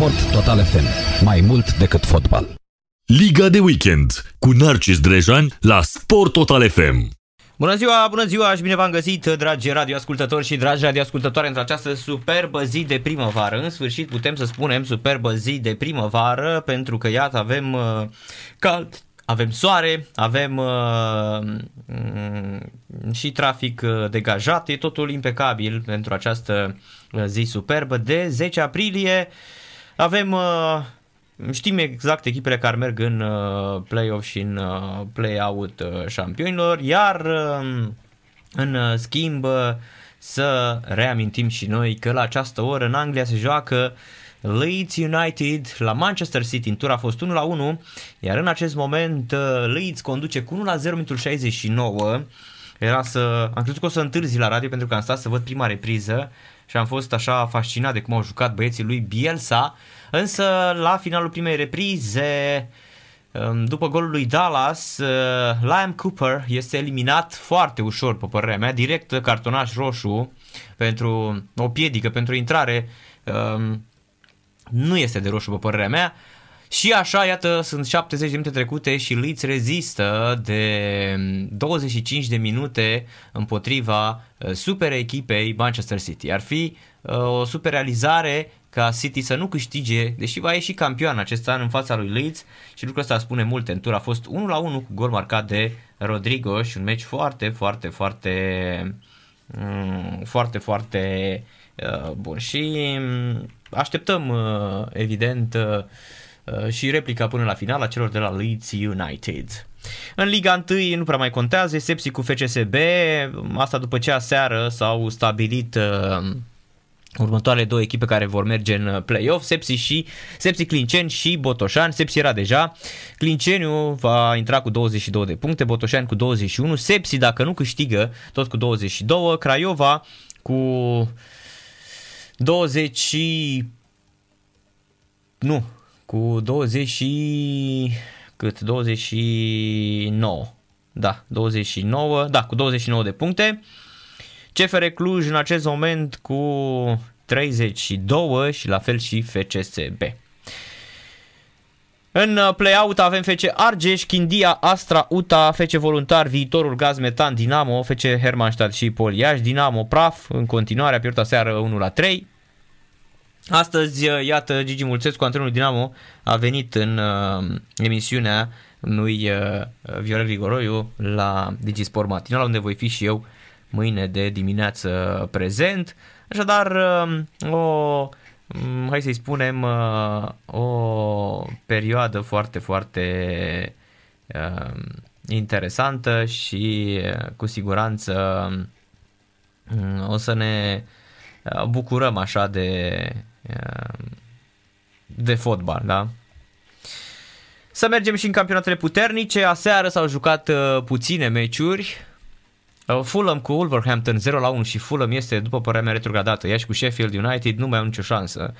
Sport Total FM. Mai mult decât fotbal. Liga de weekend cu Narcis Drejan la Sport Total FM. Bună ziua, bună ziua și bine v-am găsit, dragi radioascultători și dragi radioascultătoare, într această superbă zi de primăvară. În sfârșit putem să spunem superbă zi de primăvară, pentru că iată avem uh, cald, avem soare, avem uh, mm, și trafic uh, degajat, e totul impecabil pentru această uh, zi superbă de 10 aprilie. Avem uh, Știm exact echipele care merg în uh, play-off și în uh, play-out uh, șampionilor, iar uh, în uh, schimb uh, să reamintim și noi că la această oră în Anglia se joacă Leeds United la Manchester City. În tur a fost 1 la 1, iar în acest moment uh, Leeds conduce cu 1 la 0 minutul 69. Era să... Am crezut că o să întârzi la radio pentru că am stat să văd prima repriză și am fost așa fascinat de cum au jucat băieții lui Bielsa. Însă la finalul primei reprize, um, după golul lui Dallas, uh, Liam Cooper este eliminat foarte ușor, pe părerea mea, direct cartonaș roșu pentru o piedică, pentru intrare. Um, nu este de roșu, pe părerea mea. Și așa, iată, sunt 70 de minute trecute și Leeds rezistă de 25 de minute împotriva uh, super echipei Manchester City. Ar fi uh, o super realizare ca City să nu câștige, deși va ieși campion acest an în fața lui Leeds și lucrul ăsta spune multe. În tur a fost 1 la 1 cu gol marcat de Rodrigo și un meci foarte, foarte, foarte mm, foarte, foarte uh, bun. Și mm, așteptăm, evident, Uh, și replica până la final a celor de la Leeds United. În Liga 1 nu prea mai contează, Sepsi cu FCSB, asta după ce aseară s-au stabilit uh, următoarele două echipe care vor merge în play-off, Sepsi și Sepsi Clinceni și Botoșani. Sepsi era deja. Clinceniu va intra cu 22 de puncte, Botoșani cu 21, Sepsi dacă nu câștigă tot cu 22, Craiova cu 20 nu, cu 20 și... cât? 29. Da, 29, da, cu 29 de puncte. CFR Cluj în acest moment cu 32 și la fel și FCSB. În uh, play-out avem FC Argeș, Chindia, Astra, UTA, FC Voluntar, Viitorul Gaz Metan, Dinamo, FC Hermannstadt și Poliaș, Dinamo Praf, în continuare a pierdut aseară 1 la 3. Astăzi, uh, iată, Gigi Mulțescu, antrenorul Dinamo, a venit în uh, emisiunea lui uh, Viorel Grigoroiu la Digisport Matinal, unde voi fi și eu mâine de dimineață prezent. Așadar, uh, o, um, hai să-i spunem, uh, o perioadă foarte, foarte uh, interesantă și uh, cu siguranță uh, o să ne uh, bucurăm așa de Ehm, de fotbal, da? Să mergem și în campionatele puternice. Aseară s-au jucat uh, puține meciuri. Uh, Fulham cu Wolverhampton 0 la 1 și Fulham este, după părerea mea, retrogradată. Ea și cu Sheffield United nu mai au nicio șansă.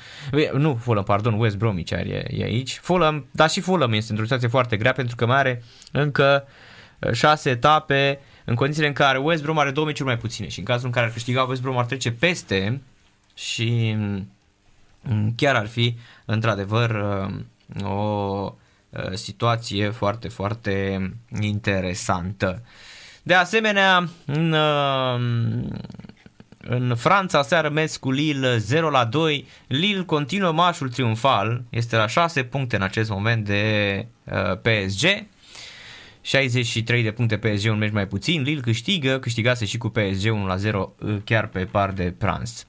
Nu, Fulham, pardon, West Bromwich e, e aici. Fulham, dar și Fulham este într-o situație foarte grea pentru că mai are încă 6 uh, etape în condițiile în care West Brom are două meciuri mai puține și în cazul în care ar câștiga West Brom ar trece peste și Mm, chiar ar fi într-adevăr uh, o uh, situație foarte, foarte interesantă. De asemenea, în, uh, în Franța seară mers cu Lille 0 la 2. Lille continuă marșul triumfal, este la 6 puncte în acest moment de PSG. 63 de puncte PSG, un meci mai puțin. Lille câștigă, câștigase și cu PSG 1 la 0 chiar pe par de Prans.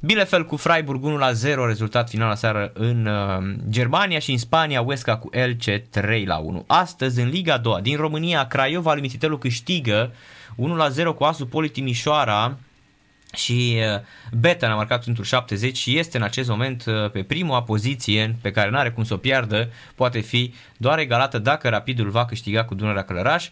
Bielefeld cu Freiburg 1 la 0, rezultat final la seară în uh, Germania și în Spania Huesca cu Elche 3 la 1. Astăzi în Liga 2 din România Craiova lui Mititelu câștigă 1 la 0 cu Asu Poli Timișoara și uh, Betan a marcat pentru 70 și este în acest moment uh, pe prima poziție pe care nu are cum să o piardă, poate fi doar egalată dacă Rapidul va câștiga cu Dunărea Călăraș.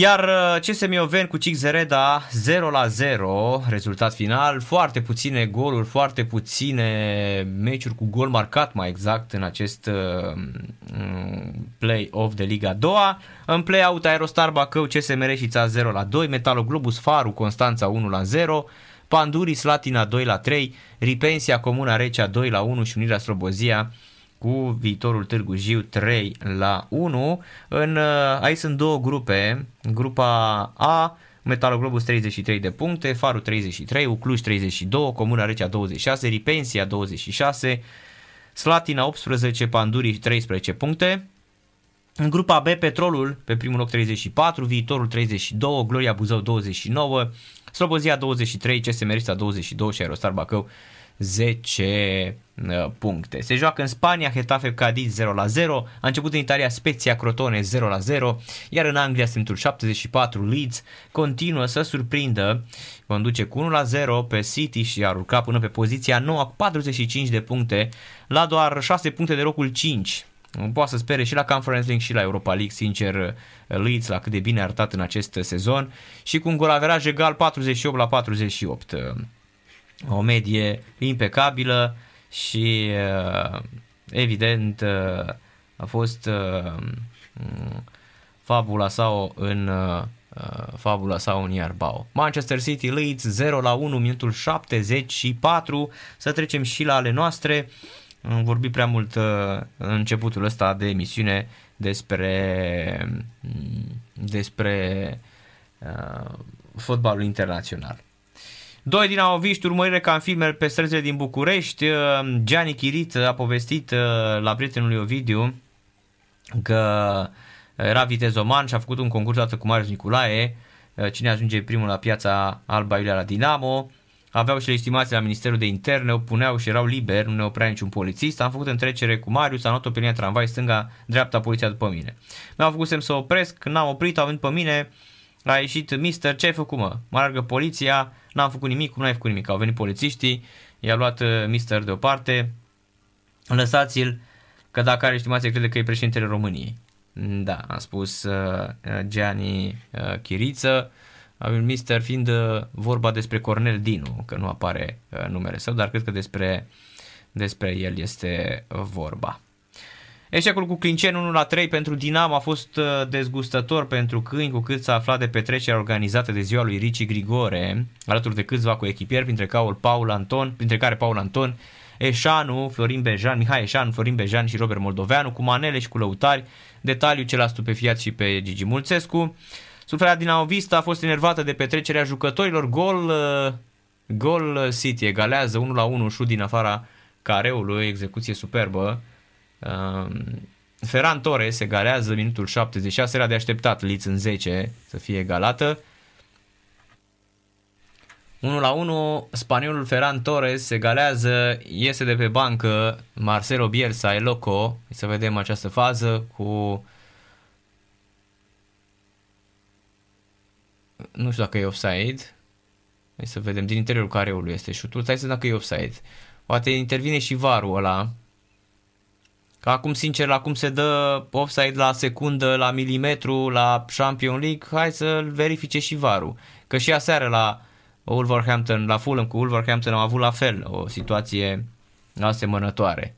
Iar uh, CSM Oven cu Cic Zereda 0 la 0, rezultat final, foarte puține goluri, foarte puține meciuri cu gol marcat mai exact în acest uh, play-off de Liga 2. În play-out Aerostar Bacău, CSM Reșița 0 la 2, Metalo Globus Faru Constanța 1 la 0, Panduri Slatina 2 la 3, Ripensia Comuna Recea 2 la 1 și Unirea Slobozia cu viitorul Târgu Jiu 3 la 1. În, uh, aici sunt două grupe. Grupa A, Metaloglobus 33 de puncte, Faru 33, Ucluj 32, Comuna Recea 26, Ripensia 26, Slatina 18, Panduri 13 puncte. În grupa B, Petrolul pe primul loc 34, Viitorul 32, Gloria Buzău 29, Slobozia 23, CSM Rista 22 și Aerostar Bacău 10 uh, puncte. Se joacă în Spania, Getafe Cadiz 0 la 0, a început în Italia Spezia Crotone 0 la 0, iar în Anglia Centul 74 Leeds continuă să surprindă, conduce cu 1 la 0 pe City și a urcat până pe poziția 9 45 de puncte, la doar 6 puncte de locul 5. Poate să spere și la Conference League și la Europa League, sincer, Leeds la cât de bine a arătat în acest sezon. Și cu un golaveraj egal 48 la 48 o medie impecabilă și uh, evident uh, a fost uh, fabula sau în fabula sau în Iarbao. Manchester City Leeds 0 la 1 minutul 74. Să trecem și la ale noastre. Am vorbit prea mult în începutul ăsta de emisiune despre despre uh, fotbalul internațional. Doi din aoviști urmărire ca în filme pe străzile din București. Uh, Gianni Chiriță a povestit uh, la prietenul lui Ovidiu că era vitezoman și a făcut un concurs dată cu Marius Niculae, uh, cine ajunge primul la piața Alba Iulia la Dinamo. Aveau și legitimații la Ministerul de Interne, o puneau și erau liberi, nu ne oprea niciun polițist. Am făcut întrecere cu Marius, am luat-o pe linia tramvai stânga, dreapta, poliția după mine. Mi-au făcut semn să opresc, n-am oprit, au venit pe mine, a ieșit mister, ce ai făcut mă? Mă largă poliția, n-am făcut nimic, cum n-ai făcut nimic? Au venit polițiștii, i-a luat uh, mister deoparte, lăsați-l că dacă are estimație crede că e președintele României. Da, a spus uh, Gianni uh, Chiriță, uh, mister fiind uh, vorba despre Cornel Dinu, că nu apare uh, numele său, dar cred că despre, despre el este vorba. Eșecul cu Clincen 1 la 3 pentru Dinamo a fost uh, dezgustător pentru câini cu cât s-a aflat de petrecerea organizată de ziua lui Ricci Grigore, alături de câțiva cu echipieri, printre care Paul Anton, printre care Paul Anton, Eșanu, Florin Bejan, Mihai Eșanu, Florin Bejan și Robert Moldoveanu, cu manele și cu lăutari, detaliu ce l-a stupefiat și pe Gigi Mulțescu. Suflarea dinamovista a fost enervată de petrecerea jucătorilor, gol, uh, gol City, egalează 1 la 1 șut din afara careului, execuție superbă, Ferran Torres egalează minutul 76, era de așteptat Leeds în 10 să fie egalată. 1 la 1, spaniolul Ferran Torres egalează, iese de pe bancă Marcelo Bielsa e loco. Să vedem această fază cu nu știu dacă e offside. Hai să vedem din interiorul careului este șutul. Stai să vedem dacă e offside. Poate intervine și varul ăla Că acum, sincer, la cum se dă offside la secundă, la milimetru, la Champion League, hai să-l verifice și varul. Că și aseară la Wolverhampton, la Fulham cu Wolverhampton am avut la fel o situație asemănătoare.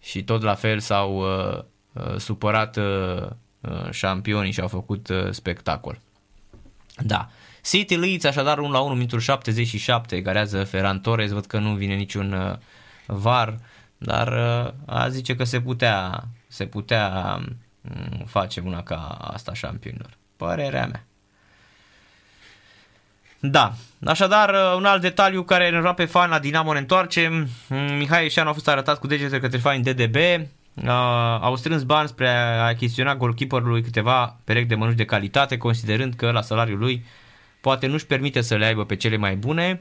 Și tot la fel s-au uh, uh, supărat uh, uh, șampionii și au făcut uh, spectacol. Da. City Leeds așadar 1 la 1 minutul 77 garează Ferran Torres, văd că nu vine niciun uh, var. Dar uh, a zice că se putea, se putea mm, face una ca asta șampionilor. Părerea mea. Da, așadar uh, un alt detaliu care enerva pe fan la Dinamo ne întoarce. Mm, Mihai Eșan a fost arătat cu degete către fani DDB. Uh, au strâns bani spre a achiziționa golkeeperului câteva perechi de mănuși de calitate, considerând că la salariul lui poate nu-și permite să le aibă pe cele mai bune.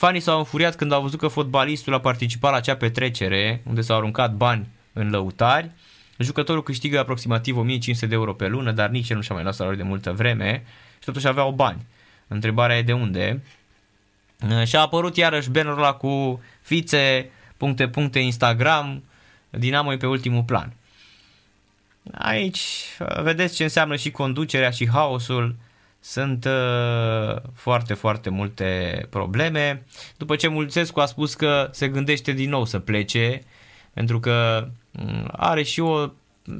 Fanii s-au înfuriat când au văzut că fotbalistul a participat la acea petrecere unde s-au aruncat bani în lăutari. Jucătorul câștigă aproximativ 1500 de euro pe lună, dar nici el nu și-a mai luat salariul de multă vreme și totuși aveau bani. Întrebarea e de unde. Și a apărut iarăși bannerul ăla cu fițe, puncte, puncte Instagram, Dinamo e pe ultimul plan. Aici vedeți ce înseamnă și conducerea și haosul sunt uh, foarte, foarte multe probleme. După ce Mulțescu a spus că se gândește din nou să plece, pentru că mm, are și o...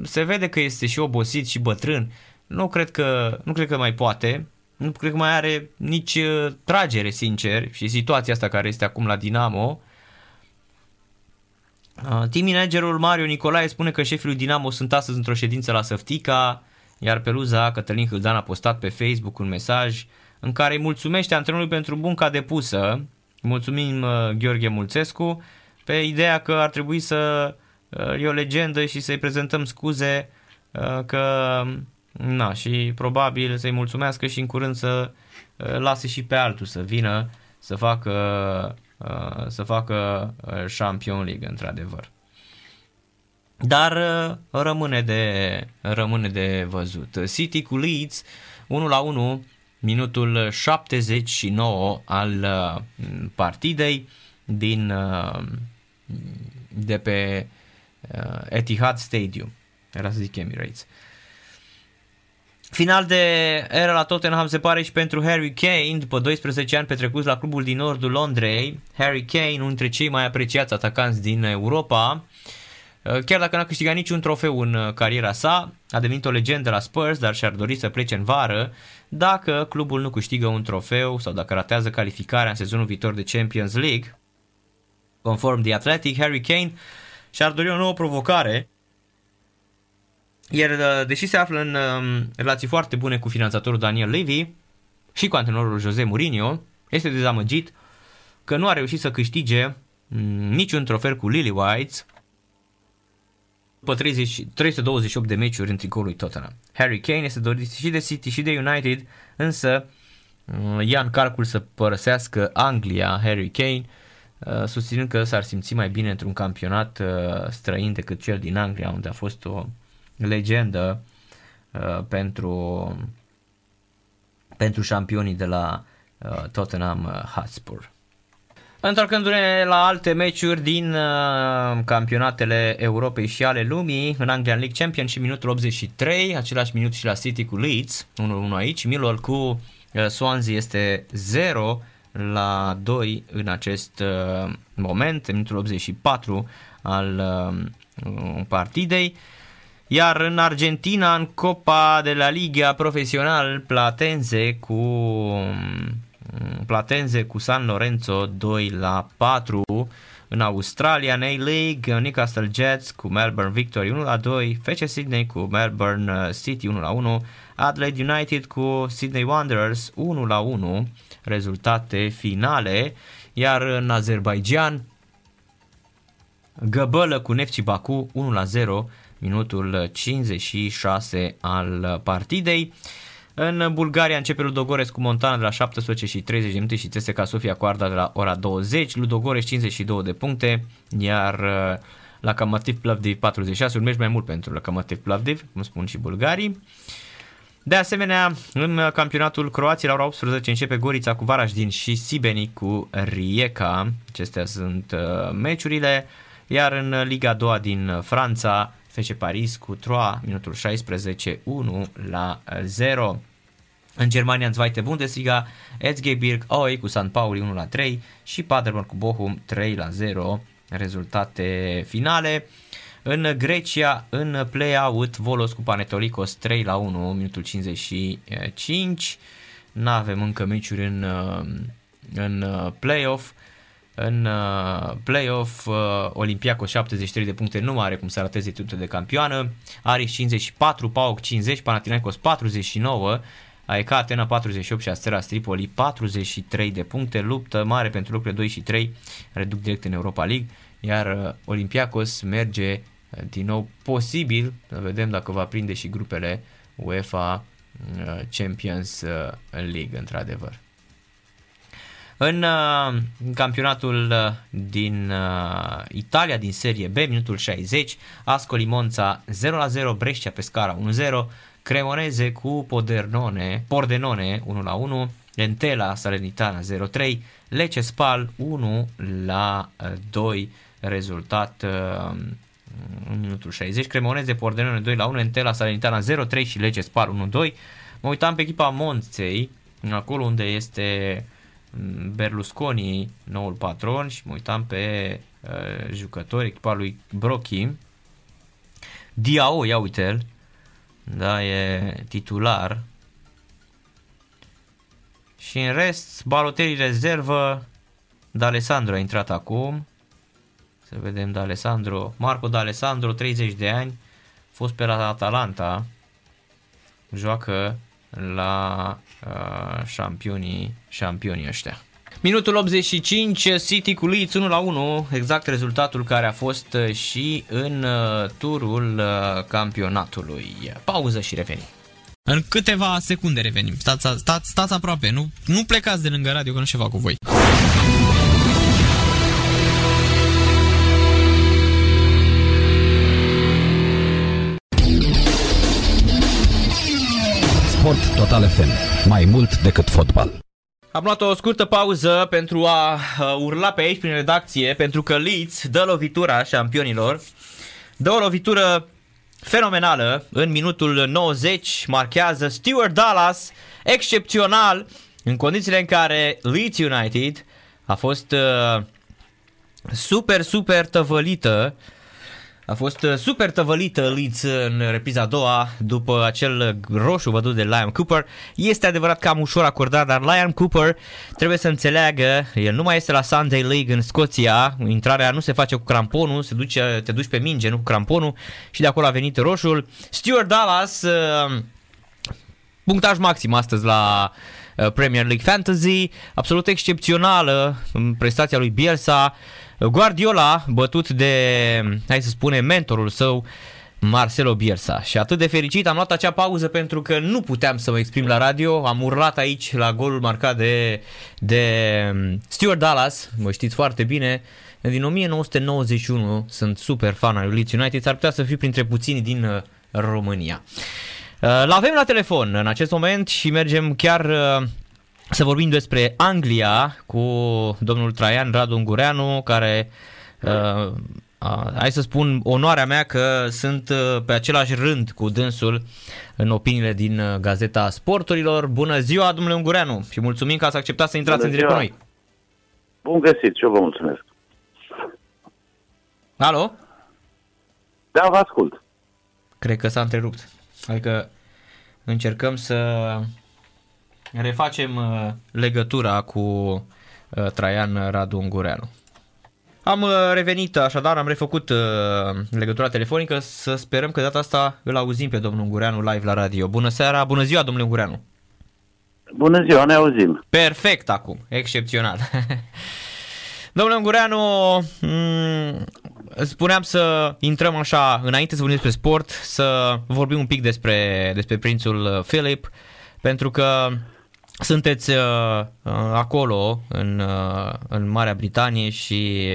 se vede că este și obosit și bătrân. Nu cred că, nu cred că mai poate. nu cred că mai are nici uh, tragere, sincer, și situația asta care este acum la Dinamo. Uh, team managerul Mario Nicolae spune că șefii lui Dinamo sunt astăzi într-o ședință la Săftica, iar Peluza Cătălin Hâldan a postat pe Facebook un mesaj în care îi mulțumește antrenorului pentru munca depusă. Mulțumim uh, Gheorghe Mulțescu pe ideea că ar trebui să uh, e o legendă și să-i prezentăm scuze uh, că na, și probabil să-i mulțumească și în curând să lase și pe altul să vină să facă să facă Champion League într-adevăr. Dar rămâne de, rămâne de văzut. City cu Leeds 1 la 1 minutul 79 al partidei din de pe uh, Etihad Stadium. Era să zic Emirates. Final de era la Tottenham se pare și pentru Harry Kane, după 12 ani petrecuți la clubul din nordul Londrei. Harry Kane, unul dintre cei mai apreciați atacanți din Europa, uh, chiar dacă n-a câștigat niciun trofeu în uh, cariera sa, a devenit o legendă la Spurs, dar și-ar dori să plece în vară dacă clubul nu câștigă un trofeu sau dacă ratează calificarea în sezonul viitor de Champions League. Conform The Athletic, Harry Kane și-ar dori o nouă provocare, iar uh, deși se află în um, relații foarte bune cu finanțatorul Daniel Levy și cu antrenorul Jose Mourinho, este dezamăgit că nu a reușit să câștige mm, niciun trofeu cu Lily Whites după 30, 328 de meciuri în tricoul lui Tottenham. Harry Kane este dorit și de City și de United, însă uh, ia în calcul să părăsească Anglia Harry Kane Uh, susținând că s-ar simți mai bine într-un campionat uh, străin decât cel din Anglia, unde a fost o legendă uh, pentru, pentru șampionii de la Tottenham Hotspur. Întorcându-ne la alte meciuri din uh, campionatele Europei și ale lumii, în Anglian League Championship minutul 83, același minut și la City cu Leeds, 1-1 aici, Millwall cu uh, Swansea este 0, la 2 în acest uh, moment, în minutul 84 al uh, partidei. Iar în Argentina, în Copa de la Liga Profesional, Platense cu um, Platense cu San Lorenzo 2 la 4 în Australia, în A-League, Newcastle Jets cu Melbourne Victory 1 la 2, FC Sydney cu Melbourne uh, City 1 la 1, Adelaide United cu Sydney Wanderers 1 la 1, rezultate finale, iar în Azerbaijan Găbălă cu Nefci Baku 1 la 0, minutul 56 al partidei. În Bulgaria începe Ludogorez cu Montana de la 17 și 30 de minute și CSKA Sofia Coarda de la ora 20. Ludogorez 52 de puncte, iar uh, la Camativ Plavdiv 46, un meci mai mult pentru la Camativ Plavdiv, cum spun și bulgarii. De asemenea, în campionatul Croației la ora 18 începe Gorița cu Varajdin și Sibeni cu Rijeka. Acestea sunt uh, meciurile. Iar în Liga 2 din Franța, FC Paris cu Troa, minutul 16, 1 la 0. În Germania, în Zweite Bundesliga, Erzgebirg Oi cu San Pauli 1 la 3 și Paderborn cu Bochum 3 la 0. Rezultate finale. În Grecia, în play-out, Volos cu Panetolicos 3 la 1, minutul 55. Nu avem încă meciuri în, în play-off. În uh, play-off, uh, Olympiacos 73 de puncte nu are cum să rateze titlul de campioană, Aris 54, PAOK 50, Panathinaikos 49, AEK Atena 48 și Astera Tripoli 43 de puncte, luptă mare pentru locurile 2 și 3, reduc direct în Europa League, iar uh, Olympiacos merge din nou posibil, vedem dacă va prinde și grupele UEFA Champions League într-adevăr. În uh, campionatul uh, din uh, Italia, din Serie B, minutul 60, Ascoli Monza 0-0, Brescia Pescara 1-0, Cremoneze cu Podernone, Pordenone 1-1, Entela Salernitana 0-3, Lecce Spal 1 la 2, rezultat uh, în minutul 60, Cremoneze Pordenone 2 la 1, Entela Salernitana 0-3 și Lecce Spal 1-2. Mă uitam pe echipa Monței, acolo unde este uh, Berlusconi, noul patron și mă uitam pe uh, jucători, echipa lui Brochi. Diao, ia uite-l, da, e titular. Și în rest, Balotelli rezervă, D'Alessandro a intrat acum. Să vedem D'Alessandro, Marco D'Alessandro, 30 de ani, fost pe la Atalanta, joacă la uh, șampionii, șampionii ăștia. Minutul 85, City cu Leeds 1 la 1, exact rezultatul care a fost uh, și în uh, turul uh, campionatului. Pauză și revenim. În câteva secunde revenim. Stați, stați, stați aproape, nu, nu plecați de lângă radio că nu ceva cu voi. Sport Total FM. Mai mult decât fotbal. Am luat o scurtă pauză pentru a urla pe aici prin redacție, pentru că Leeds dă lovitura șampionilor. Dă o lovitură fenomenală în minutul 90, marchează Stuart Dallas, excepțional, în condițiile în care Leeds United a fost uh, super, super tăvălită uh, a fost uh, super tăvălită Leeds în repriza a doua după acel roșu văzut de Liam Cooper. Este adevărat că am ușor acordat, dar Liam Cooper trebuie să înțeleagă, el nu mai este la Sunday League în Scoția, intrarea nu se face cu cramponul, se duce, te duci pe minge, nu cu cramponul și de acolo a venit roșul. Stuart Dallas, uh, punctaj maxim astăzi la uh, Premier League Fantasy, absolut excepțională în prestația lui Bielsa, Guardiola, bătut de, hai să spunem, mentorul său, Marcelo Bielsa. Și atât de fericit am luat acea pauză pentru că nu puteam să mă exprim la radio. Am urlat aici la golul marcat de, de Stuart Dallas, mă știți foarte bine. Din 1991 sunt super fan al Leeds United, s-ar putea să fiu printre puțini din uh, România. Uh, l-avem la telefon în acest moment și mergem chiar uh, să vorbim despre Anglia cu domnul Traian Radu Ungureanu, care, uh, uh, hai să spun, onoarea mea că sunt uh, pe același rând cu dânsul în opiniile din uh, Gazeta Sporturilor. Bună ziua, domnule Ungureanu, și mulțumim că ați acceptat să intrați Bună în direct cu noi. Bun găsit, și eu vă mulțumesc. Alo? Da, vă ascult. Cred că s-a întrerupt. Adică încercăm să refacem uh, legătura cu uh, Traian Radu Ungureanu. Am uh, revenit, așadar am refăcut legătura telefonică, să sperăm că data asta îl auzim pe domnul Ungureanu live la radio. Bună seara, bună ziua domnule Ungureanu! Bună ziua, ne auzim! Perfect acum, excepțional! Domnule Ungureanu, mm, spuneam să intrăm așa, înainte să vorbim despre sport, să vorbim un pic despre, despre prințul Philip, pentru că sunteți uh, uh, acolo, în, uh, în Marea Britanie și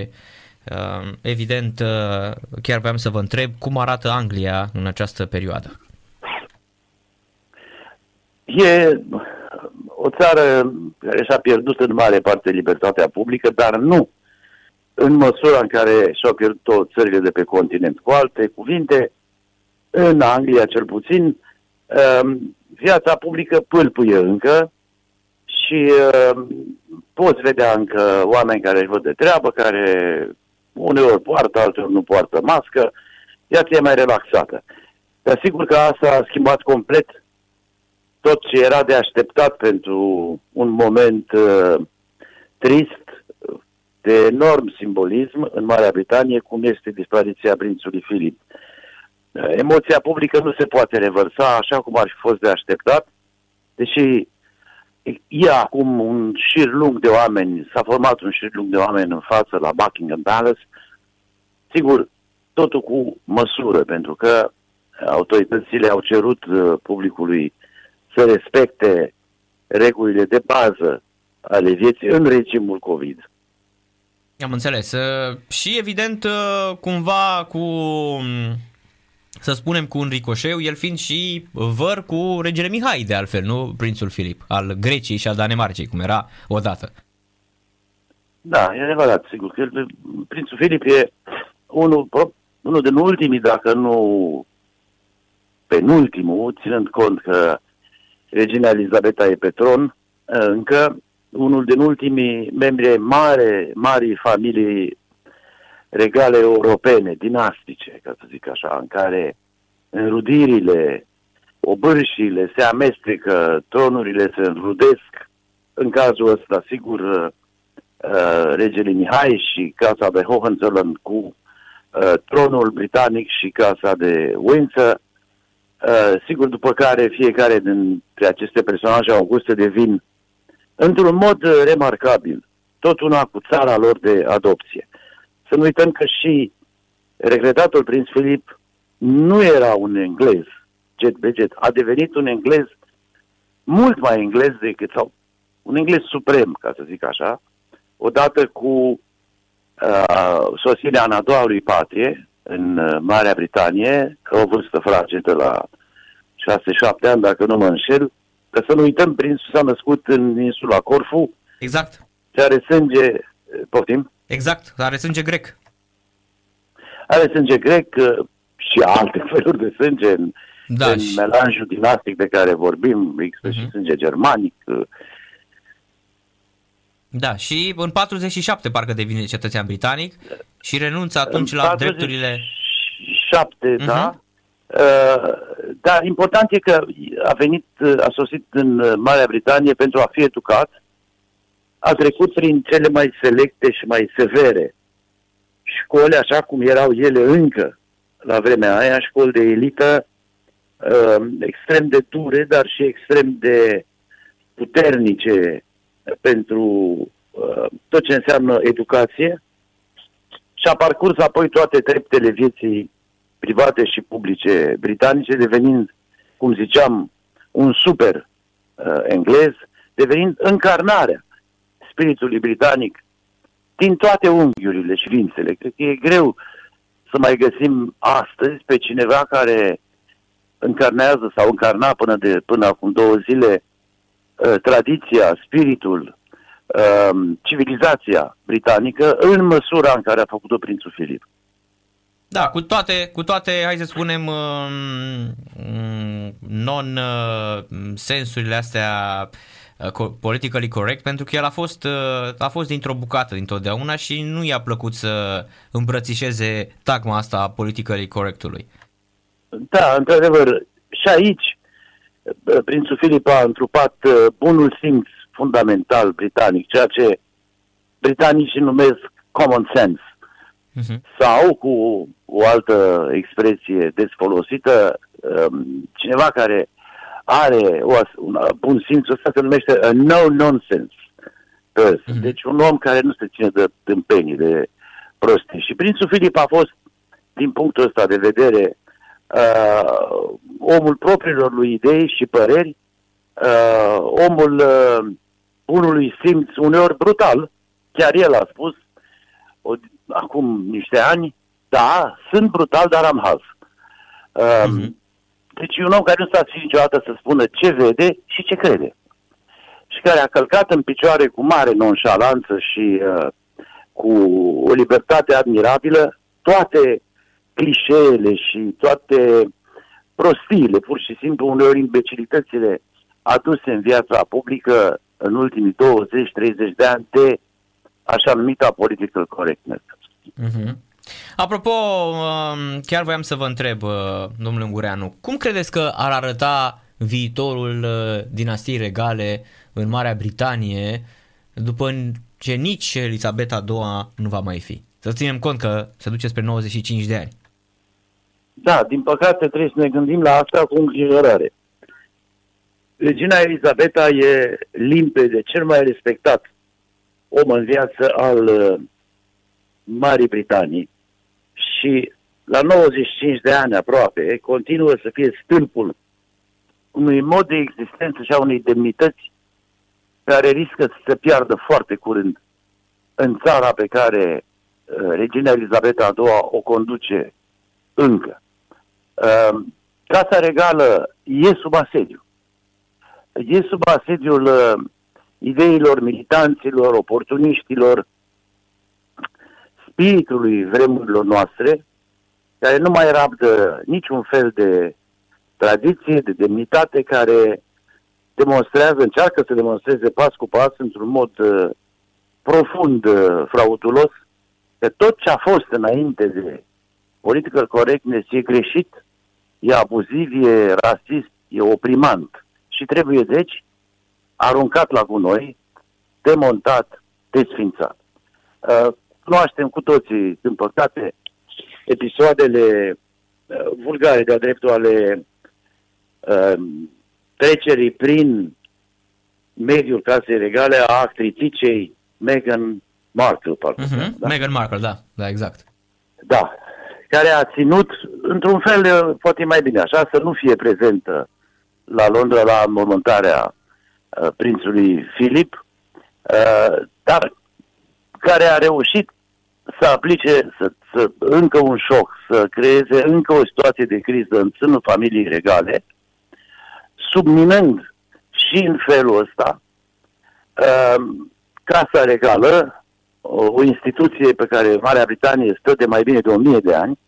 uh, evident uh, chiar vreau să vă întreb cum arată Anglia în această perioadă. E o țară care și-a pierdut în mare parte libertatea publică, dar nu în măsura în care și-au pierdut țările de pe continent. Cu alte cuvinte, în Anglia cel puțin, uh, viața publică pâlpâie încă, și uh, poți vedea încă oameni care își văd de treabă, care uneori poartă, alteori nu poartă mască, viața e mai relaxată. Dar sigur că asta a schimbat complet tot ce era de așteptat pentru un moment uh, trist, de enorm simbolism în Marea Britanie, cum este dispariția prințului Filip. Uh, emoția publică nu se poate revărsa așa cum ar fi fost de așteptat, deși e acum un șir lung de oameni, s-a format un șir lung de oameni în față la Buckingham Palace. Sigur, totul cu măsură, pentru că autoritățile au cerut uh, publicului să respecte regulile de bază ale vieții în regimul COVID. Am înțeles. Uh, și evident, uh, cumva cu să spunem cu un ricoșeu, el fiind și văr cu regele Mihai, de altfel, nu prințul Filip, al Greciei și al Danemarcei, cum era odată. Da, e adevărat, sigur. Că prințul Filip e unul, unul din ultimii, dacă nu penultimul, ținând cont că regina Elizabeta e pe tron, încă unul din ultimii membri mare, mari familii regale europene, dinastice, ca să zic așa, în care înrudirile, obârșile se amestecă, tronurile se înrudesc în cazul ăsta, sigur, uh, uh, regele Mihai și casa de Hohenzollern cu uh, tronul britanic și casa de Windsor, uh, sigur, după care fiecare dintre aceste personaje auguste devin într-un mod uh, remarcabil, tot una cu țara lor de adopție. Să nu uităm că și regretatul prinț Filip nu era un englez, jet beget, a devenit un englez mult mai englez decât, sau un englez suprem, ca să zic așa, odată cu uh, sosirea în a doua lui patrie, în uh, Marea Britanie, că o vârstă fragedă la 6-7 ani, dacă nu mă înșel, că să nu uităm, prințul s-a născut în insula Corfu, Exact. și are sânge, poftim, Exact. Are sânge grec. are sânge grec uh, și alte feluri de sânge în, Da, în și- melanjul dinastic de care vorbim, există și Mhm. sânge germanic, uh, Da, și în 47 parcă devine cetățean britanic și renunță atunci În la 47, drepturile... da. Mhm. Uh, dar important e că a venit, uh, a sosit în uh, Marea Britanie pentru a fi educat, a trecut prin cele mai selecte și mai severe școli, așa cum erau ele încă la vremea aia, școli de elită, uh, extrem de dure, dar și extrem de puternice pentru uh, tot ce înseamnă educație. Și a parcurs apoi toate treptele vieții private și publice britanice, devenind, cum ziceam, un super uh, englez, devenind încarnarea spiritului britanic din toate unghiurile și vințele. Cred că e greu să mai găsim astăzi pe cineva care încarnează sau încarna până, de, până acum două zile uh, tradiția, spiritul, uh, civilizația britanică în măsura în care a făcut-o Prințul Filip. Da, cu toate, cu toate, hai să spunem, um, non-sensurile astea uh, co- politically correct, pentru că el a fost, uh, a fost dintr-o bucată dintotdeauna și nu i-a plăcut să îmbrățișeze tagma asta a politically correctului. Da, într-adevăr, și aici uh, Prințul Filip a întrupat uh, bunul simț fundamental britanic, ceea ce britanicii numesc common sense. Uh-huh. sau cu o altă expresie des folosită, um, cineva care are o, as- un uh, bun simț, ăsta se numește a no-nonsense person. Mhm. Deci un om care nu se ține de tâmpenii, de prostii. Și Prințul Filip a fost, din punctul ăsta de vedere, uh, omul propriilor lui idei și păreri, uh, omul uh, bunului simț, uneori brutal, chiar el a spus, o, acum niște ani, da, sunt brutal, dar am haz. Um, Mhm. Deci e un om care nu s-a ținut niciodată să spună ce vede și ce crede. Și care a călcat în picioare cu mare nonșalanță și uh, cu o libertate admirabilă toate clișeele și toate prostiile, pur și simplu uneori imbecilitățile aduse în viața publică în ultimii 20-30 de ani de așa numita political correctness. Uh-huh. Apropo, um, chiar voiam să vă întreb, uh, domnule Ungureanu, cum credeți că ar arăta viitorul uh, dinastiei regale în Marea Britanie după ce nici Elisabeta II nu va mai fi? Să ținem cont că se duce spre 95 de ani. Da, din păcate trebuie să ne gândim la asta cu îngrijorare. Regina Elisabeta e limpede, cel mai respectat om în viață al uh, Marii Britanii și la 95 de ani aproape continuă să fie stâlpul unui mod de existență și a unei demnități care riscă să se piardă foarte curând în țara pe care uh, regina Elisabeta II o conduce încă. Uh, Casa Regală e sub asediu. E sub asediul uh, ideilor militanților, oportuniștilor, spiritului vremurilor noastre, care nu mai rabdă niciun fel de tradiție, de demnitate, care demonstrează, încearcă să demonstreze pas cu pas, într-un mod uh, profund uh, fraudulos, că tot ce a fost înainte de political correctness e greșit, e abuziv, e rasist, e oprimant și trebuie, deci, aruncat la gunoi demontat, desfințat. Uh, cunoaștem cu toții, din păcate, episoadele uh, vulgare de-a dreptul ale uh, trecerii prin mediul casei regale a actrițicei Meghan Markle, parcă. Uh-huh. da? Meghan Markle, da, da, exact. Da, care a ținut, într-un fel, poate mai bine așa, să nu fie prezentă la Londra la înmormântarea uh, prințului Filip, uh, dar care a reușit să aplice să, să, încă un șoc, să creeze încă o situație de criză în sânul familiei regale, subminând și în felul ăsta uh, Casa Regală, o, o instituție pe care Marea Britanie stă de mai bine de o mie de ani,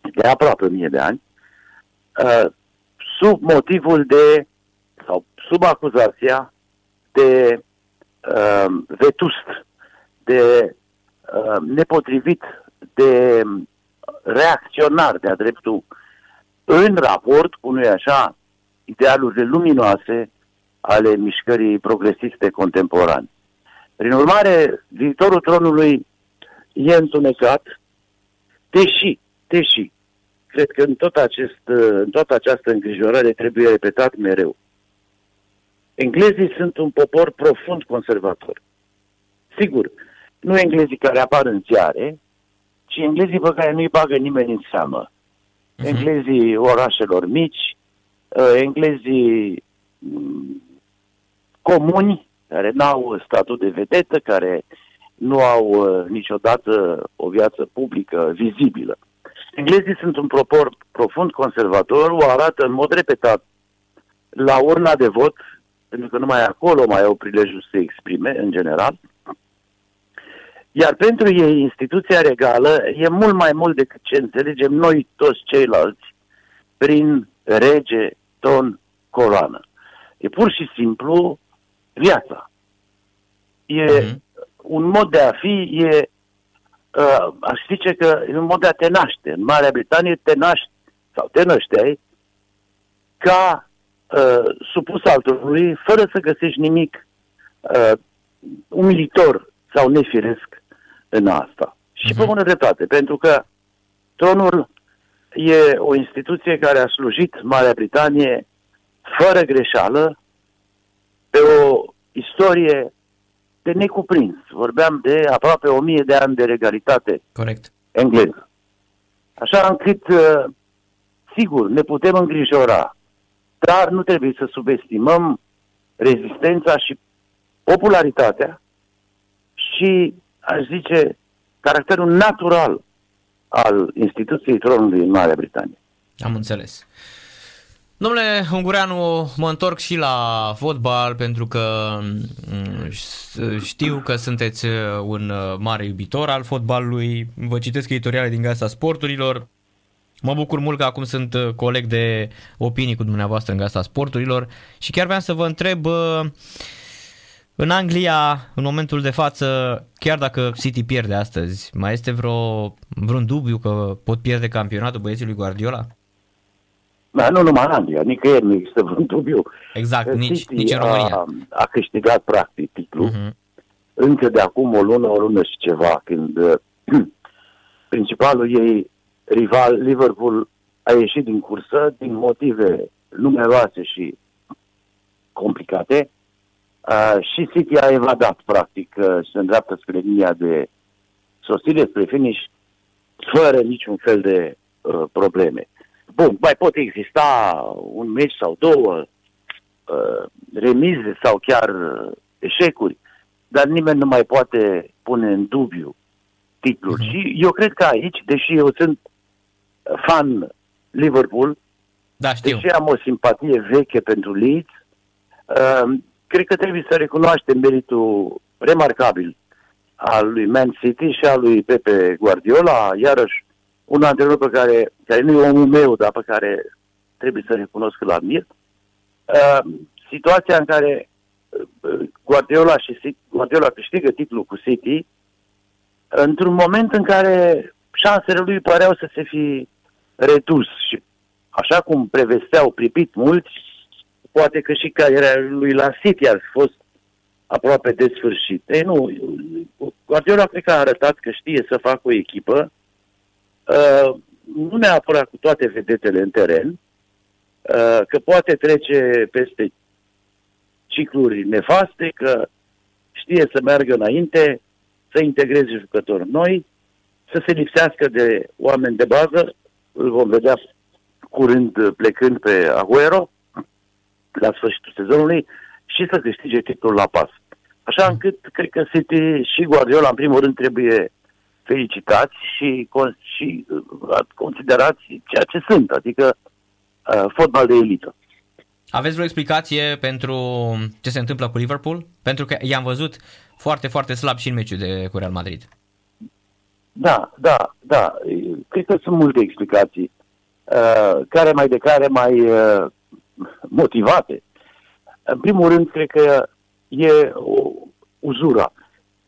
de aproape o mie de ani, uh, sub motivul de, sau sub acuzația de uh, vetust, de uh, nepotrivit, de reacționar de-a dreptul în raport cu, nu așa, idealurile luminoase ale mișcării progresiste contemporane. Prin urmare, viitorul tronului e întunecat, deși, deși, cred că în, tot acest, în toată această îngrijorare trebuie repetat mereu. Englezii sunt un popor profund conservator. Sigur, nu englezii care apar în ziare, ci englezii pe care nu-i bagă nimeni în seamă. Uh-huh. Englezii orașelor mici, uh, englezii mm, comuni, care nu au statut de vedetă, care nu au uh, niciodată o viață publică vizibilă. Englezii sunt un propor profund conservator, o arată în mod repetat la urna de vot, pentru că numai acolo mai au prilejul să se exprime, în general. Iar pentru ei, instituția regală e mult mai mult decât ce înțelegem noi toți ceilalți prin rege, ton, coloană. E pur și simplu viața. E uh-huh. un mod de a fi, e, uh, aș zice că e un mod de a te naște. În Marea Britanie te naști, sau te nășteai, ca uh, supus altului, fără să găsești nimic uh, umilitor sau nefiresc în asta. Și uh-huh. pe bună dreptate, pentru că tronul e o instituție care a slujit Marea Britanie fără greșeală pe o istorie de necuprins. Vorbeam de aproape o mie de ani de regalitate Corect. engleză. Așa încât, uh, sigur, ne putem îngrijora, dar nu trebuie să subestimăm rezistența și popularitatea și, aș zice, caracterul natural al instituției tronului în Marea Britanie. Am înțeles. Domnule Ungureanu, mă întorc și la fotbal pentru că mm, știu că sunteți un mare iubitor al fotbalului. Vă citesc editoriale din Gazeta Sporturilor. Mă bucur mult că acum sunt coleg de opinii cu dumneavoastră în Gazeta Sporturilor și chiar vreau să vă întreb în Anglia, în momentul de față, chiar dacă City pierde astăzi, mai este vreo, vreun dubiu că pot pierde campionatul băieții lui Guardiola? Da, nu numai în Anglia, nicăieri nu există vreun dubiu. Exact, nici, nici în România. A, a câștigat practic titlul uh-huh. încă de acum o lună, o lună și ceva, când uh, principalul ei rival, Liverpool, a ieșit din cursă din motive numeroase și complicate uh, și City a evadat, practic, uh, se îndreaptă spre linia de sosire, spre finish, fără niciun fel de uh, probleme. Bun, mai pot exista un meci sau două, uh, remize sau chiar uh, eșecuri, dar nimeni nu mai poate pune în dubiu titlul. Uh-huh. Și eu cred că aici, deși eu sunt fan Liverpool, da, știu. deși am o simpatie veche pentru Leeds, uh, cred că trebuie să recunoaștem meritul remarcabil al lui Man City și al lui Pepe Guardiola, iarăși un antrenor pe care, care nu e omul meu, dar pe care trebuie să recunosc că l-admir. Uh, situația în care uh, Guardiola și Guardiola câștigă titlul cu City, într-un moment în care șansele lui păreau să se fi redus și așa cum prevesteau pripit mulți, poate că și cariera lui la City ar fi fost aproape de sfârșit. Ei nu, Guardiola cred că a arătat că știe să facă o echipă, uh, nu neapărat cu toate vedetele în teren, uh, că poate trece peste cicluri nefaste, că știe să meargă înainte, să integreze jucători noi, să se lipsească de oameni de bază, îl vom vedea curând plecând pe Aguero la sfârșitul sezonului și să câștige titlul la pas. Așa încât cred că City și Guardiola în primul rând trebuie felicitați și, și uh, considerați ceea ce sunt, adică uh, fotbal de elită. Aveți vreo explicație pentru ce se întâmplă cu Liverpool? Pentru că i-am văzut foarte, foarte slab și în meciul de cu Real Madrid. Da, da, da. Cred că sunt multe explicații, uh, care mai de care mai uh, motivate. În primul rând, cred că e o uzura.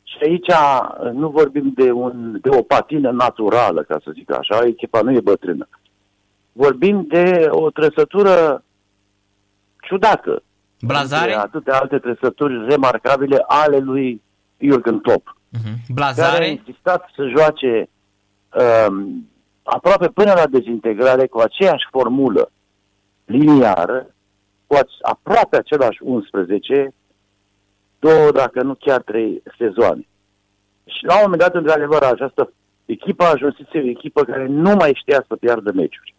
Și aici uh, nu vorbim de, un, de o patină naturală, ca să zic așa, echipa nu e bătrână. Vorbim de o trăsătură ciudată. Blazare? Atâtea alte trăsături remarcabile ale lui Jurgen Klopp. Uh-huh. Blazare? Care a insistat să joace um, aproape până la dezintegrare cu aceeași formulă liniară, cu aproape același 11, două, dacă nu chiar trei sezoane. Și la un moment dat, într-adevăr, această echipă a ajuns o echipă care nu mai știa să piardă meciuri.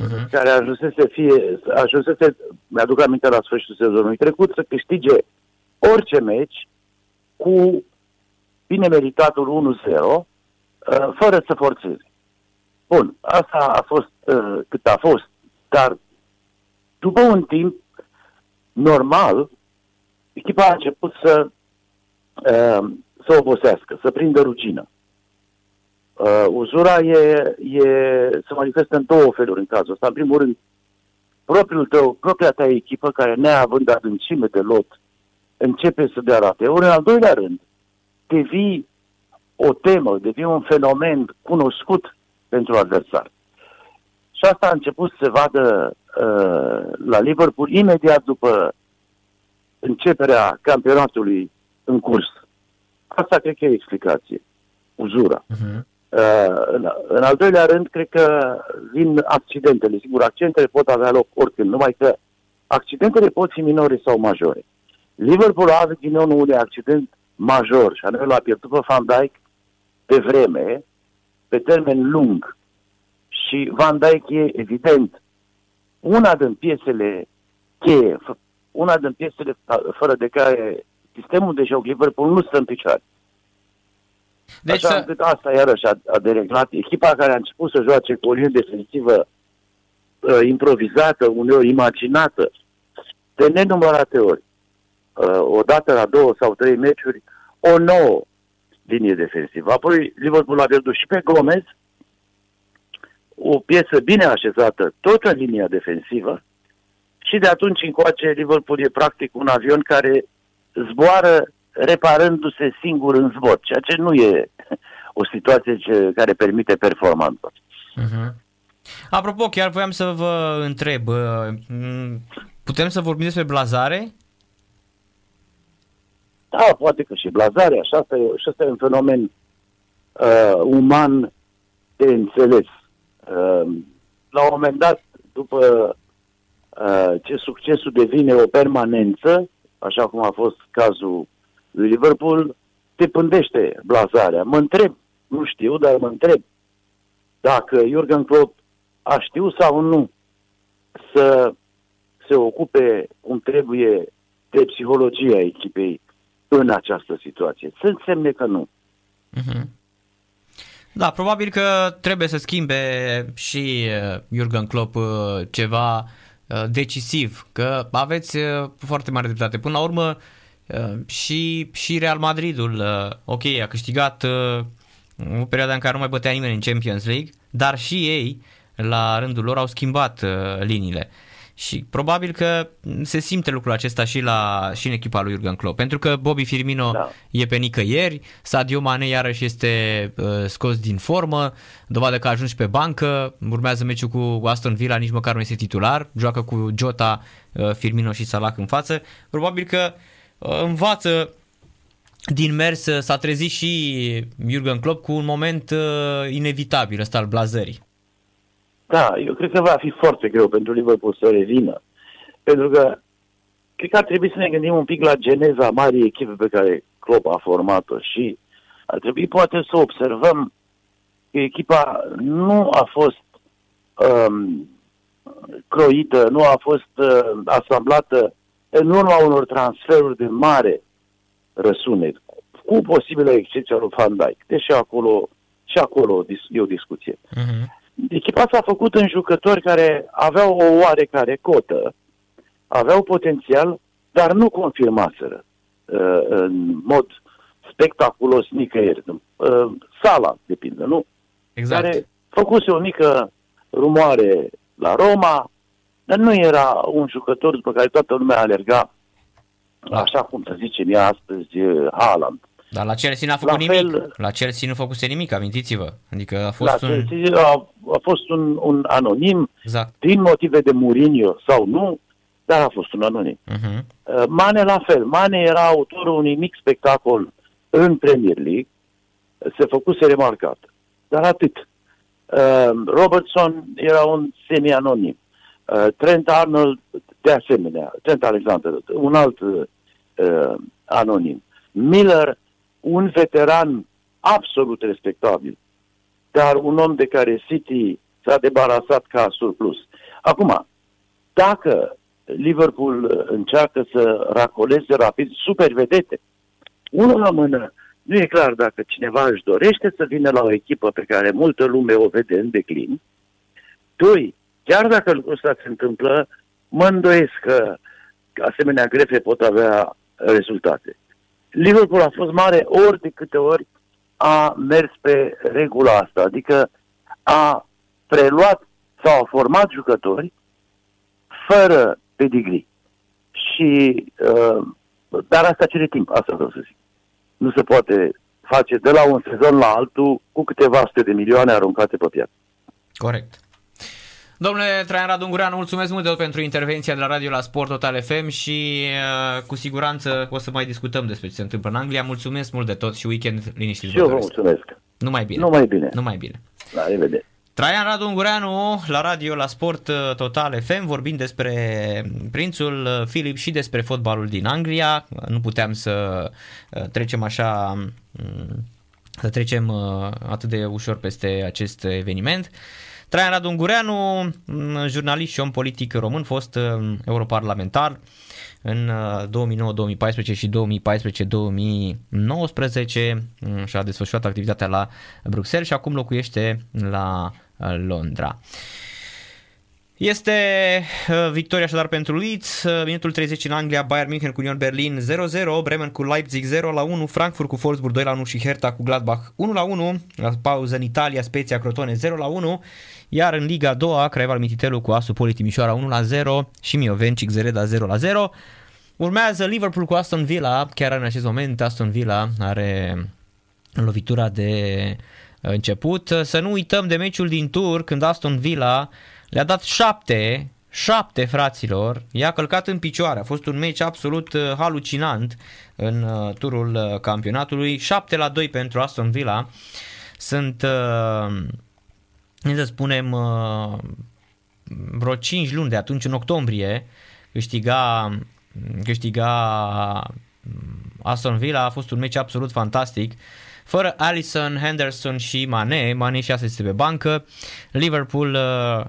Uh-huh. Care ajunsese să fie, ajunsese, mi-aduc aminte la sfârșitul sezonului trecut, să câștige orice meci cu bine meritatul 1-0, uh, fără să forțeze. Bun, asta a fost uh, cât a fost, dar după un timp normal, echipa a început să, uh, să obosească, să prindă rugină. Uh, uzura e, e, se manifestă în două feluri în cazul ăsta. În primul rând, propriul tău, propria ta echipă, care neavând adâncime de lot, începe să dea rate. Ori, în al doilea rând, devii o temă, devii un fenomen cunoscut pentru adversar. Și asta a început să se vadă uh, la Liverpool imediat după începerea campionatului în curs. Asta cred că e explicație. Uzura. Uh-huh. Uh, în, în al doilea rând, cred că vin accidentele. Sigur, accidentele pot avea loc oricând, numai că accidentele pot fi minore sau majore. Liverpool a avut din nou un accident major și anume l-a pierdut pe Van Dijk pe vreme, pe termen lung. Și Van Dijk e evident una din piesele cheie, una din piesele fără de care sistemul de joc Liverpool nu stă în picioare. Deci Așa să... asta iarăși a, a dereglat. Echipa care a început să joace cu o linie defensivă uh, improvizată, uneori imaginată, de nenumărate ori, uh, odată la două sau trei meciuri, o nouă linie defensivă. Apoi Liverpool a pierdut și pe Gomez, o piesă bine așezată, tot în linia defensivă, și de atunci încoace Liverpool e practic un avion care zboară reparându-se singur în zbor, ceea ce nu e o situație ce, care permite performanță. Uh-huh. Apropo, chiar voiam să vă întreb, uh, putem să vorbim despre blazare? Da, poate că și blazare, așa asta e, și asta e un fenomen uh, uman de înțeles. Uh, la un moment dat, după uh, ce succesul devine o permanență, așa cum a fost cazul lui Liverpool, te pândește blazarea. Mă întreb, nu știu, dar mă întreb dacă Jurgen Klopp a știut sau nu să se ocupe cum trebuie de psihologia echipei în această situație. Sunt semne că nu. Uh-huh. Da, probabil că trebuie să schimbe și uh, Jurgen Klopp uh, ceva uh, decisiv, că aveți foarte mare dreptate. Până la urmă, și, și Real Madridul, ok, a câștigat o perioadă în care nu mai bătea nimeni în Champions League, dar și ei, la rândul lor, au schimbat liniile. Și probabil că se simte lucrul acesta și, la, și în echipa lui Jurgen Klopp, pentru că Bobby Firmino da. e pe nicăieri, Sadio Mane iarăși este uh, scos din formă, dovadă că a ajuns pe bancă, urmează meciul cu Aston Villa, nici măcar nu este titular, joacă cu Jota, uh, Firmino și Salah în față. Probabil că uh, învață din mers, uh, s-a trezit și Jurgen Klopp cu un moment uh, inevitabil ăsta al blazării. Da, eu cred că va fi foarte greu pentru Liverpool să revină. Pentru că cred că ar trebui să ne gândim un pic la geneza marii echipe pe care Klopp a format-o și ar trebui poate să observăm că echipa nu a fost um, croită, nu a fost uh, asamblată în urma unor transferuri de mare răsunet, cu posibilă excepția lui Van Dijk. Deși acolo, și acolo e o discuție. Uh-huh. Echipa s-a făcut în jucători care aveau o oarecare cotă, aveau potențial, dar nu confirmaseră uh, în mod spectaculos nicăieri. Uh, Sala, de pildă, nu? Exact. Care făcuse o mică rumoare la Roma, dar nu era un jucător după care toată lumea alerga, așa cum să zicem ea astăzi, uh, Haaland. Dar la Chelsea n-a făcut La nimic. fel- La Chelsea nu făcuse nimic, amintiți-vă. Adică a La fost un... Chelsea a, a fost un, un anonim, Exact. din motive de Mourinho sau nu, dar a fost un anonim. Uh-huh. Uh, Mane la fel. Mane era autorul unui mic spectacol în Premier League, se făcuse remarcat. Dar atât. Uh, Robertson era un semi-anonim. Uh, Trent Arnold, de asemenea, Trent Alexander, un alt uh, anonim. Miller, un veteran absolut respectabil, dar un om de care City s-a debarasat ca surplus. Acum, dacă Liverpool uh, încearcă să racoleze rapid super vedete, unul la mână, nu e clar dacă cineva își dorește să vină la o echipă pe care multă lume o vede în declin. Doi, chiar dacă lucrul ăsta se întâmplă, mă îndoiesc că asemenea grefe pot avea rezultate. Liverpool a fost mare ori de câte ori a mers pe regula asta, adică a preluat sau a format jucători fără pedigree. Și, uh, dar asta cere timp, asta vreau să zic. Nu se poate face de la un sezon la altul cu câteva sute de milioane aruncate pe piață. Corect. Domnule Traian Radu Ungureanu, mulțumesc mult de tot pentru intervenția de la radio la Sport Total FM și uh, cu siguranță o să mai discutăm despre ce se întâmplă în Anglia. Mulțumesc mult de tot și weekend liniștit. Și eu vă doresc. mulțumesc. Numai bine. Numai bine. Numai bine. La revedere. Traian Radu Ungureanu la radio la Sport uh, Total FM vorbind despre prințul uh, Filip și despre fotbalul din Anglia. Nu puteam să uh, trecem așa mm, să trecem uh, atât de ușor peste acest eveniment. Traian Radu Ungureanu, mm, jurnalist și om politic român, fost uh, europarlamentar în uh, 2009, 2014 și 2014-2019 mm, și a desfășurat activitatea la Bruxelles și acum locuiește la uh, Londra. Este uh, victoria așadar pentru Leeds, uh, minutul 30 în Anglia, Bayern München cu Union Berlin 0-0, Bremen cu Leipzig 0-1, Frankfurt cu Wolfsburg 2-1 și Hertha cu Gladbach 1-1, la pauză în Italia, Spezia Crotone 0-1, iar în Liga 2 Craiova Mititelu cu Asu Poli Timișoara 1-0 și Miovencic Zereda 0-0. Urmează Liverpool cu Aston Villa, chiar în acest moment Aston Villa are lovitura de început. Să nu uităm de meciul din tur când Aston Villa le-a dat șapte, șapte fraților, i-a călcat în picioare. A fost un meci absolut uh, halucinant în uh, turul uh, campionatului. 7 la 2 pentru Aston Villa. Sunt, uh, să spunem, uh, vreo 5 luni de atunci, în octombrie, câștiga, câștiga Aston Villa. A fost un meci absolut fantastic. Fără Allison, Henderson și Mane, Mane și asiste pe bancă, Liverpool uh,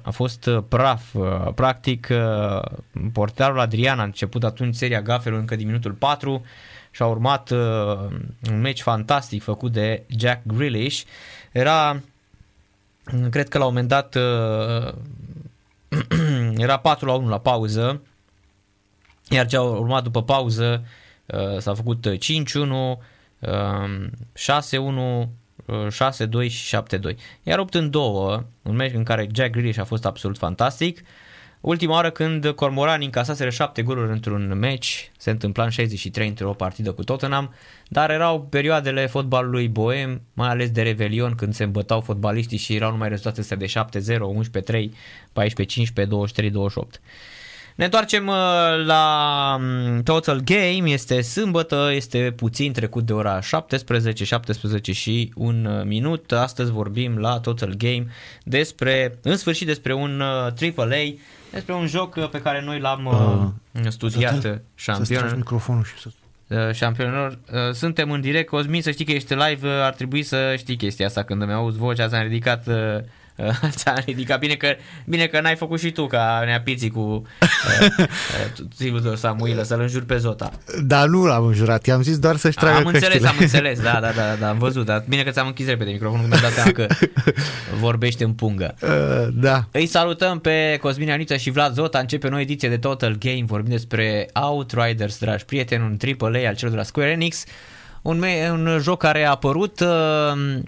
a fost uh, praf. Uh, practic, uh, portarul Adrian a început atunci seria gafelor încă din minutul 4 și a urmat uh, un meci fantastic făcut de Jack Grealish. Era, cred că la un moment dat, uh, era 4 la 1 la pauză, iar ce a urmat după pauză uh, s-a făcut 5-1, 6-1, 6-2 și 7-2. Iar 8 în 2, un meci în care Jack Grealish a fost absolut fantastic. Ultima oară când Cormorani încasaseră 7 goluri într-un meci, se întâmpla în 63 într-o partidă cu Tottenham, dar erau perioadele fotbalului boem, mai ales de revelion, când se îmbătau fotbaliștii și erau numai rezultate astea de 7-0, 11-3, 14-15, 23-28. Ne întoarcem uh, la mm, Total Game, este sâmbătă, este puțin trecut de ora 17, 17 și un uh, minut. Astăzi vorbim la Total Game despre, în sfârșit despre un uh, AAA, despre un joc uh, pe care noi l-am uh, studiat Să-ți șampion. tragi microfonul și să... Uh, șampionilor. Uh, Suntem în direct. Cosmin, să știi că ești live, uh, ar trebui să știi chestia asta. Când îmi auzi vocea, ți-am ridicat uh, uh, ți-am ridicat. Bine că, bine că n-ai făcut și tu ca neapiții cu uh, uh, Silvudor Samuilă să-l înjuri pe Zota. Dar nu l-am înjurat, i-am zis doar să-și tragă am înțeles, căștile. am înțeles, da, da, da, da, am văzut, dar bine că ți-am închis repede microfonul, că mi-am dat seama că vorbește în pungă. Uh, da. Îi salutăm pe Cosmin Anița și Vlad Zota. Începe o nouă ediție de Total Game. Vorbim despre Outriders, dragi prieteni, un AAA al celor de la Square Enix. Un, me- un joc care a apărut, uh,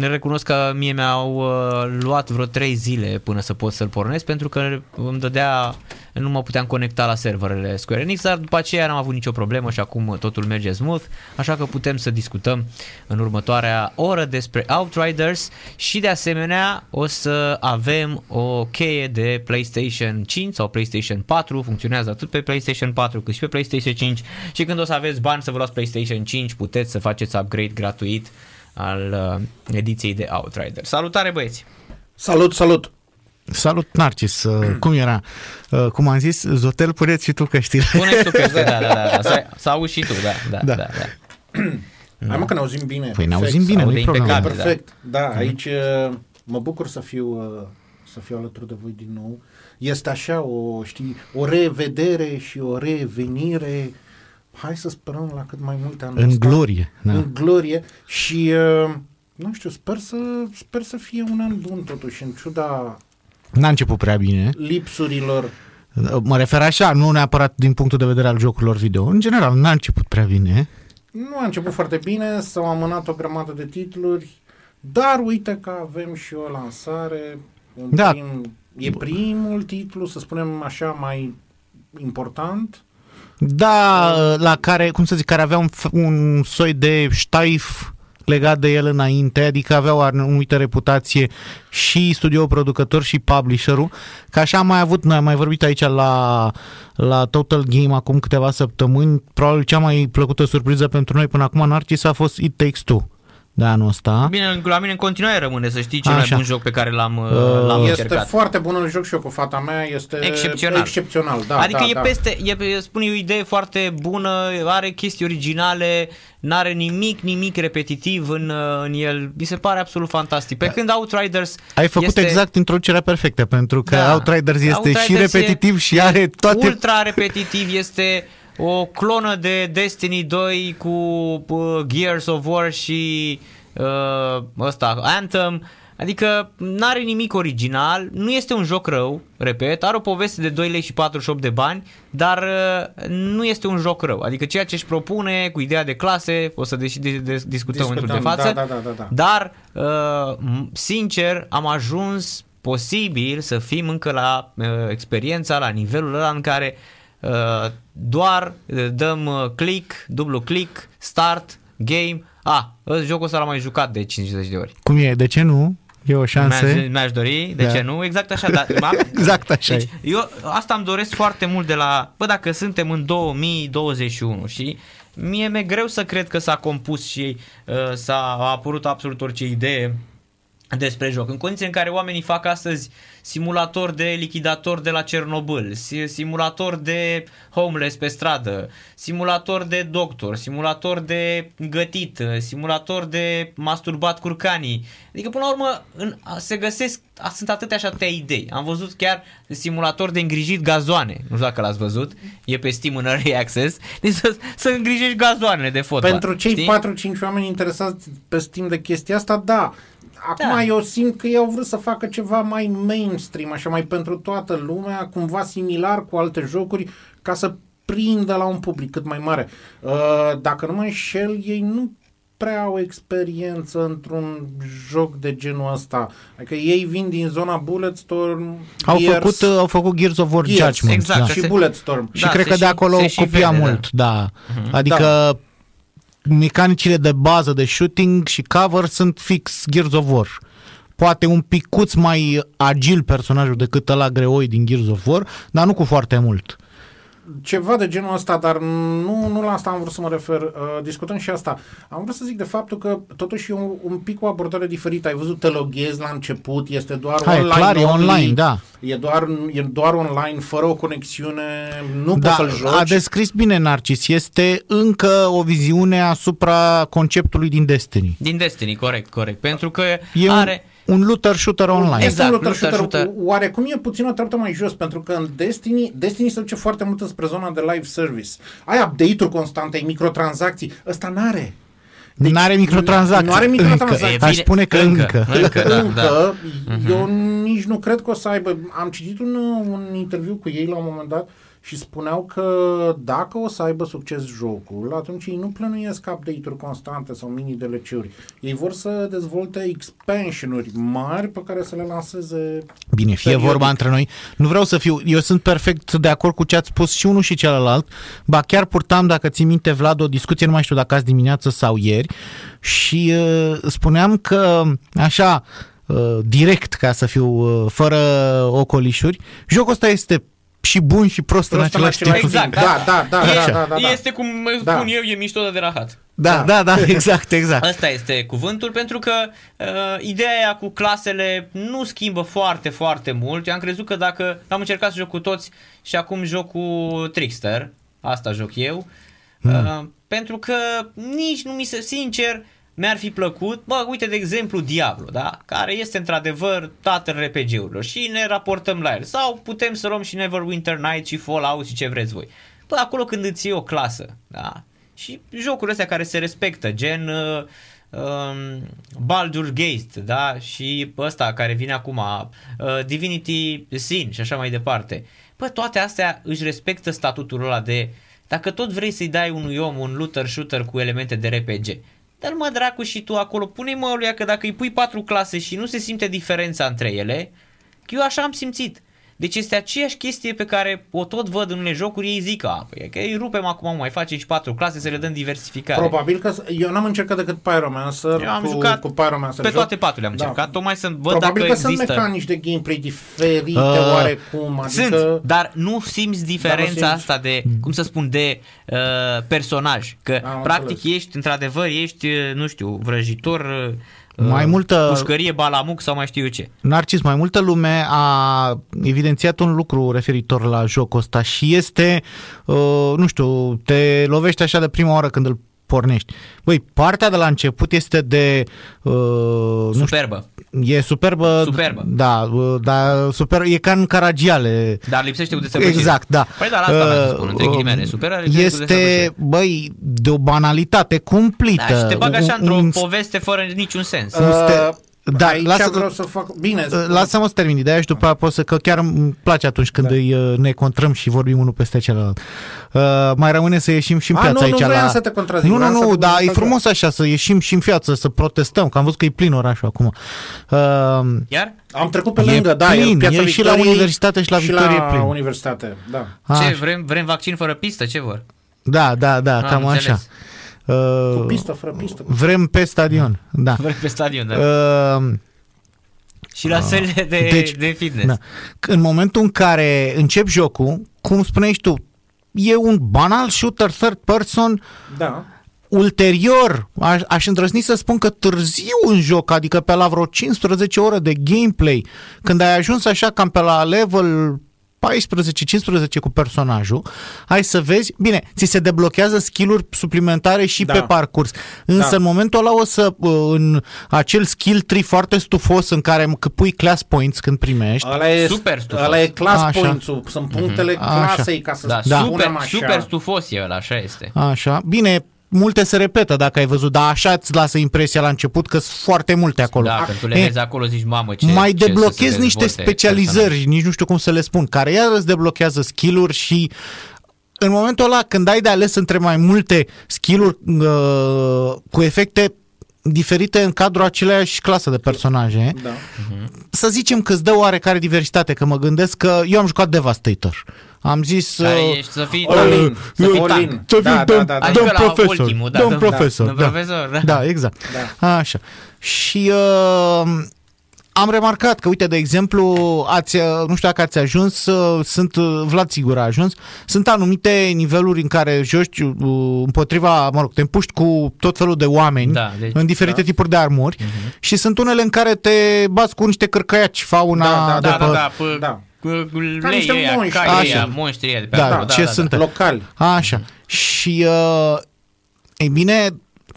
recunosc că mie mi-au uh, luat vreo 3 zile până să pot să-l pornesc pentru că îmi dădea, nu mă puteam conecta la serverele Square Enix, dar după aceea n-am avut nicio problemă și acum totul merge smooth, așa că putem să discutăm în următoarea oră despre Outriders și de asemenea o să avem o cheie de PlayStation 5 sau PlayStation 4, funcționează atât pe PlayStation 4 cât și pe PlayStation 5 și când o să aveți bani să vă luați PlayStation 5 puteți să faceți upgrade gratuit al uh, ediției de Outriders. Salutare băieți! Salut, salut! Salut, Narcis. Uh, Cum era? Uh, Cum am zis, Zotel, puneți și tu căștile. Puneți tu peste, da, da, da, da. Să, să auzi și tu, da, da, da. Da. da, da. Hai mă că ne auzim bine. Păi Perfect. ne auzim bine, aude nu-i problemă. impecabil. Perfect. Da, aici uh, mă bucur să fiu, uh, să fiu alături de voi din nou. Este așa o, știi, o revedere și o revenire. Hai să sperăm la cât mai multe anul În ăsta. glorie, da. În glorie și uh, nu știu, sper să, sper să fie un an bun totuși, în ciuda N-a început prea bine. lipsurilor. Mă refer așa, nu neapărat din punctul de vedere al jocurilor video. În general, n-a început prea bine. Nu a început foarte bine, s-au amânat o grămadă de titluri, dar uite că avem și o lansare. Un Da. prim, e primul titlu, să spunem așa, mai important. Da, la care, cum să zic, care avea un, f- un soi de ștaif legat de el înainte, adică avea o anumită reputație și studio producător și publisherul, că așa am mai avut, noi am mai vorbit aici la, la Total Game acum câteva săptămâni, probabil cea mai plăcută surpriză pentru noi până acum în Arcis a fost It Takes Two de anul ăsta. Bine, la mine în continuare rămâne, să știi, cel mai Așa. bun joc pe care l-am, uh, Uh, l-am este încercat. foarte bun în joc și eu cu fata mea, este Excepțional. excepțional da, adică da, e da. peste, e, spune e o idee foarte bună, are chestii originale, n-are nimic, nimic repetitiv în, uh, în el. Mi se pare absolut fantastic. Pe când Outriders Ai făcut este exact introducerea perfectă, pentru că Da. Outriders este Outriders și repetitiv e- și are toate... ultra repetitiv, este o clonă de Destiny 2 cu uh, Gears of War și uh, ăsta, Anthem. Adică n-are nimic original, nu este un joc rău, repet, are o poveste de 2 lei și 48 de bani, dar uh, nu este un joc rău. Adică ceea ce își propune cu ideea de clase, o să deși de, de, discutăm în momentul de Discutăm, față, da, da, da, da. dar, uh, m- sincer, am ajuns posibil să fim încă la uh, experiența, la nivelul ăla în care uh, doar uh, dăm uh, click, dublu click, start, game. A, ah, jocul ăsta l-am mai jucat de 50 de ori. Cum e? De ce nu? E o Mi-aș, șansă. mi-aș dori, de Da. ce nu? Exact așa. Dar, am- Exact așa deci, e. eu asta îmi doresc foarte mult de la... Bă, dacă suntem în 2021 și mie mi-e greu să cred că s-a compus și uh, s-a a apărut absolut orice idee despre joc. În condiții în care oamenii fac astăzi simulator de lichidator de la Cernobâl, si- simulator de homeless pe stradă, simulator de doctor, simulator de gătit, simulator de masturbat curcanii. Adică, până la urmă, în, a- se găsesc, a, sunt atâtea și atâtea idei. Am văzut chiar simulator de îngrijit gazoane. Nu știu dacă l-ați văzut. E pe Steam în Early Access. Deci să, să îngrijești gazoanele de fotbal. Pentru cei știi? 4-5 oameni interesați pe Steam de chestia asta, da. Acum Da. eu simt că ei au vrut să facă ceva mai mainstream, așa mai pentru toată lumea, cumva similar cu alte jocuri, ca să prindă la un public cât mai mare. Uh, Dacă nu mă înșel, ei nu prea au experiență într-un joc de genul ăsta. Adică ei vin din zona Bulletstorm, Au Gears, făcut, uh, au făcut Gears of War Gears, Judgment. exact. da. că și se- Bulletstorm. Și Da, cred se că de și- acolo se și copia vede, da. mult, da. Adică mecanicile de bază de shooting și cover sunt fix Gears of War. poate un picuț mai agil personajul decât ăla greoi din Gears of War, dar nu cu foarte mult. Ceva de genul ăsta, dar nu, nu la asta am vrut să mă refer. Uh, discutăm și asta. Am vrut să zic de faptul că totuși e un, un pic o abordare diferită. Ai văzut, te loghezi la început, este doar Hai, online. clar, e only, online, da. E doar, e doar online, fără o conexiune, nu Da, poți să-l joci. a descris bine Narcis. Este încă o viziune asupra conceptului din Destiny. Din Destiny, corect, corect. Pentru că E are... un, un looter shooter online. Este Exact, un looter looter shooter. shooter. Oarecum e puțin o treaptă mai jos, pentru că în Destiny, Destiny se duce foarte mult spre zona de live service. Ai update-uri constante, ai microtransacții. Ăsta n-are. Deci, nu are microtransacții. nu are microtransacții. Încă. E Aș bine, spune că încă. încă. Încă, da, încă, da. eu nici nu cred că o să aibă. Am citit un, un interviu cu ei la un moment dat și spuneau că dacă o să aibă succes jocul, atunci ei nu plănuiesc update-uri constante sau mini DLC-uri. Ei vor să dezvolte expansion-uri mari pe care să le lanseze Bine, fie periodic. vorba între noi. Nu vreau să fiu, eu sunt perfect de acord cu ce ați spus și unul și celălalt. Ba chiar purtam, dacă ții minte, Vlad, o discuție, nu mai știu dacă azi dimineață sau ieri, și uh, spuneam că, așa, uh, direct, ca să fiu uh, fără ocolișuri, jocul ăsta este și bun și prost, Prost în în același timp. același Exact, Da, da, da, e, da, da, da, da. Este cum Da. spun eu, e mișto de rahat. Da, da, da, exact, exact. Asta este cuvântul, pentru că uh, ideea aia cu clasele nu schimbă foarte, foarte mult. Eu am crezut că dacă am încercat să joc cu toți și acum joc cu Trickster, asta joc eu, uh, pentru că nici nu mi se, sincer, mi-ar fi plăcut, bă, uite de exemplu Diablo, da? care este într-adevăr tatăl RPG-urilor și ne raportăm la el. Sau putem să luăm și Neverwinter Night și Fallout și ce vreți voi. Bă, acolo când îți iei o clasă, da? Și jocurile astea care se respectă, gen uh, um, Baldur's Gate, da? Și ăsta care vine acum, uh, Divinity Sin și așa mai departe. Bă, toate astea își respectă statutul ăla de dacă tot vrei să-i dai unui om un looter shooter cu elemente de RPG, dar mă dracu și tu acolo, pune-mă lui că dacă îi pui patru clase și nu se simte diferența între ele, că eu așa am simțit. Deci este aceeași chestie pe care o tot văd în unele jocuri, ei zic că, păi, că îi rupem acum, mai facem și patru clase să le dăm diversificare. Probabil că eu n-am încercat decât Pyromancer Eu am cu, jucat cu Pyromancer pe joc. toate patru le-am Da. încercat, tocmai să văd Probabil dacă că sunt există. mecanici de gameplay diferite Uh, oarecum, adică... Sunt, dar nu simți diferența simți. asta de, cum să spun, de uh, personaj. Că Am practic înțeles. ești, într-adevăr, ești, uh, nu știu, vrăjitor, uh, Mai multă- pușcărie, balamuc sau mai știu eu ce. Narcis, mai multă lume a evidențiat un lucru referitor la jocul ăsta și este, uh, nu știu, te lovește așa de prima oară când îl pornești. Băi, partea de la început este de... Uh, nu știu, Superbă. E superbă. Superbă. Da, uh, da, super, e ca în Caragiale. Dar lipsește cu desăvârșire. Exact, da. Păi da, la asta vreau să spun, între Uh, ghilimele. Super lipsește cu Este, desăvârșire. băi, de o banalitate cumplită. Da, și te bag așa Un- într-o un poveste fără niciun sens. un ste- Uh, da, aici lasă- vreau să fac... Bine, Uh, Lasă-mă să termin ideea și după aia pot să, că chiar îmi place atunci când Da. îi, uh, ne contrăm și vorbim unul peste celălalt. Uh, mai rămâne să ieșim și în A, piață nu, nu aici. voiam la... să te contrazic, Nu, nu, voiam să nu, te- dar e să- frumos așa să ieșim și în piață, să protestăm, că am văzut că e plin orașul acum. Uh, Iar? Am trecut pe E lângă, da, plin, e piața e și la Victoriei universitate și la Victorie Și e plin. la universitate, da. Ce, așa. vrem, vrem vaccin fără pistă? Ce vor? Da, da, da, Am cam așa. înțeles. Uh, Cu pistă, fără pistă. Vrem pe stadion, da. Vrem pe stadion, da. Uh, și la sălile de, deci, de fitness. Da. În momentul în care încep jocul, cum spuneai și tu, e un banal shooter third person Da. ulterior, aș, aș îndrăzni să spun că târziu în joc, adică pe la vreo 15 ore de gameplay, când ai ajuns așa cam pe la level 14-15 cu personajul, ai să vezi, bine, ți se deblochează skill-uri suplimentare și Da. pe parcurs. Însă Da. în momentul ăla o să, uh, în acel skill tree foarte stufos în care că pui class points când primești, Ăla e, Super stufos. Ăla e class Așa. points-ul, sunt punctele Așa. clasei, ca să Da, Da. super, spunem așa. super stufos e ăla, așa este. Așa. Bine, multe se repetă dacă ai văzut, dar așa îți lasă impresia la început că sunt foarte multe acolo. Da, când tu le E, vezi acolo zici, mamă, ce mai ce să deblochezi se niște dezvolte specializări, personaj. nici nu știu cum să le spun, care iar îți deblochează skill-uri și în momentul ăla când ai de ales între mai multe skill-uri uh, cu efecte diferite în cadrul aceleiași clase de personaje, Da. să zicem că îți dă oarecare diversitate, că mă gândesc că eu am jucat Devastator. Am zis... Care uh, ești să fii All tank, in, să fii all tank. in. Să fiu Da, domn, da, da, da. Adică domn la profesor, ultimul, da, domn da, profesor, domn da. profesor, da. Da, exact. Da. Așa. Și uh, am remarcat că, uite, de exemplu, ați, uh, nu știu dacă ați ajuns, uh, sunt, uh, Vlad sigur a ajuns, sunt anumite niveluri în care joci uh, împotriva, mă rog, te împuști cu tot felul de oameni Da, deci- în diferite da. tipuri de armuri și sunt unele în care te bați cu niște cărcăiaci, fauna Da, de Da, pe... da, da, pă, Da. lei Ca niște ăia, monștri. cai Așa. ăia, monștrii ăia de pe Da, acolo. ce sunt? Locali. Așa. Și, uh, ei bine,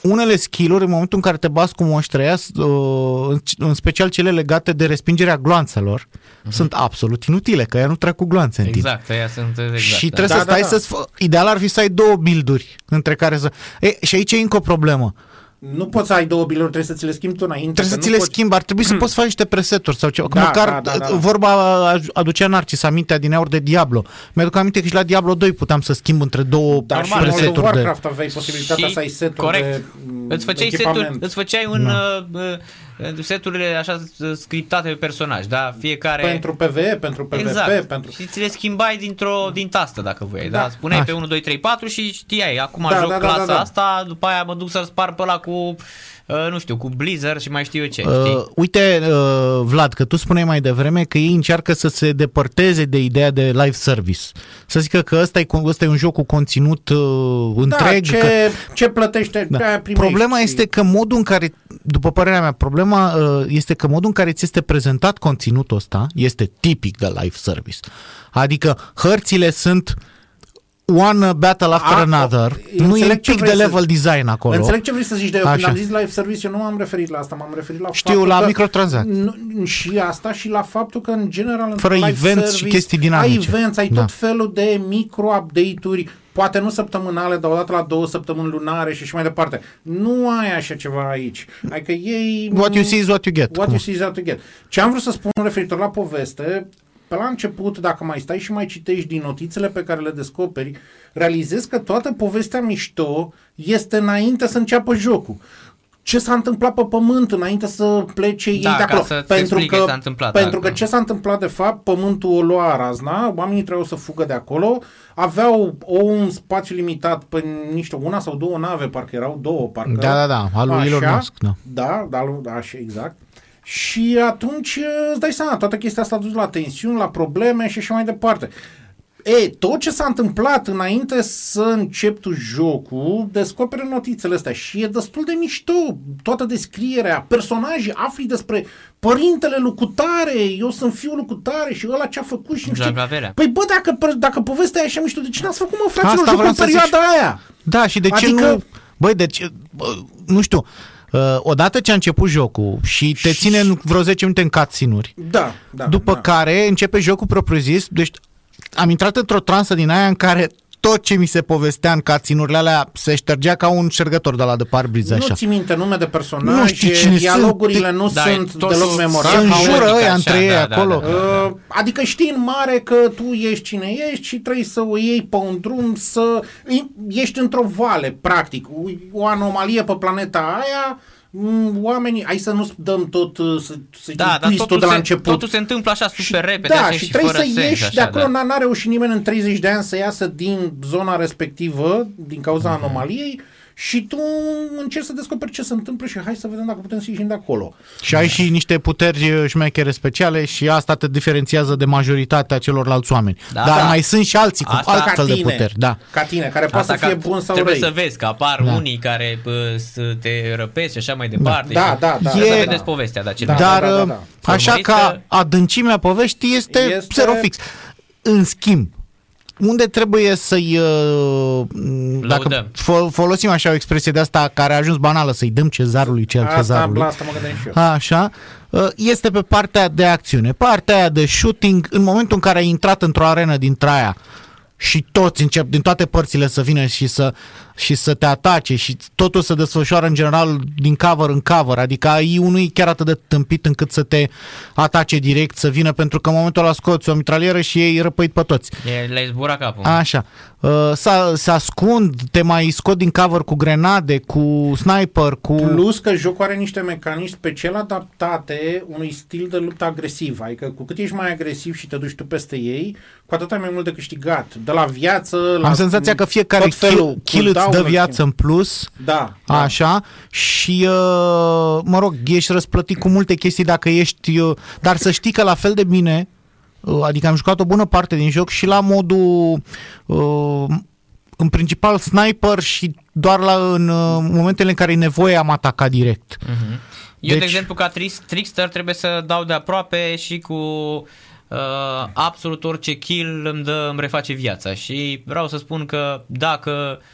unele skill-uri, în momentul în care te bați cu monștri ăia, s- uh, în- în special cele legate de respingerea gloanțelor, sunt absolut inutile, că ea nu trec cu gloanțe în timp. Exact, ăia sunt exact. și da. trebuie Da, să stai da, da. să Ideal ar fi să ai două build-uri între care să... E, și aici e încă o problemă. Nu poți să ai două biluri, trebuie să ți le schimbi tu înainte. Trebuie că să nu ți le poți- schimbi, ar trebui să poți face niște preseturi sau ceva. Da, Măcar da, da, da, da. vorba aducea Narcis amintea din aur de Diablo. Mi-aduc aminte că și la Diablo 2 puteam să schimb între două Da, și Normal, în World of preseturi de... Warcraft aveai posibilitatea Și- să ai seturi corect. de mm, Îți făceai echipament. seturi, îți făceai un uh, uh, seturile așa uh, scriptate pe personaj, da? Fiecare Pentru PvE, pentru PvP, Exact. pentru... Și ți le schimbai dintr-o din tastă dacă voiai, da? Da. Spuneai Așa. pe 1 2 3 4 și știai, acum Da, joc da, da, clasa da, da. asta, după aia mă duc să spar pe ăla cu uh, nu știu, cu Blizzard și mai știu eu ce, Uh, știi? uite, uh, Vlad, că tu spuneai mai devreme că ei încearcă să se depărteze de ideea de live service. Să zică că ăsta e, cu- ăsta e un joc cu conținut uh, întreg. da, ce, că, ce plătește, da. de-aia primești. Problema este că modul în care, după părerea mea, problema uh, este că modul în care ți este prezentat conținutul ăsta este tipic de live service. Adică hărțile sunt one battle after A, another. o- Nu e un înțeleg ce pic de vrei să- level design acolo. Înțeleg ce vrei să zici de eu. Când Așa. am zis live service, eu nu m-am referit la asta, m-am referit la Știu, faptul la că, microtransacții. Nu, și asta și la faptul că în general Fără într-un live events și service, chestii dinamice. Ai events, ai Da. tot felul de micro-update-uri, poate nu săptămânale, dar odată la două săptămâni lunare și așa mai departe. Nu ai așa ceva aici. Adică ei... What you see is what you get. What Cum? you see is what you get. Ce am vrut să spun referitor la poveste, pe la început, dacă mai stai și mai citești din notițele pe care le descoperi, realizezi că toată povestea mișto este înainte să înceapă jocul. Ce s-a întâmplat pe pământ înainte să plece ei Da, de ca acolo. să-ți pentru explice că, ce s-a întâmplat, pentru da. că ce s-a întâmplat de fapt, pământul o lua razna, oamenii trebuiau să fugă de acolo, aveau o, un spațiu limitat pe niște, una sau două nave, parcă erau două, parcă. Da, da, da, al lui Elon Așa. Musk, da. Da, da, lu- da, așa, exact. Și atunci îți dai seama, toată chestia asta a dus la tensiuni, la probleme și așa mai departe. E, tot ce s-a întâmplat înainte să încep tu jocul, descoperi notițele astea și e destul de mișto. Toată descrierea, personaje, afli despre părintele lucutare, eu sunt fiul lucutare și ăla ce-a făcut și nu știu. Zagaverea. Păi bă, dacă, dacă povestea e așa mișto, de ce n-ați făcut mă, fraților, Asta jocul vreau în să zic perioada și- aia? Da, și de ce Adică- nu... Băi, deci, bă, nu știu, uh, odată ce a început jocul și te ține în vreo 10 minute în cutscene-uri, Da, da. după da. care începe jocul propriu-zis, deci am intrat într-o transă din aia în care tot ce mi se povestea în cutscene alea se ștergea ca un șergător de la de parbriz așa. Nu ți minte nume de Nu personaje, știi cine dialogurile sunt, nu Da, sunt e totul deloc Se memorabile. haotic, înjură ăia așa, între ei da, da, acolo. da, da. Uh, adică știi în mare că tu ești cine ești și trebuie să o iei pe un drum să... Ești într-o vale, practic. O anomalie pe planeta aia, mm, oamenii... Hai să nu dăm tot, uh, să, să Da, dar twistul totul de la se, început. totul se întâmplă așa super repede da, așa, și, și trebuie fără să sens, ieși așa, de acolo, da. n-a reușit nimeni în 30 de ani să iasă din zona respectivă, din cauza Mhm. anomaliei, și tu încerci să descoperi ce se întâmplă și hai să vedem dacă putem să ieșim de acolo. Și ai și niște puteri uh, șmechere speciale și asta te diferențiază de majoritatea celorlalți oameni. Da, Dar da. mai sunt și alții cu Asta- altfel de tine, puteri. Da. Ca tine, care poate Asta să fie ca- bun sau trebuie răi. să vezi că apar Da. unii care bă, să te răpesc și așa mai departe. Da, și da, da, Trebuie da, să da. vedeți povestea de Da, acelea. Dar da, da, uh, da. așa Urmăriți ca că- adâncimea poveștii este, Este- este zero fix. În schimb, unde trebuie să-i uh, dacă Lăudăm. fo- folosim așa o expresie de asta care a ajuns banală, să-i dăm cezarului cel Asta, cezarului. la asta mă gândeam și eu. Așa, uh, este pe partea de acțiune. Partea aia de shooting, în momentul în care ai intrat într-o arenă din traia și toți încep din toate părțile să vină și să, și să te atace și totul se desfășoară în general din cover în cover, adică ai unui chiar atât de tâmpit încât să te atace direct, să vină pentru că în momentul ăla scoți o mitralieră și ei răpăit pe toți. E, le-ai zburat capul. Așa. Uh, să, se ascund, te mai scot din cover cu grenade, cu sniper, cu... Plus că jocul are niște mecanici special adaptate unui stil de luptă agresiv. Adică cu cât ești mai agresiv și te duci tu peste ei, cu atât ai mai mult de câștigat. de la viață, la Am senzația că fiecare tot felul kill, kill îți dă cooldown-uri, viață în plus, Da, da. așa, și, uh, mă rog, ești răsplătit cu multe chestii dacă ești... uh, Dar să știi că la fel de bine, uh, adică am jucat o bună parte din joc și la modul... uh, în principal sniper și doar la, în uh, momentele în care e nevoie am atacat direct. Eu, de Deci- exemplu, ca trix- trickster trebuie să dau de aproape și cu uh, absolut orice kill îmi, dă, îmi reface viața și vreau să spun că dacă uh,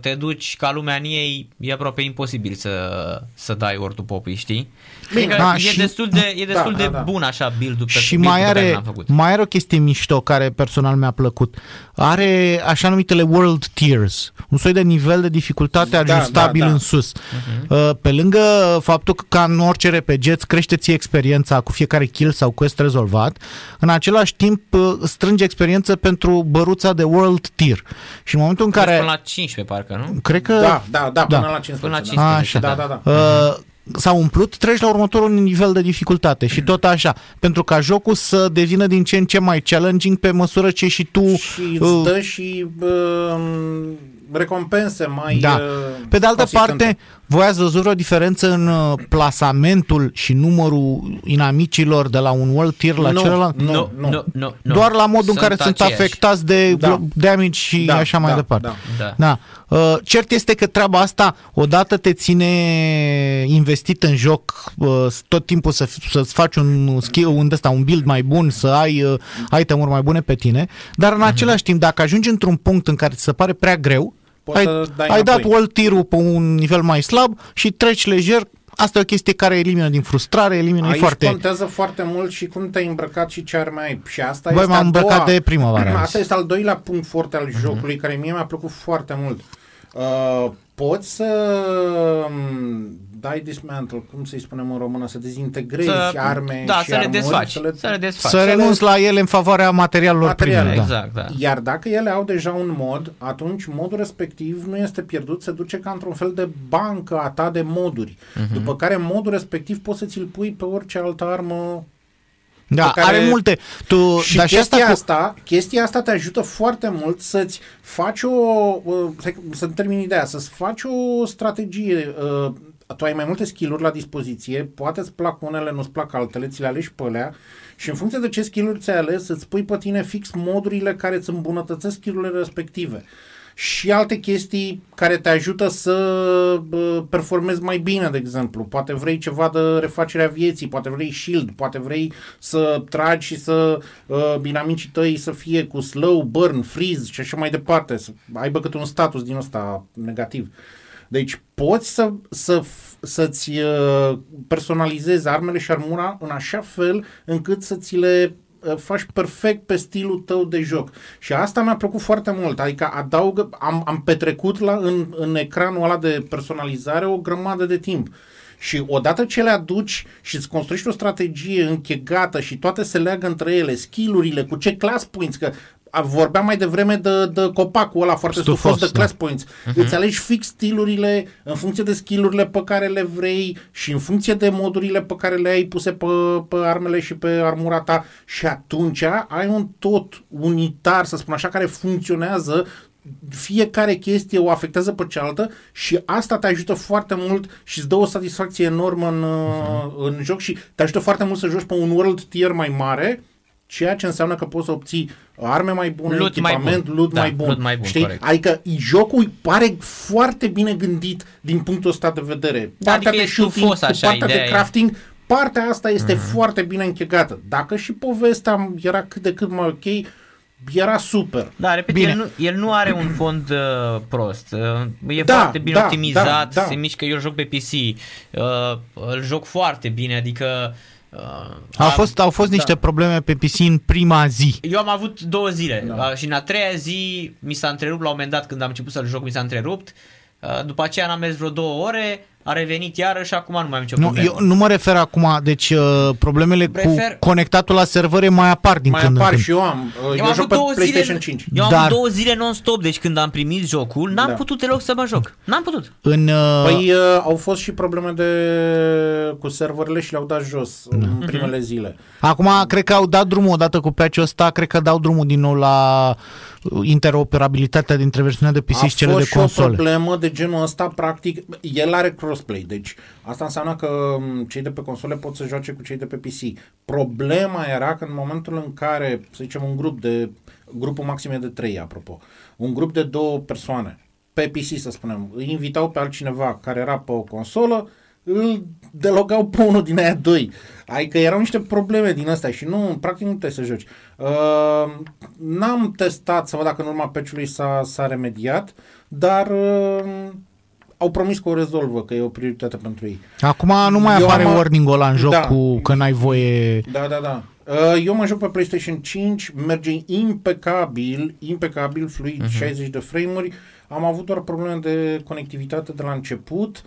te duci ca lumea în ei, e aproape imposibil să, să dai ortul popii, știi? Bine, adică da, e, și- destul de, e destul da, de da. bun așa build-ul pe Și build-ul mai pe care are, l-am făcut. mai are o chestie mișto care personal mi-a plăcut. Are așa numitele world tiers, un soi de nivel de dificultate Da, ajustabil da, da. în sus. Mhm. Uh, Pe lângă faptul că ca în orice RPG îți crește ție experiența cu fiecare kill sau quest rezolvat, în același timp uh, strânge experiență pentru băruța de world tier. Și în momentul în Care... care... Până la 15 parcă, nu? Cred că... Da, da, da, până Da. la 15. Până la da. 15, Da, da. da, da. Uh, s-a umplut, treci la următorul nivel de dificultate și tot așa, pentru ca jocul să devină din ce în ce mai challenging pe măsură ce și tu... Și îți uh, dă și uh, recompense mai Da. uh, Pe de altă consistente. parte, voi ați văzut vreo diferență în uh, plasamentul și numărul inamicilor de la un world tier la Nu, celălalt? nu, nu, nu. nu, nu, nu. Doar la modul în care sunt aceiași. afectați de Da. da. damage și Da, așa mai da, departe. da. Da. Da. Uh, cert este că treaba asta odată te ține investit în joc uh, tot timpul să, să-ți faci un skill, un, ăsta, un build mai bun, să ai uh, itemuri mai bune pe tine, dar Mhm. în același timp, dacă ajungi într-un punct în care ți se pare prea greu, Poți ai, să dai ai dat înapoi. world tier-ul pe un nivel mai slab și treci lejer, asta e o chestie care elimină din frustrare, elimină e Aici foarte... contează foarte mult și cum te-ai îmbrăcat și ce arme ai. Și asta Băi, este m-am a îmbrăcat doua, de primăvară azi. Asta este al doilea punct foarte al Mhm. jocului, care mie mi-a plăcut foarte mult. Uh, poți să um, dai dismantle, cum să-i spunem în română, să dezintegrezi Să- arme da, și să le armuri, desfaci, Să le, să le desfaci. Să le- renunți la ele în favoarea materialelor Materiale, prime. Da. Exact, da. Iar dacă ele au deja un mod, atunci modul respectiv nu este pierdut, se duce ca într-un fel de bancă a ta de moduri. Mhm. După care modul respectiv poți să ți-l pui pe orice altă armă Da, pe care- are multe. Tu, Și dar și chestia, asta cu, asta, chestia asta te ajută foarte mult să-ți faci o, uh, să- să-mi termin ideea, să-ți faci o strategie. uh, Tu ai mai multe skill-uri la dispoziție, poate îți plac unele, nu-ți plac altele, ți le alegi pe alea și în funcție de ce skill-uri ți-ai ales, îți pui pe tine fix modurile care îți îmbunătățesc skill-urile respective. Și alte chestii care te ajută să bă, performezi mai bine, de exemplu. Poate vrei ceva de refacerea vieții, poate vrei shield, poate vrei să tragi și să uh, inamicii tăi să fie cu slow, burn, freeze și așa mai departe, să aibă câte un status din ăsta negativ. Deci poți să, să, să-ți uh, personalizezi armele și armura în așa fel încât să ți le uh, faci perfect pe stilul tău de joc. Și asta mi-a plăcut foarte mult. Adică adaugă, am, am petrecut la, în, în ecranul ăla de personalizare o grămadă de timp. Și odată ce le aduci și îți construiești o strategie închegată și toate se leagă între ele, skillurile, cu ce class points, că a- vorbeam mai devreme de, de copacul ăla foarte Stufos, stufos, de da. class points. Uh-huh. Îți alegi fix stilurile în funcție de skillurile pe care le vrei și în funcție de modurile pe care le ai puse pe, pe armele și pe armura ta și atunci ai un tot unitar, să spun așa, care funcționează fiecare chestie o afectează pe cealaltă și asta te ajută foarte mult și îți dă o satisfacție enormă în, uh-huh. în joc și te ajută foarte mult să joci pe un world tier mai mare, ceea ce înseamnă că poți să obții arme mai bune, Loot mai echipament, bun. loot Da, mai bun. loot mai bun, Știi? corect. Adică jocul pare foarte bine gândit din punctul ăsta de vedere. Partea Adică de e shooting, stufos cu așa, partea de ideea e. crafting, partea asta este Mhm. foarte bine închegată. Dacă și povestea era cât de cât mai ok, era super. Da, repet, Bine. el nu, el nu are un fond uh, prost. Uh, e Da, foarte bine da, optimizat, da, da. se mișcă, eu îl joc pe PC. Uh, îl joc foarte bine, adică... Uh, au am- fost, au fost niște probleme pe PC în prima zi. Eu am avut două zile da. și în a treia zi mi s-a întrerupt la un moment dat când am început să-l joc, mi s-a întrerupt. Uh, După aceea n-am mers vreo două ore, a revenit iarăși și acum nu mai am nicio Nu, problemă. eu nu mă refer acum, deci uh, problemele Prefer- cu conectatul la servere mai apar din Mai când în apar când. și eu am. uh, Eu, am joc avut pe două PlayStation zile, 5. Eu am Dar- Dar... două zile non-stop, deci când am primit jocul, n-am Da. putut deloc să mă joc. N-am putut. În, uh, Păi uh, au fost și probleme de cu serverele și le-au dat jos Da. în primele zile. Acum cred că au dat drumul odată cu patch-ul ăsta, cred că dau drumul din nou la uh, interoperabilitatea dintre versiunea de PC A și cele fost de și o console. problemă de genul ăsta, practic, el are crossplay, deci asta înseamnă că m, cei de pe console pot să joace cu cei de pe PC. Problema era că în momentul în care, să zicem, un grup de, grupul maxim e de 3, apropo, un grup de două persoane, pe PC să spunem, îi invitau pe altcineva care era pe o consolă, îl delogau pe unul din aia doi. Adică erau niște probleme din astea și nu, practic nu puteai să joci. Uh, n-am testat să văd dacă în urma patch-ului s-a, s-a remediat, dar uh, au promis că o rezolvă, că e o prioritate pentru ei. Acum nu mai Eu apare am- warning-ul ăla în joc Da. cu că n-ai voie... Da, da, da. Uh, Eu mă joc pe PlayStation 5, merge impecabil, impecabil, fluid, uh-huh. 60 de frame-uri. Am avut doar probleme de conectivitate de la început,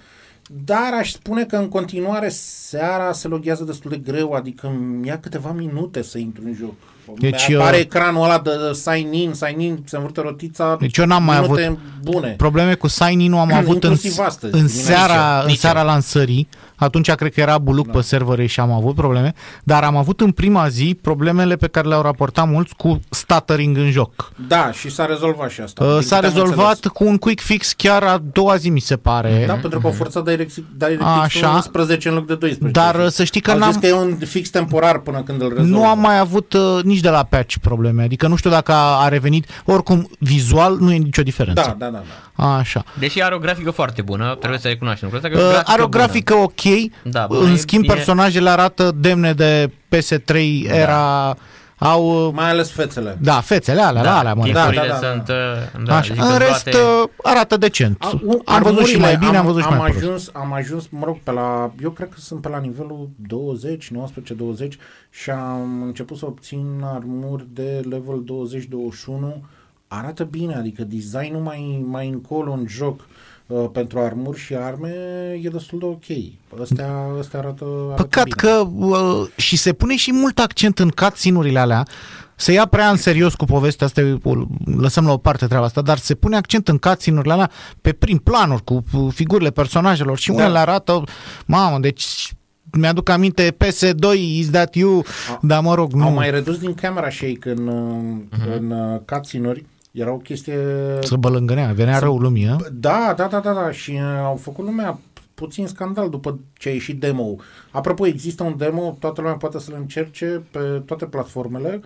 dar aș spune că în continuare seara se loghează destul de greu, adică îmi ia câteva minute să intru în joc. Deci, Deci, apare uh, ecranul ăla de sign-in, sign-in, se învârte rotița, Deci eu n-am mai minute avut bune. probleme cu sign-in-ul am avut în, Inclusiv astăzi, în dimineața. seara, în Nici seara lansării. Atunci cred că era buluc da. pe servere și am avut probleme, dar am avut în prima zi problemele pe care le-au raportat mulți cu stuttering în joc. Da, și s-a rezolvat și asta. Uh, din S-a câte am rezolvat înțeles. cu un quick fix chiar a doua zi, mi se pare. Da, pentru că au forțat DirectX DirectX Așa. 11 în loc de 12. Dar uh, să știi că Au zis n-am, că e un fix temporar până când îl rezolvă. nu am mai avut uh, nici de la patch probleme. Adică nu știu dacă a, a revenit. Oricum, vizual nu e nicio diferență. Da, da, da. da. Așa. Deși are o grafică foarte bună, trebuie să recunoaștem lucrul ăsta. că Uh, e are o grafică ok. Da, bună, în e- schimb, e- personajele arată demne de PS3 era... Au... uh, Mai ales fețele. Da, fețele alea, la alea, mă Da, refer. da, da, da. sunt, uh, da, Așa. zic În că rest, toate- uh, arată decent. A- u- Am văzut și armurile, mai bine, am văzut și am mai prost. ajuns, am ajuns, mă rog, pe la, eu cred că sunt pe la nivelul 20, 19, 20 și am început să obțin armuri de level 20-21. Arată bine, adică designul mai, mai încolo în joc uh, pentru armuri și arme e destul de ok. Astea, astea arată, arată Păcat bine. că uh, și se pune și mult accent în cutscene-urile alea. Se ia prea în serios cu povestea asta, o lăsăm la o parte treaba asta, dar se pune accent în cutscene-urile alea pe prim planuri, cu uh, figurile personajelor și unele arată, mamă, deci mi-aduc aminte PS2, is that you, dar mă rog, nu. Au mai redus din camera shake în, uh, în uh, cutscene-uri. Era o chestie... Să bălângânea, venea rău lumii, a? Da, da, da, da, da. Și uh, au făcut lumea puțin scandal după ce a ieșit demo Apropo, există un demo, toată lumea poate să-l încerce pe toate platformele.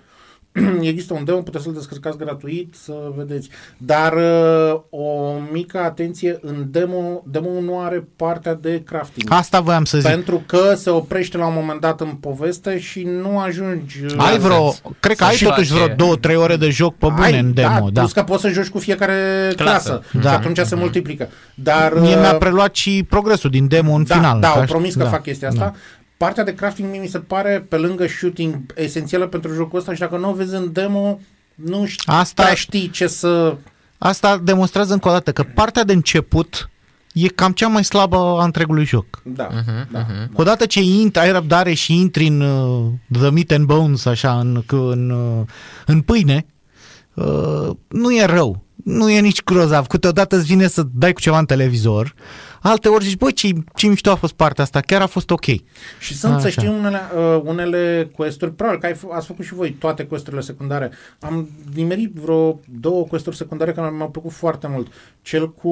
există un demo, puteți să-l descărcați gratuit, să vedeți. Dar uh, o mică atenție, în demo, demo nu are partea de crafting. Asta voiam să zic. Pentru că se oprește la un moment dat în poveste și nu ajungi... uh, Ai vreo, cred că ai Și totuși face- vreo două, trei ore de joc pe bune Ai, în demo, da, da. Plus că poți să joci cu fiecare clasă, Clasă. da. Da. și atunci se multiplică. Dar Mie uh, mi-a preluat și progresul din demo în da, final. Da, că au aș- promis că da, fac chestia asta. da. Partea de crafting mie mi se pare, pe lângă shooting, esențială pentru jocul ăsta și dacă nu o vezi în demo, nu știi, Asta- prea știi ce să... Asta demonstrează încă o dată că partea de început e cam cea mai slabă a întregului joc. Da, Mhm, da. Odată ce intri, ai răbdare și intri în uh, the meat and bones, așa, în, în, uh, în pâine, uh, nu e rău. Nu e nici grozav. Câteodată îți vine să dai cu ceva în televizor. Alte ori zici, băi, ce, ce mișto a fost partea asta, chiar a fost ok. Și sunt, să Așa. știi, unele, uh, unele questuri, probabil că ai, f- ați făcut și voi toate questurile secundare. Am nimerit vreo două questuri secundare care mi-au plăcut foarte mult. Cel cu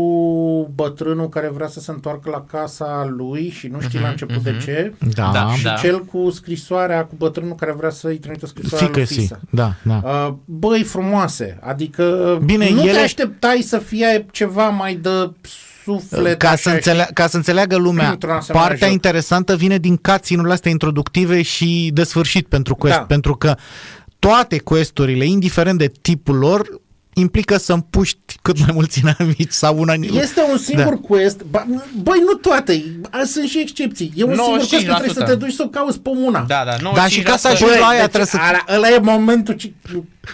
bătrânul care vrea să se întoarcă la casa lui și nu știi la început de ce. Da, Da. Și cel cu scrisoarea cu bătrânul care vrea să-i trimită scrisoarea lui Fică-si. Fisa. Da, da. Uh, băi, frumoase. Adică Bine, nu te ele- așteptai să fie ceva mai de suflet. Ca așa, să, înțelea, ca să înțeleagă lumea, Într-un asemenea partea joc. interesantă vine din cutscene astea introductive și de sfârșit pentru quest, Da. pentru că toate questurile, indiferent de tipul lor, implică să împuști cât mai mulți inamici sau una... Este un singur da. quest, ba, băi, nu toate, sunt și excepții. E un singur quest că trebuie să te duci să cauți pe una. Da, da, 95%. Da, și ca să ajungi la aia deci, trebuie să... ala, ăla e momentul ce,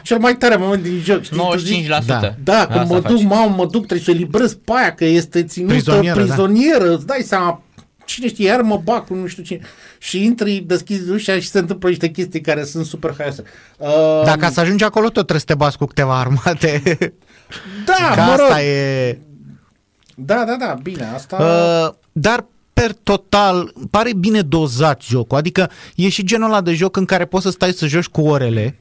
cel mai tare moment din joc. Știi? Tu 95%. zici, Da. Da, când Asta mă faci. duc, mamă, mă duc, trebuie să eliberez pe aia, că este ținută Prizonieră, prizonieră, da. îți dai seama, cine știe, iar mă bag cu nu știu cine. Și intri, deschizi ușa și se întâmplă niște chestii care sunt super haioase. Uh, Dar ca să ajungi acolo tot trebuie să te bați cu câteva armate. da, Că mă rog. asta e... Da, da, da, bine, asta... Uh, dar per total pare bine dozat jocul. Adică e și genul ăla de joc în care poți să stai să joci cu orele.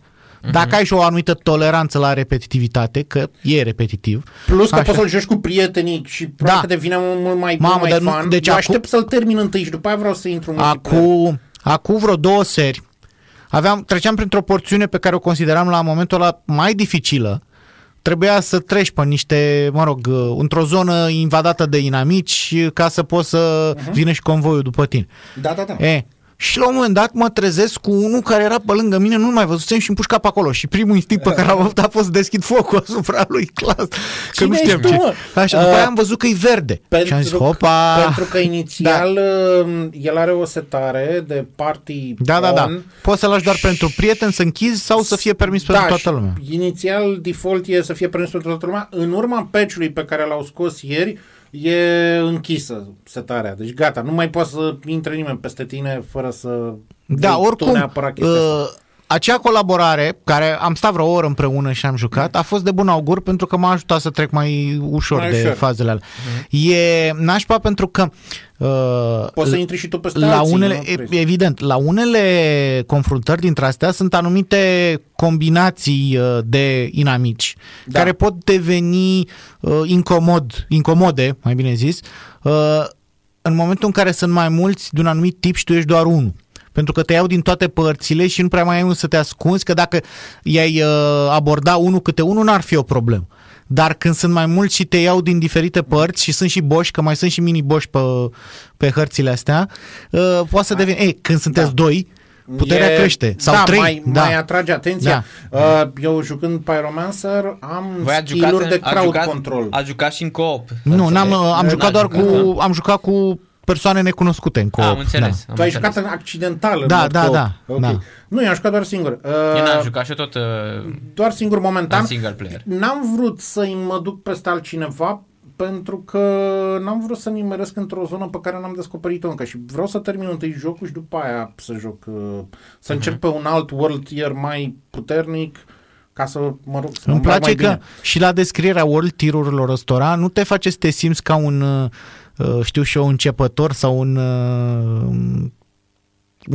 Dacă ai și o anumită toleranță la repetitivitate, că e repetitiv. Plus că Așa. poți să-l joci cu prietenii și probabil Da. că devine mult mai, Mamă, mult mai dar nu- fun. deci Eu acum- aștept să-l termin întâi și după aia vreau să intru în multiplayer. Acum, acum vreo două seri, aveam, treceam printr-o porțiune pe care o consideram la momentul ăla mai dificilă. Trebuia să treci pe niște, mă rog, uh, într-o zonă invadată de inamici ca să poți să uh-huh. vină și convoiul după tine. Da, da, da. E, și la un moment dat mă trezesc cu unul care era pe lângă mine, nu-l mai văzusem și îmi pușca pe acolo. Și primul instinct pe care l-am avut a fost să deschid focul asupra lui clas. Că Cine nu știam ești tu, ce. mă? Așa, după Uh, aia am văzut că e verde. și am zis, hopa! pentru că inițial da. el are o setare de party Da, da, da. on. Poți să lași doar pentru prieteni să închizi sau să fie permis pentru Da, toată și lumea. Inițial, default e să fie permis pentru toată lumea. În urma patch-ului pe care l-au scos ieri, e închisă setarea. Deci gata, nu mai poate să intre nimeni peste tine fără să Da, vrei tu oricum, neapărat chestia asta. uh, acea colaborare, care am stat vreo oră împreună și am jucat, a fost de bun augur pentru că m-a ajutat să trec mai ușor Mai de ușor. fazele alea. E nașpa pentru că uh, Poți să intri și tu peste la alții, unele, nu e- trebuie. evident, la unele confruntări dintre astea sunt anumite combinații uh, de inamici Da. care pot deveni uh, incomod, incomode, mai bine zis, uh, în momentul în care sunt mai mulți de un anumit tip și tu ești doar unul. Pentru că te iau din toate părțile și nu prea mai ai unde să te ascunzi, că dacă i-ai uh, aborda unul câte unul, n-ar fi o problemă. Dar când sunt mai mulți și te iau din diferite părți și sunt și boși, că mai sunt și mini-boși pe, pe hărțile astea, uh, poate să devină... Ei, când sunteți Da. doi, puterea E- crește. Sau da, trei. Mai, da. mai atrage atenția. Da. Uh, eu jucând Pyromancer am Voi ați jucat, skill-uri în, de ați crowd jucat, control. ați jucat și în co-op. nu, să n-am, înțelegi. am N-ați jucat doar cu... jucat. Am jucat cu persoane necunoscute în co Am înțeles. Da. Am Tu ai înțeles. jucat în accidental. în Da, mod da, co-op. da, Ok. da. Nu, eu am jucat doar singur. Eu n-am Uh, jucat și eu tot uh, doar singur momentan. în single player. N-am vrut să-i mă duc peste altcineva pentru că n-am vrut să nimeresc într-o zonă pe care n-am descoperit-o încă și vreau să termin întâi jocul și după aia să joc, uh, să Mhm. încep pe un alt world tier mai puternic ca să, mă rog, să Îmi mă îmbrac place mai că bine. și la descrierea world tirurilor ăstora nu te face să te simți ca un, uh, uh, știu și eu, începător sau un uh,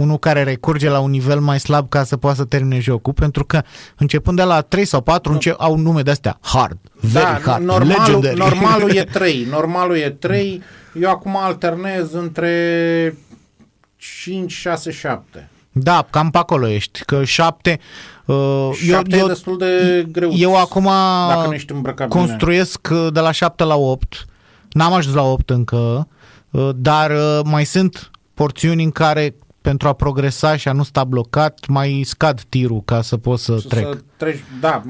unul care recurge la un nivel mai slab ca să poată să termine jocul, pentru că începând de la 3 sau 4 înce- au nume de astea hard, very Da, hard, normalul, legendary. normalul e 3. Normalul e 3. Eu acum alternez între 5, 6, 7. Da, cam pe acolo ești, că 7 uh, 7 e destul de greu. eu acum dacă nu ești îmbrăcat bine. construiesc uh, de la 7 la 8. N-am ajuns la 8 încă, uh, dar uh, mai sunt porțiuni în care pentru a progresa și a nu sta blocat, mai scad tirul ca să pot să, să, trec. să treci, da,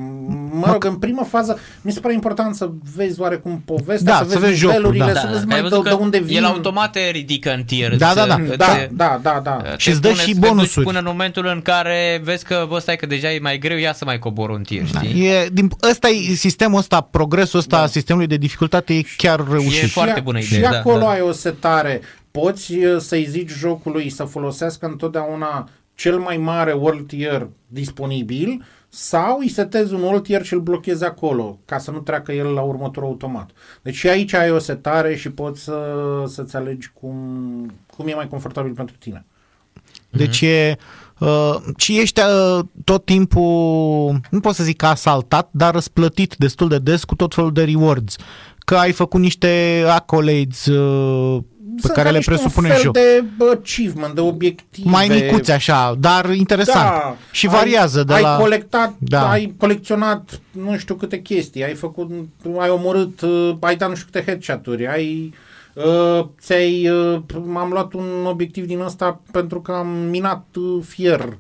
mă rog, în prima fază mi se pare important să vezi oarecum povestea, Da, să să vezi vezi jocul, nivelurile, da. să vezi ai mai de, văzut de că unde vin. El automat te ridică în tier. Da, da, da. Îți- Da, te- da, da, da. te Și îți dă pune și să te duci bonusuri. Până în momentul în care vezi că, bă, stai că deja e mai greu, ia să mai cobor un tir, știi? E, din, ăsta e sistemul ăsta, progresul ăsta da. sistemului de dificultate e chiar reușit. E foarte și, bună Și idee, da, acolo da. ai o setare. Poți uh, să-i zici jocului să folosească întotdeauna cel mai mare world tier disponibil sau îi setezi un world tier și îl blochezi acolo ca să nu treacă el la următorul automat. Deci și aici ai o setare și poți să, să-ți alegi cum, cum e mai confortabil pentru tine. Deci e... Uh, și ești uh, tot timpul, nu pot să zic asaltat, dar răsplătit destul de des cu tot felul de rewards. Că ai făcut niște accolades uh, pe Sunt care ca le niște presupune un fel joc. de bă, achievement, de obiective. Mai micuți așa, dar interesant. Da, și ai- variază de ai la... colectat, Da. ai colecționat nu știu câte chestii, ai făcut, ai omorât, uh, ai dat nu știu câte headshot-uri, ai Uh, ți-ai, uh, am luat un obiectiv din ăsta pentru că am minat uh, fier.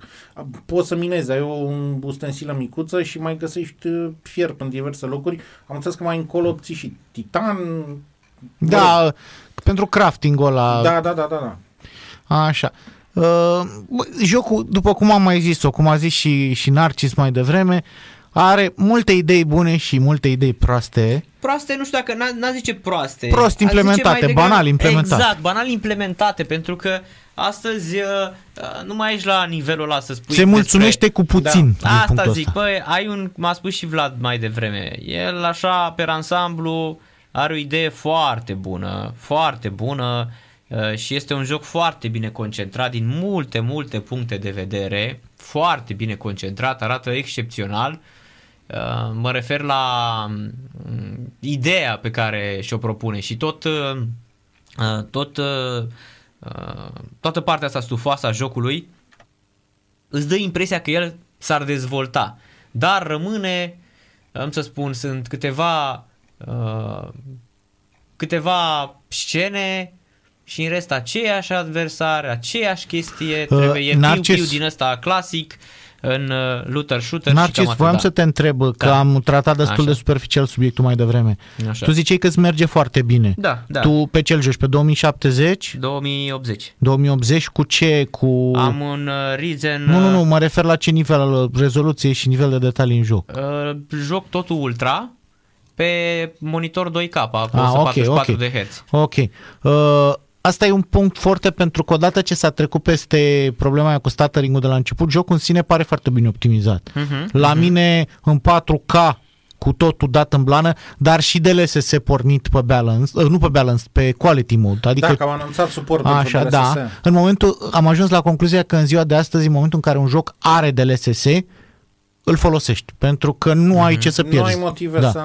Poți să minezi, ai o ustensilă micuță și mai găsești uh, fier în diverse locuri. Am înțeles că mai încolo obții și titan. Da, pentru crafting-ul ăla. Da, da, da, da. da. Așa. Uh, bă, jocul, după cum am mai zis-o, cum a zis și, și Narcis mai devreme, are multe idei bune și multe idei proaste. Proaste, nu știu dacă n-a, n-a zice proaste. Prost Aș zice implementate, mai banal implementate. Exact, banal implementate, pentru că astăzi uh, uh, nu mai ești la nivelul ăla să spui Se despre- mulțumește cu puțin. din Asta punctul zic, ăsta. băi, ai un, m-a spus și Vlad mai devreme, el așa, pe ansamblu, are o idee foarte bună, foarte bună uh, și este un joc foarte bine concentrat din multe, multe puncte de vedere, foarte bine concentrat, arată excepțional. Uh, Mă refer la mm, ideea pe care și-o propune și tot, uh, uh, tot uh, uh, toată partea asta stufoasă a jocului îți dă impresia că el s-ar dezvolta. Dar rămâne, am să spun, sunt câteva uh, câteva scene și în rest aceiași adversari, aceeași chestie, Uh, trebuie e Narcis. piu-piu din ăsta clasic în uh, looter shooter Narcis, și cam atât, voiam da. să te întreb, că Da. am tratat destul Așa. de superficial subiectul mai devreme. Așa. Tu ziceai că îți merge foarte bine. Da, da. Tu pe cel joci? Pe 2070? 2080. 2080 cu ce? Cu... Am un uh, Ryzen Nu, nu, uh, nu, mă refer la ce nivel al rezoluției și nivel de detalii în joc. uh, joc totul ultra pe monitor 2K cu Ah, 144 ok, ok. de Hz. Ok. Uh, asta e un punct foarte pentru că odată ce s-a trecut peste problema aia cu stuttering de la început, jocul în sine pare foarte bine optimizat. Mhm, La mine în 4K cu totul dat în blană, dar și de LSS pornit pe balance, uh, nu pe balance, pe quality mode. Adică Dacă am anunțat suport pentru Așa, DLSS. da. În momentul, am ajuns la concluzia că în ziua de astăzi, în momentul în care un joc are DLSS, îl folosești, pentru că nu ai ce să Nu pierzi. ai motive da. să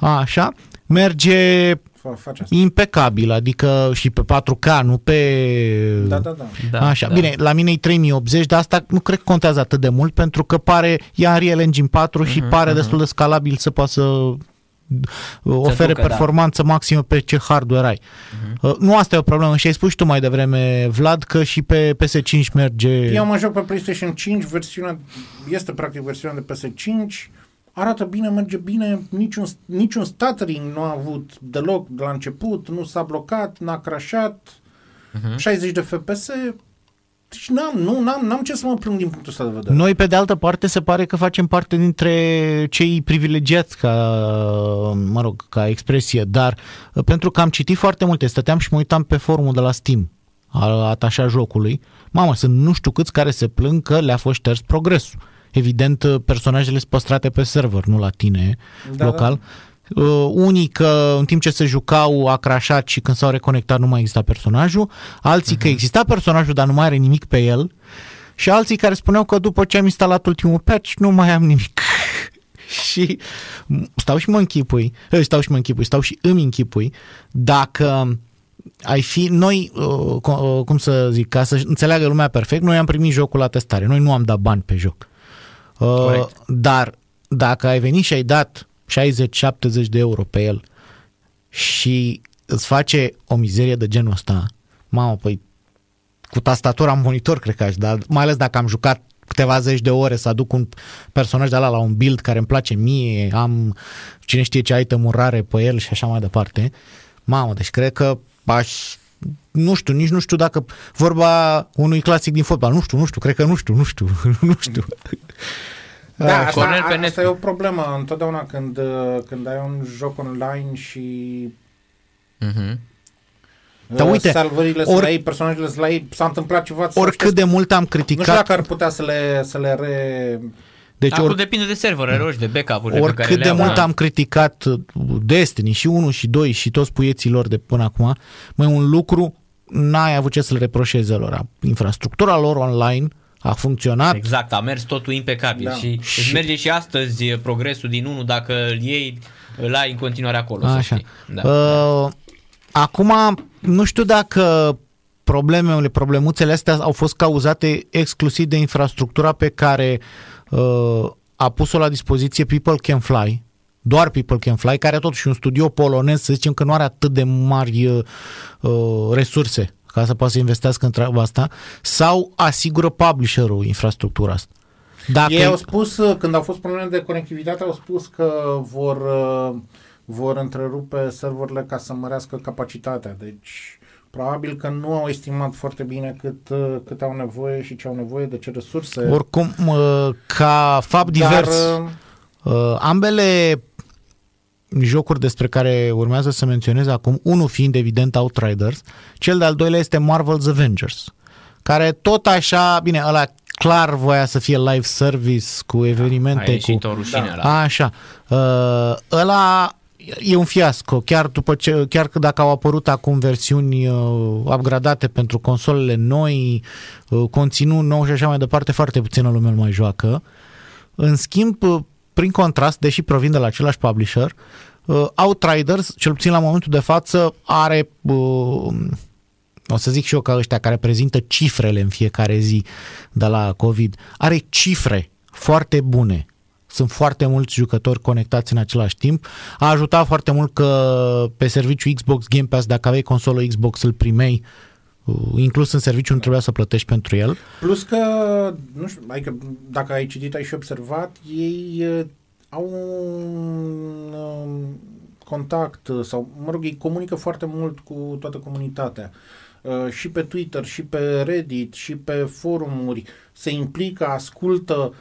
nu Așa, merge fa- faci asta. impecabil, adică și pe 4K, nu pe... Da, da, da. Da, Așa, da. bine, la mine e 3080, dar asta nu cred că contează atât de mult, pentru că pare, e Unreal Engine 4 și Mhm, pare destul de scalabil să poată să uh, ofere ducă, da. performanță maximă pe ce hardware ai. Uh, Nu asta e o problemă și ai spus și tu mai devreme, Vlad, că și pe PS5 merge... Eu mă joc pe PlayStation 5, versiunea este practic versiunea de PS5, arată bine, merge bine, niciun, niciun stuttering nu a avut deloc de la început, nu s-a blocat, n-a crashat, Mhm. 60 de FPS, deci n-am, nu, n-am, n-am ce să mă plâng din punctul ăsta de vedere. Noi, pe de altă parte, se pare că facem parte dintre cei privilegiați ca, mă rog, ca expresie, dar uh, pentru că am citit foarte multe, stăteam și mă uitam pe forumul de la Steam, al atașa jocului, mamă, sunt nu știu câți care se plâng că le-a fost șters progresul. Evident, uh, personajele sunt păstrate pe server, nu la tine, Da, local. Uh, unii că în timp ce se jucau a crashat și când s-au reconectat nu mai exista personajul, alții că exista personajul dar nu mai are nimic pe el și alții care spuneau că după ce am instalat ultimul patch nu mai am nimic. și stau și mă închipui, eh, stau și mă închipui, stau și îmi închipui dacă ai fi, noi, uh, co- uh, cum să zic, ca să înțeleagă lumea perfect, noi am primit jocul la testare, noi nu am dat bani pe joc. Uh, Corect. dar dacă ai venit și ai dat 60-70 de euro pe el și îți face o mizerie de genul ăsta, mamă, păi cu tastatura în monitor cred că aș, dar mai ales dacă am jucat câteva zeci de ore să aduc un personaj de ala la un build care îmi place mie, am cine știe ce item rare pe el și așa mai departe. Mamă, deci cred că aș nu știu, nici nu știu dacă vorba unui clasic din fotbal, nu știu, nu știu, cred că nu știu, nu știu, nu știu. Da, asta, Cornel pe a, net. asta e o problemă întotdeauna când, uh, când ai un joc online și Mhm. Da, uh, uite, salvările or- să le iei, personajele să le iei, s-a întâmplat ceva, să Oricât de mult am Nu știu criticat, dacă ar putea să le, să le re... deci Acum or, depinde de serverele și de backup-urile pe care oricât le de au. mult da. am criticat Destiny și 1 și 2 și toți puieții lor de până acum, mai un lucru n-ai avut ce să le reproșeze lor. Infrastructura lor online a funcționat Exact, a mers totul impecabil Da. și, Și- își merge și astăzi e, progresul din 1 dacă îl iei, îl ai în continuare acolo. să Așa. știi. Da. Uh, acum, nu știu dacă problemele, problemuțele astea au fost cauzate exclusiv de infrastructura pe care uh, a pus-o la dispoziție People Can Fly doar People Can Fly, care totuși un studio polonez, să zicem că nu are atât de mari uh, uh, resurse ca să poată să investească în treaba asta, sau asigură publisherul infrastructura asta? Dacă Ei au spus, uh, când au fost probleme de conectivitate, au spus că vor, uh, vor întrerupe serverele ca să mărească capacitatea. Deci, probabil că nu au estimat foarte bine cât, uh, cât au nevoie și ce au nevoie, de ce resurse. Oricum, ca fapt divers, Dar, ambele jocuri despre care urmează să menționez acum, unul fiind evident Outriders, cel de-al doilea este Marvel's Avengers, care tot așa, bine, ăla clar voia să fie live service cu evenimente. Da, a cu... o rușine da. la... Așa. Uh, ăla e un fiasco, chiar după ce, chiar că dacă au apărut acum versiuni uh, upgradate pentru consolele noi, uh, conținut nou și așa mai departe, foarte puțină lume mai joacă. În schimb, uh, prin contrast, deși provin de la același publisher, uh, Outriders, cel puțin la momentul de față, are uh, o să zic și eu ca ăștia care prezintă cifrele în fiecare zi de la COVID, are cifre foarte bune. Sunt foarte mulți jucători conectați în același timp. A ajutat foarte mult că pe serviciul Xbox Game Pass, dacă aveai consolă Xbox, îl primei uh, inclus în serviciu, nu trebuia să plătești pentru el. Plus că, nu știu, adică dacă ai citit, ai și observat, ei uh, au un uh, contact sau, mă rog, ei comunică foarte mult cu toată comunitatea. Uh, Uh, și pe Twitter, și pe Reddit, și pe forumuri, se implică, ascultă.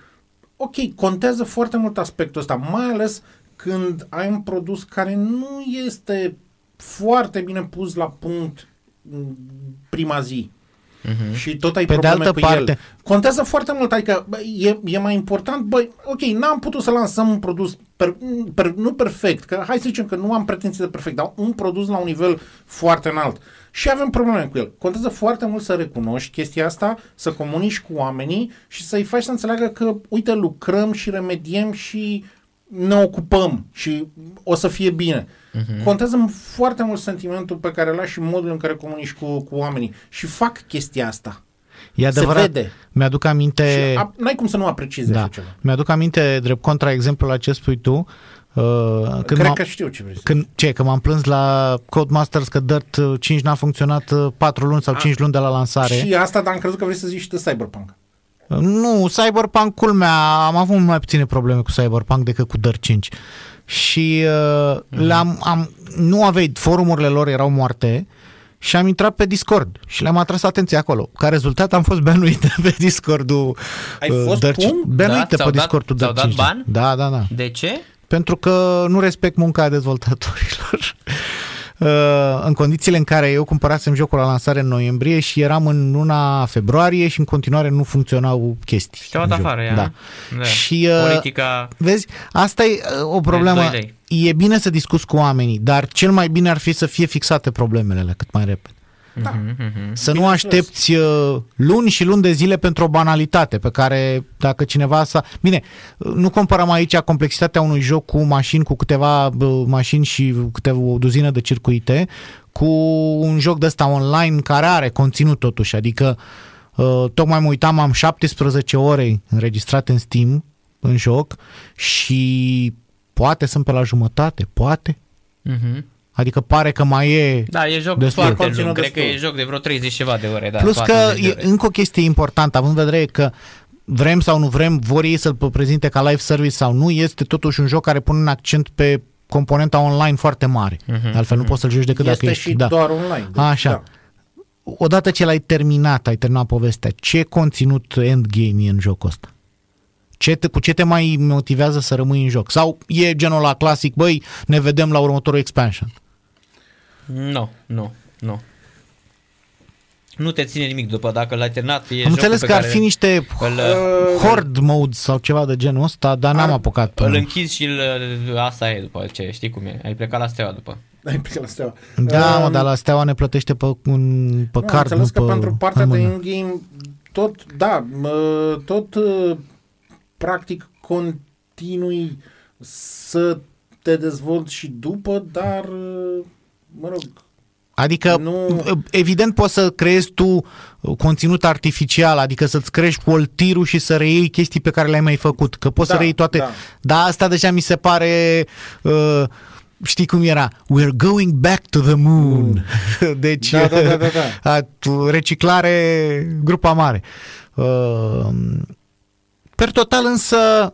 Ok, contează foarte mult aspectul ăsta, mai ales când ai un produs care nu este foarte bine pus la punct prima zi. Uh-huh. Și tot ai Pe probleme de altă cu parte, el. Contează foarte mult, adică bă, e, e mai important, băi, ok, n-am putut să lansăm un produs, per, per, nu perfect, că hai să zicem că nu am pretenții de perfect, dar un produs la un nivel foarte înalt și avem probleme cu el. Contează foarte mult să recunoști chestia asta, să comunici cu oamenii și să-i faci să înțeleagă că, uite, lucrăm și remediem și ne ocupăm și o să fie bine. Uh-huh. Contează foarte mult sentimentul pe care îl ai și modul în care comunici cu, cu oamenii și fac chestia asta. E adevărat. Se vede. Mi-aduc aminte... Și a, n-ai cum să nu apreciezi da. așa ceva. Mi-aduc aminte, drept contra exemplul la ce spui tu, Uh, când Cred că știu ce vrei când, Ce? Că m-am plâns la Codemasters că Dirt 5 n-a funcționat 4 uh, luni sau 5 luni de la lansare. Și asta, dar am crezut că vrei să zici și de Cyberpunk. Uh, nu, Cyberpunk, culmea, am avut mai puține probleme cu Cyberpunk decât cu Dirt 5. Și uh, mm-hmm. le-am, am, nu aveai, forumurile lor erau moarte și am intrat pe Discord și le-am atras atenția acolo. Ca rezultat am fost banuit pe Discordul Ai uh, fost Dirt cum? Banuit da, pe Discordul Dirt 5. dat ban? Da, da, da. De ce? pentru că nu respect munca dezvoltatorilor. Uh, în condițiile în care eu cumpărasem jocul la lansare în noiembrie și eram în luna februarie și în continuare nu funcționau chestii. Și te afară, ea. Da. da. Și, uh, Politica... Vezi, asta e uh, o problemă. E bine să discuți cu oamenii, dar cel mai bine ar fi să fie fixate problemele cât mai repede. Da. Uh-huh, Să nu aștepți uh, luni și luni de zile pentru o banalitate pe care dacă cineva sa... Bine, uh, nu comparăm aici complexitatea unui joc cu mașini, cu câteva uh, mașini și câteva o duzină de circuite, cu un joc de ăsta online care are conținut totuși, adică tocmai mă uitam, am 17 ore înregistrate în Steam în joc și poate sunt pe la jumătate, poate. Uh-huh. Adică pare că mai e Da, e joc destul. foarte lung. Cred că e joc de vreo 30 ceva de ore. Da, Plus că e încă o chestie importantă, având în vedere că vrem sau nu vrem, vor ei să-l prezinte ca live service sau nu, este totuși un joc care pune un accent pe componenta online foarte mare. Uh-huh, Altfel uh-huh. nu poți să-l joci decât este dacă ești... și da. doar online. Deci, Așa. Da. Odată ce l-ai terminat, ai terminat povestea, ce conținut endgame e în jocul ăsta? Ce te, cu ce te mai motivează să rămâi în joc? Sau e genul la clasic, băi, ne vedem la următorul expansion? Nu, nu, nu. Nu te ține nimic după, dacă l-ai terminat. E Am înțeles că ar fi niște îl, uh, horde mode sau ceva de genul ăsta, dar n-am apucat. Până. Îl închizi și îl, asta e după ce, știi cum e, ai plecat la steaua după. Ai plecat la steaua. Da, um, mă, dar la steaua ne plătește pe un pe nu, card, înțeles că pe pentru partea de in-game, tot, da, tot uh, practic continui să te dezvolți și după, dar uh, mă rog, Adică, Nu- evident, poți să creezi tu conținut artificial, adică să-ți crești poltirul și să reiei chestii pe care le-ai mai făcut. Că poți Da, să reiei toate. da. Dar asta deja mi se pare... Uh, știi cum era? We're going back to the moon. Deci, Da, da, da, da, da. a, tu- reciclare grupa mare. Uh, per total însă,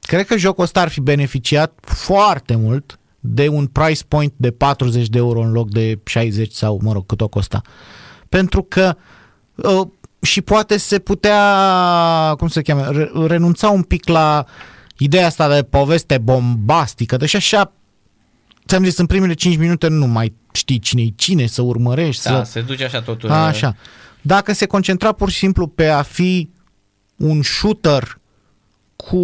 cred că jocul ăsta ar fi beneficiat foarte mult de un price point de 40 de euro în loc de 60 sau, mă rog, cât o costa. Pentru că uh, și poate se putea, cum se cheamă, re- renunța un pic la ideea asta de poveste bombastică, deși așa ți-am zis, în primele 5 minute nu mai știi cine cine, să urmărești, Da, să... se duce așa totul. Așa. Dacă se concentra pur și simplu pe a fi un shooter cu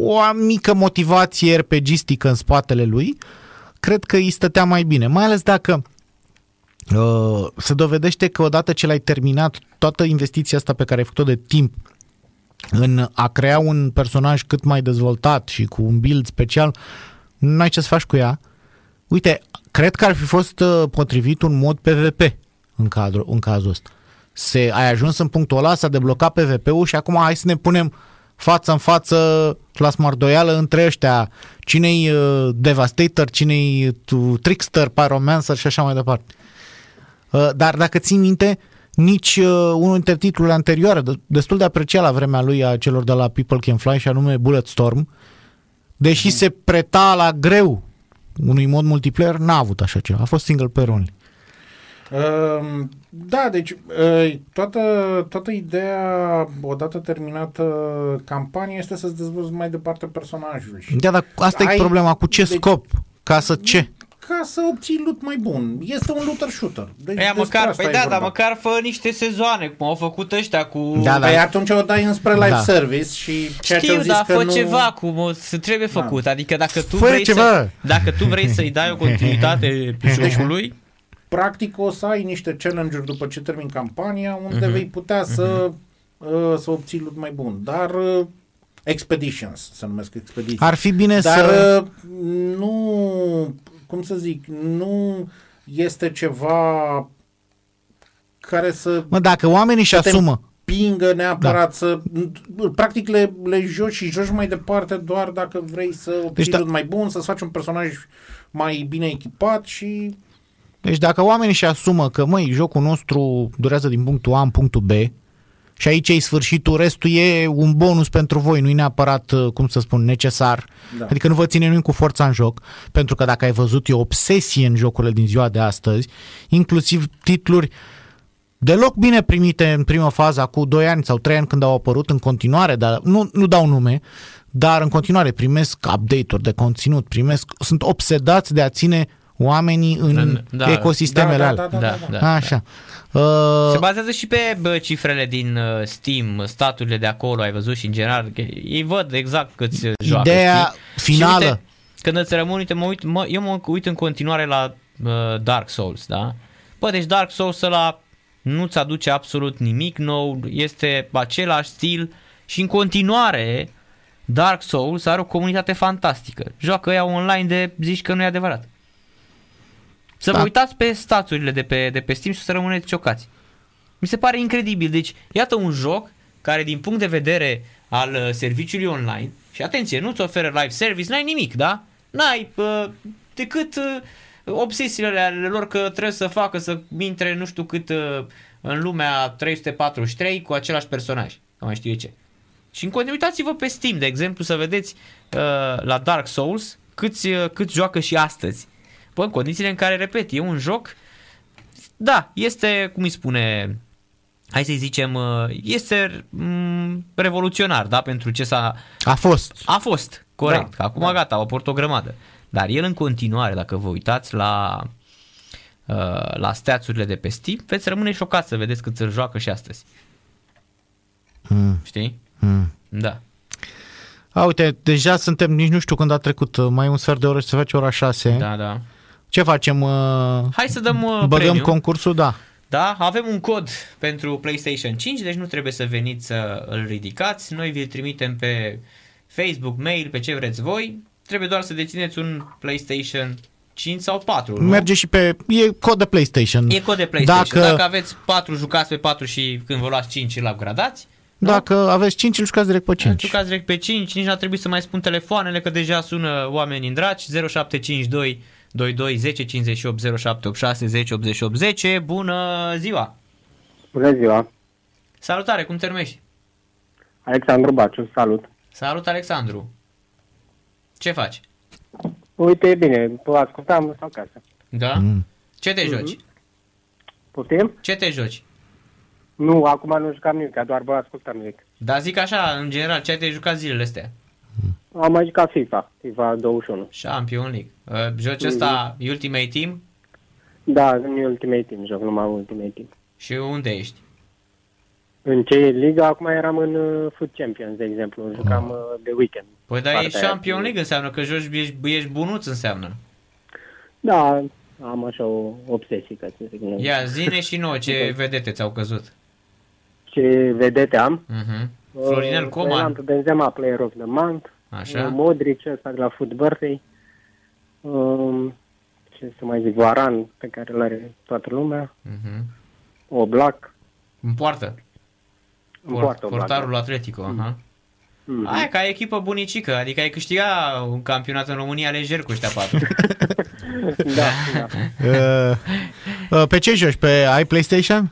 o mică motivație RPGistică în spatele lui, cred că îi stătea mai bine. Mai ales dacă uh, se dovedește că odată ce l-ai terminat toată investiția asta pe care ai făcut-o de timp în a crea un personaj cât mai dezvoltat și cu un build special, nu ai ce să faci cu ea. Uite, cred că ar fi fost uh, potrivit un mod PvP în, cadru, în cazul ăsta. Se, ai ajuns în punctul ăla, s-a deblocat PvP-ul și acum hai să ne punem față în față la smardoială între ăștia. Cine-i uh, Devastator, cine-i uh, Trickster, Pyromancer și așa mai departe. Uh, dar dacă ții minte, nici uh, unul dintre titlurile anterioare, de- destul de apreciat la vremea lui a celor de la People Can Fly și anume Bulletstorm, deși se preta la greu unui mod multiplayer, n-a avut așa ceva. A fost single player only. Um, Da, deci uh, toată, toată ideea, odată terminată campania, este să-ți dezvolți mai departe personajul. Și Da, dar asta e Ai- problema. Cu ce deci- scop? Ca să ce? ca să obții loot mai bun. Este un looter shooter. Deci Ea despre măcar, asta păi e da, vorba. dar măcar fă niște sezoane, cum au făcut ăștia cu... Da, da. Păi atunci o dai înspre live Da. service și ceea ce Știu, au zis dar că fă nu... ceva cum o să trebuie făcut. Adică dacă tu Fă vrei ceva. să, dacă tu vrei să-i dai o continuitate jocului, Practic o să ai niște challenge-uri după ce termin campania unde Mhm. vei putea să, uh, să obții loot mai bun. Dar uh, Expeditions, se numesc expediții. Ar fi bine Dar să... uh, nu, cum să zic, nu este ceva care să Mă, dacă oamenii își să te asumă pingă neapărat da. să... Practic le, le joci și joci mai departe doar dacă vrei să obții Deci da- deci, mai bun, să-ți faci un personaj mai bine echipat și... Deci dacă oamenii își asumă că, măi, jocul nostru durează din punctul A în punctul B și aici e sfârșitul, restul e un bonus pentru voi, nu e neapărat, uh, cum să spun, necesar. Da. Adică nu vă ține nimic cu forța în joc, pentru că dacă ai văzut, e o obsesie în jocurile din ziua de astăzi, inclusiv titluri deloc bine primite în prima fază, acum 2 ani sau 3 ani când au apărut în continuare, dar nu, nu dau nume, dar în continuare primesc update-uri de conținut, primesc, sunt obsedați de a ține oamenii în, În- da. ecosistemele Da, da, alea. da, da, da. da. Așa. Uh, Se bazează și pe bă, cifrele din uh, Steam, staturile de acolo, ai văzut și în general, că ei văd exact câți uh, joacă. Ideea știi? finală. Și uite, când îți rămân, uite, mă uit, mă, eu mă uit în continuare la uh, Dark Souls, da? Bă, deci Dark Souls ăla nu-ți aduce absolut nimic nou, este același stil și în continuare Dark Souls are o comunitate fantastică. Joacă ea online de zici că nu e adevărat. Să vă Da. uitați pe staturile de pe, de pe Steam și o să rămâneți ciocați. Mi se pare incredibil. Deci, iată un joc care din punct de vedere al uh, serviciului online, și atenție, nu-ți oferă live service, n-ai nimic, da? N-ai uh, decât uh, obsesiile ale lor că trebuie să facă să intre nu știu cât uh, în lumea 343 cu același personaj. Nu mai știu eu ce. Și în continu- uitați-vă pe Steam, de exemplu, să vedeți uh, la Dark Souls câți, uh, câți joacă și astăzi. Bă, în condițiile în care, repet, e un joc, da, este, cum îi spune, hai să-i zicem, uh, este mm, revoluționar, da, pentru ce s-a... a fost. A fost, corect, Da, da, acum da. da. gata, au aport o grămadă. Dar el în continuare, dacă vă uitați la, uh, la steațurile de pe Steam, veți rămâne șocați să vedeți cât îl joacă și astăzi. Mm, Știi? mm. Da. A, uite, deja suntem, nici nu știu când a trecut, uh, mai e un sfert de oră și se face ora 6. Da, da. Ce facem? uh, Hai să dăm uh, Băgăm premiu. concursul? Da. Da, avem un cod pentru PlayStation 5, deci nu trebuie să veniți să îl ridicați. Noi vi-l trimitem pe Facebook, mail, pe ce vreți voi. Trebuie doar să dețineți un PlayStation 5 sau 4, nu? Merge și pe... E cod de PlayStation. E cod de PlayStation. Dacă, Dacă aveți 4, jucați pe 4 și când vă luați 5 îl upgradați. dacă aveți 5, îl jucați direct pe 5. Jucați direct pe 5, nici n-a trebuit să mai spun telefoanele, că deja sună oameni în draci, 0752 22 10 58 0786 10 88 10. Bună ziua! Bună ziua! Salutare, cum te numești? Alexandru Baciu, salut! Salut, Alexandru! Ce faci? Uite, bine, vă ascultam sau acasă. Da? Mm. Ce te joci? Poftim? Ce te joci? Nu, acum nu jucam nimic, doar vă ascultam nimic. Dar zic așa, în general, ce ai te jucat zilele astea? Am mai jucat FIFA, FIFA 21. Champion League. Uh, joci ăsta Ultimate Team? Da, în Ultimate Team joc, numai Ultimate Team. Și unde ești? În ce liga, acum eram în uh, Foot Champions, de exemplu, jucam uh, de weekend. Păi da, e Partea aia. Champion League înseamnă că joci, ești, ești bunuț înseamnă. Da, am așa o obsesie, ca să zic. nu. Ia, zine și nouă ce vedete ți-au căzut. Ce vedete am? Uh-huh. Florinel Uh, Coman. Fernando Benzema, Player of the Month. Așa. Uh, Modric, ăsta de la Foot Birthday. Um, ce să mai zic, Varan, pe care îl are toată lumea. Uh-huh. Oblak. În poartă. În Por- poartă Oblak. portarul Atletico. Aha. Mhm. Aia ca echipă bunicică, adică ai câștiga un campionat în România lejer cu ăștia patru. Da, da. Uh, uh, pe ce joci? Pe ai PlayStation?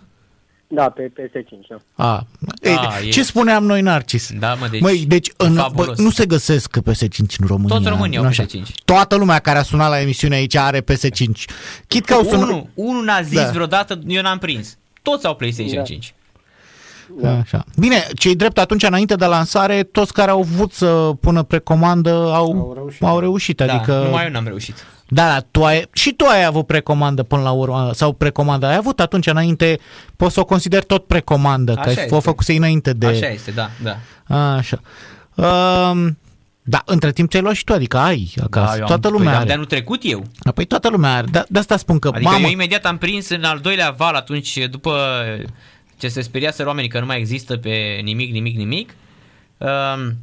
Da, pe PS5, da. A, Ei, e- ce spuneam noi, Narcis? Da, mă, deci, Măi, deci în, bă, fabulos. nu se găsesc PS5 în România. Toți românii au nu așa. PS5. Toată lumea care a sunat la emisiune aici are PS5. Chit că au sunat... Unul, unul n-a zis Da. vreodată, eu n-am prins. Toți au PlayStation Da. 5. Da. Așa. Bine, cei drept atunci înainte de lansare, toți care au vrut să pună precomandă au, Au au reușit. reușit. Au reușit Da, adică... numai eu n-am reușit. Da, da, tu ai, și tu ai avut precomandă până la urmă, sau precomandă. Ai avut atunci înainte, poți să o consideri tot precomandă, că Așa ai este. o făcuse înainte de... Așa este, da, da. Așa. Um, da, între timp ți-ai luat și tu, adică ai acasă. da eu am- toată lumea păi, are. De anul trecut eu. Da, Păi toată lumea are. De, de asta spun că, Adică mamă, eu imediat am prins în al doilea val atunci, după ce se speriaseră oamenii că nu mai există pe nimic, nimic, nimic. Um,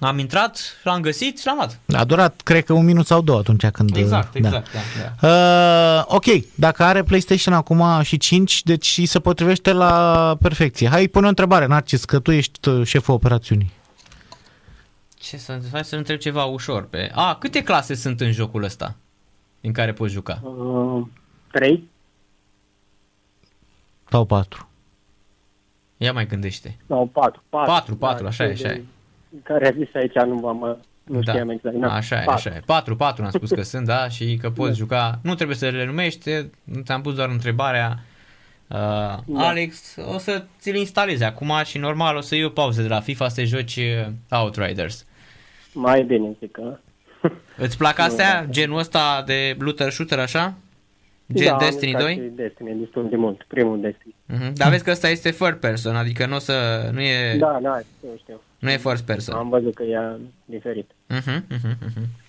am intrat, l-am găsit și l-am luat. a durat, cred că un minut sau două atunci când... Exact, da. exact, da. da. Uh, ok, dacă are PlayStation acum și 5, deci îi se potrivește la perfecție. Hai, pune o întrebare, Narcis, că tu ești uh, șeful operațiunii. Ce să, hai să întreb ceva ușor. Pe... A, câte clase sunt în jocul ăsta în care poți juca? Uh, 3? Sau 4. Ia mai gândește. Sau 4? 4, Patru, patru, așa e, așa e. Care a zis aici, nu, am, nu știam exact. Da, Așa e, patru. așa e. 4, 4 am spus că sunt, da, și că poți juca. Nu trebuie să le numești, ți-am pus doar întrebarea. Uh, Da. Alex, o să ți-l instalezi acum și normal o să iei o pauză de la FIFA să te joci uh, Outriders. Mai bine, zic că... Îți plac astea? Genul ăsta de looter shooter așa? Gen da, am Destiny jucat 2? și Destiny destul de mult, primul Destiny. Mhm. Dar vezi că ăsta este third person, adică nu o să, nu e, Da, da, știu, știu. nu e first person. Am văzut că e diferit. Mhm, mhm,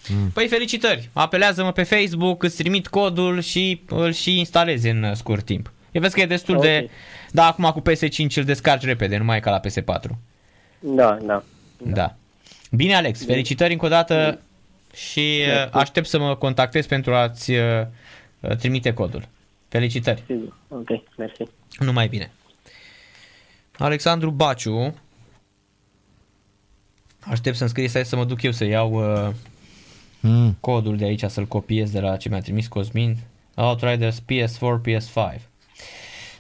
mhm. Păi felicitări! Apelează-mă pe Facebook, îți trimit codul și îl și instalezi în uh, scurt timp. Eu vezi că e destul Ok. de... Da, acum cu PS5 îl descarci repede, nu mai e ca la PS4. Da, da. Da. Bine, Alex, felicitări încă o dată și uh, aștept să mă contactez pentru a-ți uh, uh, trimite codul. Felicitări! Sigur. Ok, mersi. Numai bine. Alexandru Baciu. Aștept să-mi scrie, stai să mă duc eu să iau uh, Mm. codul de aici, să-l copiez de la ce mi-a trimis Cosmin. Outriders PS4, PS5.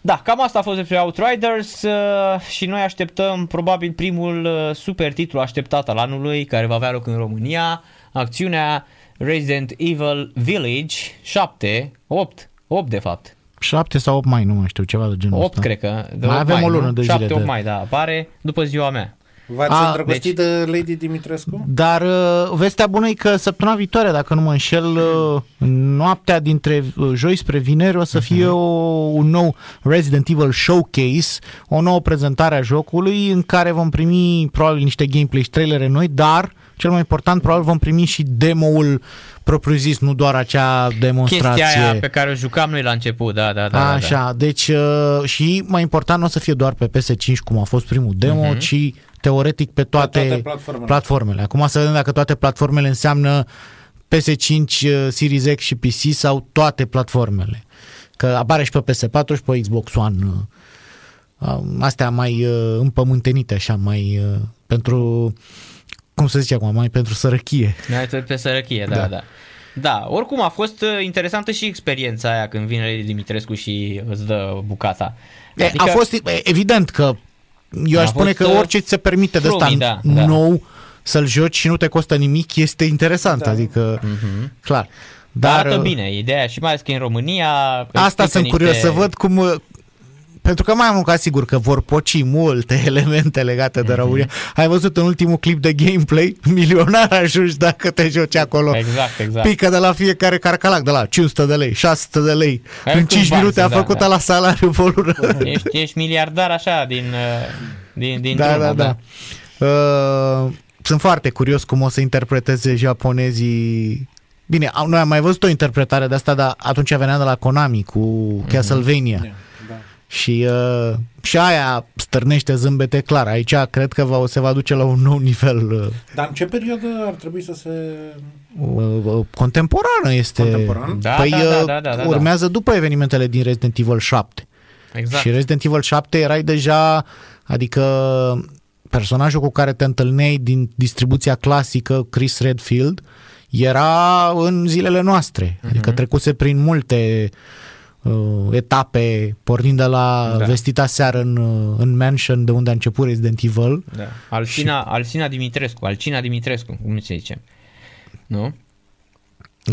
Da, cam asta a fost despre Outriders uh, și noi așteptăm probabil primul uh, super titlu așteptat al anului care va avea loc în România. Acțiunea Resident Evil Village 7, 8, 8 de fapt. 7 sau 8 mai, nu mai știu, ceva de genul 8 ăsta. cred că. De Mai 8 avem o lună nu? de zile 7-8 de- mai, da, apare după ziua mea. V-ați A, îndrăgostit de Lady Dimitrescu? Dar uh, vestea bună e că săptămâna viitoare, dacă nu mă înșel, uh, noaptea dintre uh, joi spre vineri o să fie o, un nou Resident Evil Showcase, o nouă prezentare a jocului în care vom primi probabil niște gameplay și trailere noi, dar cel mai important probabil vom primi și demo-ul propriu-zis, nu doar acea demonstrație. Chestia aia pe care o jucam noi la început, da, da, da. da, Așa, da. deci uh, și mai important nu o să fie doar pe PS5 cum a fost primul demo, Mhm. ci teoretic pe toate, toate platformele. platformele. Acum să vedem dacă toate platformele înseamnă PS5, uh, Series X și PC sau toate platformele. Că apare și pe PS4 și pe Xbox One. uh, uh, Astea mai uh, împământenite, așa, mai uh, pentru, cum să zice acum, mai pentru sărăchie. Mai pe, pe sărăchie, da, Da. da, da. Da, oricum a fost uh, interesantă și experiența aia când vine Lady Dimitrescu și îți dă bucata. Adică... A fost e, evident că eu A aș spune fost, că uh, orice ți se permite de asta flumii, da, da. nou să-l joci și nu te costă nimic este interesant, Da. adică Mhm. clar. Dar Dar arată uh, bine ideea și mai ales că e în România... Asta explică sunt niște- curios să văd cum uh, pentru că mai am ca sigur că vor poci multe elemente legate Mhm. de România. Ai văzut în ultimul clip de gameplay, milionar ajungi dacă te joci acolo. Exact, exact. Pică de la fiecare carcalac, de la 500 de lei, 600 de lei. Ai în câți 5 bani minute a sunt, da, făcut da. la salariu pe o lună. Ești, ești miliardar așa din, uh, din, din Da, drumul, da, da. Uh, sunt foarte curios cum o să interpreteze japonezii Bine, au- noi am mai văzut o interpretare de asta, dar atunci venea de la Konami cu Castlevania. Da, da. Și, uh, și aia stârnește zâmbete clar. Aici cred că va, se va duce la un nou nivel uh, Dar în ce perioadă ar trebui să se... uh, uh, contemporană este. Contemporan? Da, păi da, uh, da, da, da, da. urmează după evenimentele din Resident Evil 7. Exact. Și Resident Evil 7 erai deja, adică personajul cu care te întâlneai din distribuția clasică, Chris Redfield, era în zilele noastre. Mhm. Adică trecuse prin multe uh, etape, pornind de la Da. da. vestita seară în, uh, în mansion de unde a început Resident Evil. Da. Alcina, Alcina Dimitrescu, Alcina Dimitrescu, cum se zice. Nu?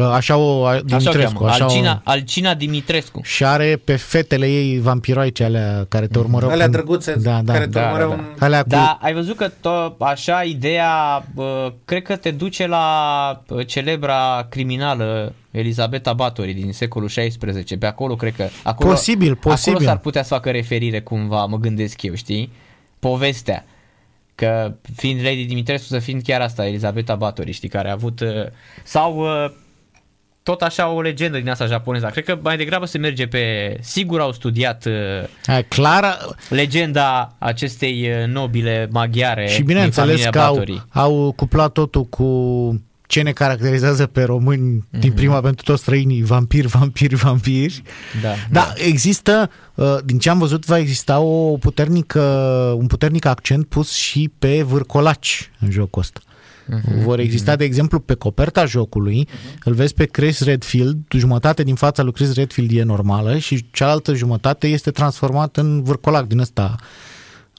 Uh, Așa o a- Așa o Dimitrescu. cheamă. Așa Alcina, o, Alcina Dimitrescu. și are pe fetele ei vampiroice alea care te urmăreau. Alea când- drăguțe da, da, care te da, urmăreau da, în... Alea cu... Da, ai văzut că tot așa ideea, bă, cred că te duce la bă, celebra criminală Elisabeta Batory din secolul XVI. Pe acolo cred că... Acolo, Posibil, posibil. Acolo s-ar putea să facă referire cumva, mă gândesc eu, știi? Povestea. Că fiind Lady Dimitrescu să fiind chiar asta, Elisabeta Batory, știi, care a avut... uh, Sau uh, tot așa o legendă din asta japoneză. Cred că mai degrabă se merge pe... Sigur au studiat uh, Aia, Clara, legenda acestei uh, nobile maghiare Și din bineînțeles familia că au, Batory. au cuplat totul cu ce ne caracterizează pe români Mhm. mm-hmm. din prima pentru toți străinii, vampiri, vampiri, vampiri. Da, Da, există, uh, din ce am văzut, va exista o puternică, un puternic accent pus și pe vârcolaci în jocul ăsta. Mhm. Vor exista, de exemplu, pe coperta jocului, îl vezi pe Chris Redfield, jumătate din fața lui Chris Redfield e normală și cealaltă jumătate este transformat în vârcolac din ăsta,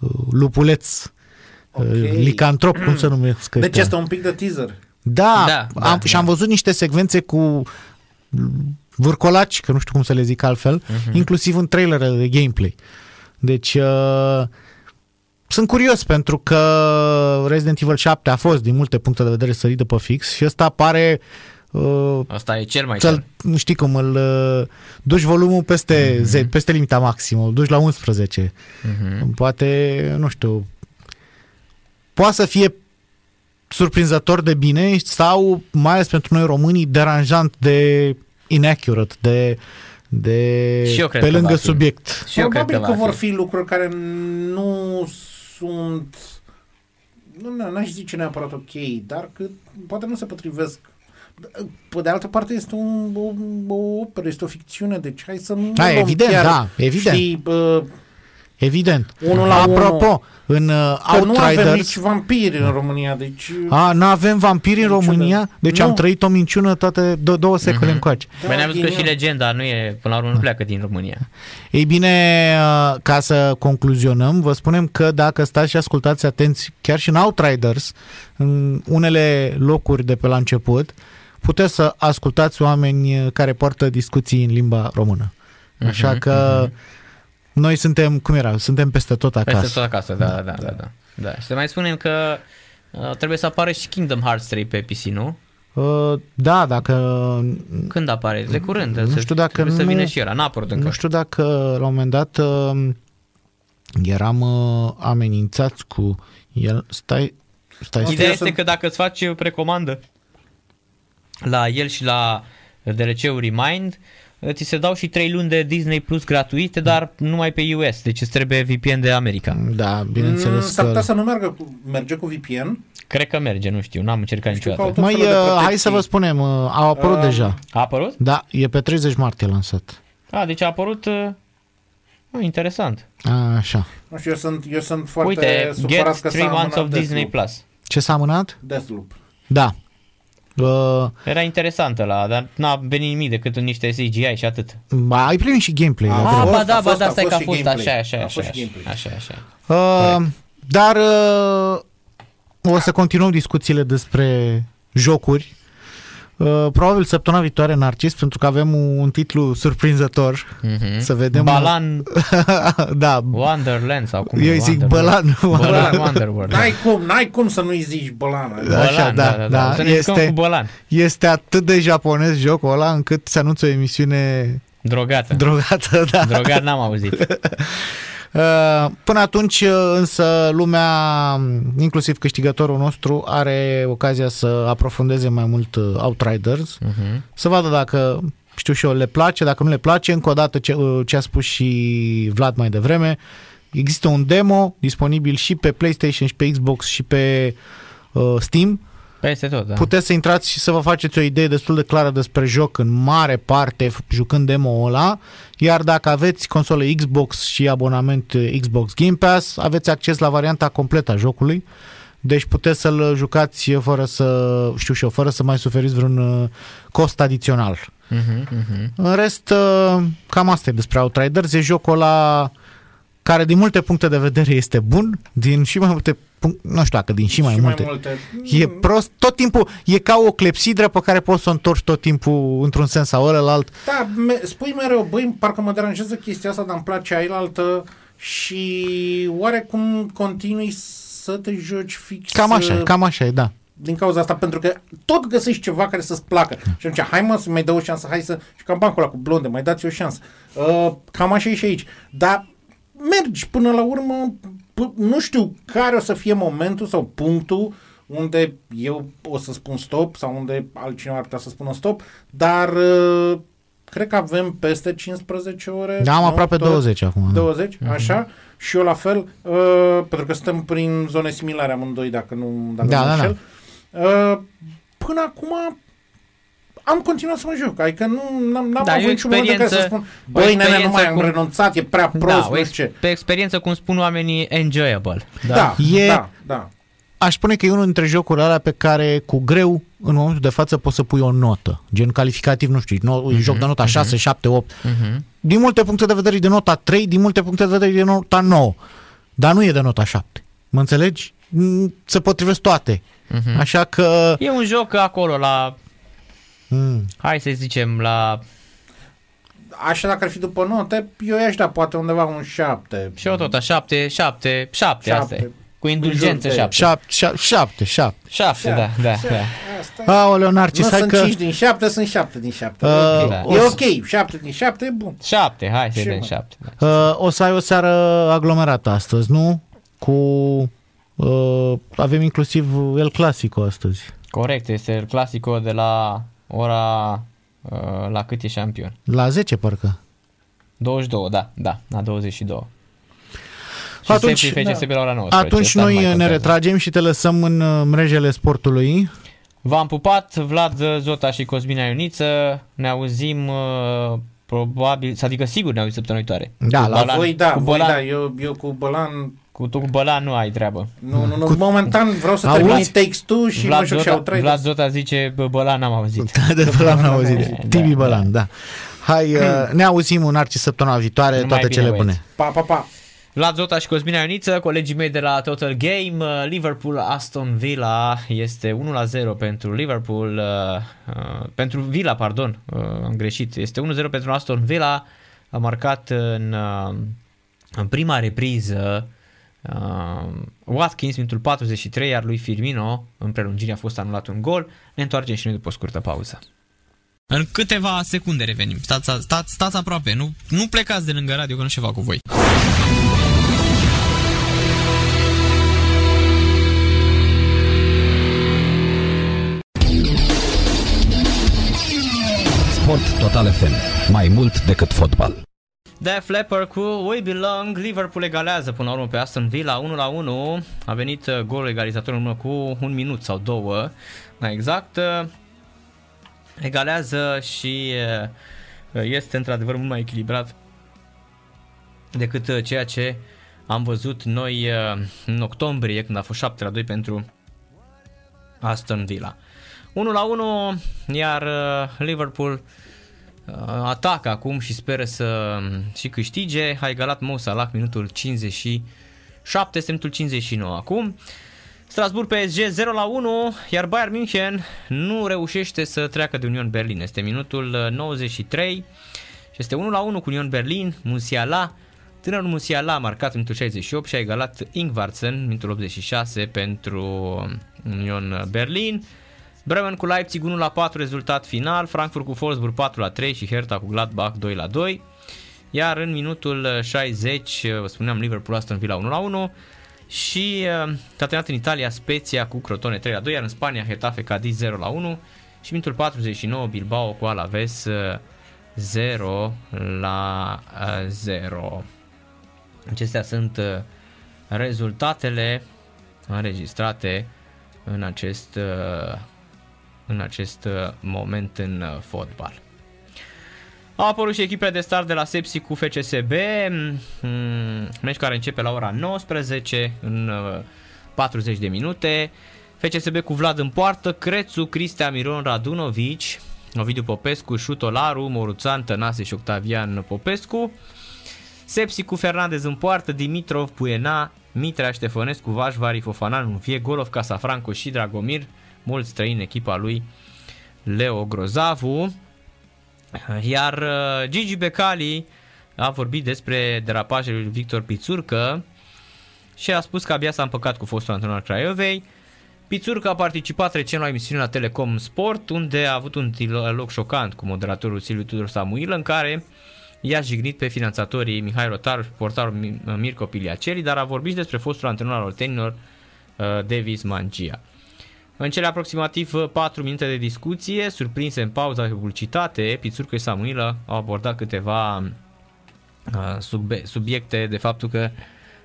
uh, lupuleț, Ok. okay. licantrop, cum se numesc Deci ăștia. este un pic de teaser. Da, Da, da, da, am, și da. am văzut niște secvențe cu vârcolaci, că nu știu cum să le zic altfel, uh-huh. inclusiv în trailerele de gameplay. Deci uh, sunt curios pentru că Resident Evil 7 a fost din multe puncte de vedere sărit de pe fix și ăsta pare uh, Asta e cel mai să cel. nu știi cum îl uh, duci volumul peste Mhm. Z, peste limita maximă, îl duci la 11. Mhm. Poate, nu știu, poate să fie surprinzător de bine sau, mai ales pentru noi românii, deranjant de inaccurate, de, de Și eu cred pe că lângă va fi. subiect. Și eu cred Probabil că, că, va vor fi. fi lucruri care nu sunt... Nu, nu, n-aș zice neapărat ok, dar că poate nu se potrivesc. Pe de altă parte este un, o, o operă, este o ficțiune, deci hai să nu Da, luăm evident, chiar, da, evident. Și, uh, Evident. Unul la Apropo, unul. în uh, că nu avem Outriders... nici vampiri în România, deci... A, nu avem vampiri în Niciodată. România? Deci Nu. am trăit o minciună toate două, două secole Mhm. încoace. Bine, am văzut că și ghinion. legenda nu e, până la urmă nu pleacă din România. Ei bine, uh, ca să concluzionăm, vă spunem că dacă stați și ascultați atenți, chiar și în Outriders, în unele locuri de pe la început, puteți să ascultați oameni uh, care poartă discuții în limba română. Așa Mhm, că noi suntem, cum era, suntem peste tot acasă. Peste tot acasă, da, da, da. da, da. da. Și să mai spunem că uh, trebuie să apară și Kingdom Hearts 3 pe PC, nu? Uh, da, dacă Când apare? De curând. Nu să- știu dacă trebuie să nu- vină și ăla. N-a apărut încă. Nu știu dacă la un moment dat uh, eram uh, amenințați cu el. Stai, stai, stai. Ideea să- este că dacă îți faci precomandă la el și la DLC-ul Remind, ți se dau și 3 luni de Disney Plus gratuite, dar numai pe US, deci îți trebuie VPN de America. Da, Mm, bineînțeles S-ar că... putea să nu meargă cu, merge cu VPN. Cred că merge, nu știu, n-am încercat Știu că niciodată. au tot Măi, felul de uh, hai protecții. să vă spunem, uh, au apărut Uh, deja. A apărut? Da, e pe 30 martie lansat. A, deci a apărut... Uh, ah, interesant. Așa. Nu știu, eu sunt, eu sunt foarte Uite, supărat get că 3 s-a months of amânat Disney Deathloop. Plus. Ce s-a amânat? Deathloop. Da. Uh, Era interesantă la, dar n-a venit nimic decât în niște CGI și atât. ba, ai primit și gameplay. A, la a Ah, vreo. fost, ba da, a ba fost, da, a stai că fost a și fost, gameplay. așa, așa, A așa, fost și așa, gameplay. așa, așa. Uh, dar uh, o să continuăm discuțiile despre jocuri. Uh, probabil săptămâna viitoare, Narcis, pentru că avem un titlu surprinzător. Mhm. Să vedem... Balan da, Wonderland sau cum eu e? îi zic Wonderworld. Bălan. Bălan Wonderworld. N-ai cum, n-ai cum să nu-i zici Bălan. Așa, da, da, Să ne jucăm este- cu Bălan. Este atât de japonez jocul ăla încât se anunță o emisiune Drogată. drogată. Da. Drogat n-am auzit. Uh, Până atunci, uh, însă, lumea, inclusiv câștigătorul nostru, are ocazia să aprofundeze mai mult uh, Outriders, Mhm. să vadă dacă, știu și eu, le place, dacă nu le place, încă o dată ce, uh, ce a spus și Vlad mai devreme, există un demo disponibil și pe PlayStation și pe Xbox și pe uh, Steam, Peste tot, da. Puteți să intrați și să vă faceți o idee destul de clară despre joc în mare parte f- jucând demo ăla, iar dacă aveți consolă Xbox și abonament eh, Xbox Game Pass, aveți acces la varianta completă a jocului. Deci puteți să-l jucați fără să, știu și eu, fără să mai suferiți vreun eh, cost adițional. Mhm, mhm. În rest, eh, cam asta e despre Outriders. E jocul ăla care din multe puncte de vedere este bun, din și mai multe punct, nu știu dacă din și mai și multe. mai multe. E prost, tot timpul, e ca o clepsidră pe care poți să o întorci tot timpul într-un sens sau ălălalt. Da, me- spui mereu, băi, parcă mă deranjează chestia asta, dar îmi place ailaltă și oarecum continui să te joci fix Cam așa, uh, cam așa e, da. din cauza asta, pentru că tot găsești ceva care să-ți placă. Și atunci, hai mă, să mai dă o șansă, hai să... Și cam bancul ăla cu blonde, mai dați o șansă. Uh, cam așa e și aici. Dar mergi până la urmă, p- nu știu care o să fie momentul sau punctul unde eu o să spun stop sau unde altcineva ar putea să spună stop, dar uh, cred că avem peste 15 ore. Da, am nu? aproape Tot? 20 acum. da. 20, așa, și eu la fel, uh, pentru că suntem prin zone similare amândoi, dacă nu, dacă Da, nu da, înșel. Uh, până acum am continuat să mă joc, adică nu am Da, da, e avut o niciun moment în care să experiență- spun, o băi, nene, nu experiență mai am cum- renunțat, e prea prost, Da, o nu ex- știu ce. pe experiență, cum spun oamenii, enjoyable. Da, da, E- da, da. Aș spune că e unul dintre jocurile alea pe care cu greu în momentul de față poți să pui o notă, gen calificativ, nu știu, no, Mhm, mm-hmm, joc de nota 6, 7, 8. Mhm. Din multe puncte de vedere e de nota 3, din multe puncte de vedere e de nota 9. Dar nu e de nota 7. Mă înțelegi? Mm, Se potrivesc toate. Mhm. Așa că... E un joc acolo la, Mm, hai să zicem, la Așa dacă ar fi după note, eu i-aș da poate undeva un 7. și eu tot a 7, 7, 7, asta e. Șapte. Cu indulgență În jur de 7. 7, 7, 7. 7, da, da, da. Asta Aoleo, Narcis, nu hai sunt că... 5 din 7, sunt 7 din 7. Uh, da. E ok, 7 din 7 e bun. 7, hai să Ce, dăm mă? 7. Uh, o să ai o seară aglomerată astăzi, nu? Cu... Uh, avem inclusiv El Clasico astăzi. Corect, este el clasico de la ora uh, la cât e șampion? La 10, parcă. 22, da, da, la 22. Și Atunci- Sepi FCSB la ora 19. Atunci Asta nu mai noi ne contează. retragem și te lăsăm în uh, mrejele sportului. V-am pupat, Vlad Zota și Cosmina Ioniță. Ne auzim uh, probabil, adică sigur ne auzim săptămâna viitoare. Da, Cu la Bălan- voi da, cu voi Bălan, da, eu, eu cu Bălan, Cu tu cu Bălan nu ai treabă. nu, nu, nu, momentan vreau să Auzi? termin Takes Two și mă Vlad joc și Zota, Outriders. Vlad Zota zice, bă, Bălan n-am auzit. De Bălan am auzit. Da, Tibi da. Bălan, da. Hai, uh, ne auzim în Arci săptămâna viitoare, Numai toate bine, cele băieți. bune. Pa, pa, pa. Vlad Zota și Cosmina Ioniță, colegii mei de la Total Game, uh, Liverpool Aston Villa este 1 la 0 pentru Liverpool, uh, uh, pentru Villa, pardon, uh, am greșit, este 1-0 pentru Aston Villa, a marcat în, uh, în prima repriză uh, Watkins minutul 43, iar lui Firmino în prelungire a fost anulat un gol. Ne întoarcem și noi după o scurtă pauză. În câteva secunde revenim. Stați, stați, stați aproape, nu, nu plecați de lângă radio că nu știu ceva cu voi. Sport Total FM. Mai mult decât fotbal. Def Leppard cu We Belong, Liverpool egalează până la urmă pe Aston Villa 1 la 1. A venit uh, golul egalizator în urmă cu un minut sau două, mai exact. Uh, Egalează și uh, este într-adevăr mult mai echilibrat decât uh, ceea ce am văzut noi uh, în octombrie când a fost 7 la 2 pentru Aston Villa. 1 la 1, iar uh, Liverpool atacă acum și speră să um, și câștige. A egalat Mo Salah minutul 57, este minutul 59 acum. Strasbourg PSG 0 la 1, iar Bayern München nu reușește să treacă de Union Berlin. Este minutul 93 și este 1 la 1 cu Union Berlin, Musiala Tânărul Musiala a marcat minutul 68 și a egalat Ingvartsen minutul 86 pentru Union Berlin. Bremen cu Leipzig 1 la 4 rezultat final, Frankfurt cu Wolfsburg 4 la 3 și Hertha cu Gladbach 2 la 2. Iar în minutul 60, vă spuneam, Liverpool Aston Villa 1 la 1 și uh, terminat în Italia Spezia cu Crotone 3 la 2, iar în Spania Getafe Cadiz 0 la 1 și minutul 49 Bilbao cu Alaves 0 uh, la 0. Uh, Acestea sunt uh, rezultatele înregistrate în acest, uh, în acest uh, moment în fotbal. Au apărut și echipele de start de la Sepsi cu FCSB, mm, meci care începe la ora 19 în 40 de minute. FCSB cu Vlad în poartă, Crețu, Cristea Miron, Radunovici, Ovidiu Popescu, Șutolaru, Moruțan, Tănase și Octavian Popescu. Sepsi cu Fernandez în poartă, Dimitrov, Puena, Mitrea, Ștefănescu, Vașvari, Fofana, fie Golov, Casafranco și Dragomir, mulți străini echipa lui Leo Grozavu. Iar uh, Gigi Becali a vorbit despre derapajele lui Victor Pițurcă și a spus că abia s-a împăcat cu fostul antrenor Craiovei. Pițurcă a participat recent la emisiune la Telecom Sport, unde a avut un dialog șocant cu moderatorul Silviu Tudor Samuil, în care i-a jignit pe finanțatorii Mihai Rotar și portarul Mirko Piliaceli, dar a vorbit despre fostul antrenor al oltenilor uh, Davis Mangia. În cele aproximativ 4 minute de discuție, surprinse în pauza de publicitate, Pițurcă și Samuilă au abordat câteva uh, subiecte de faptul că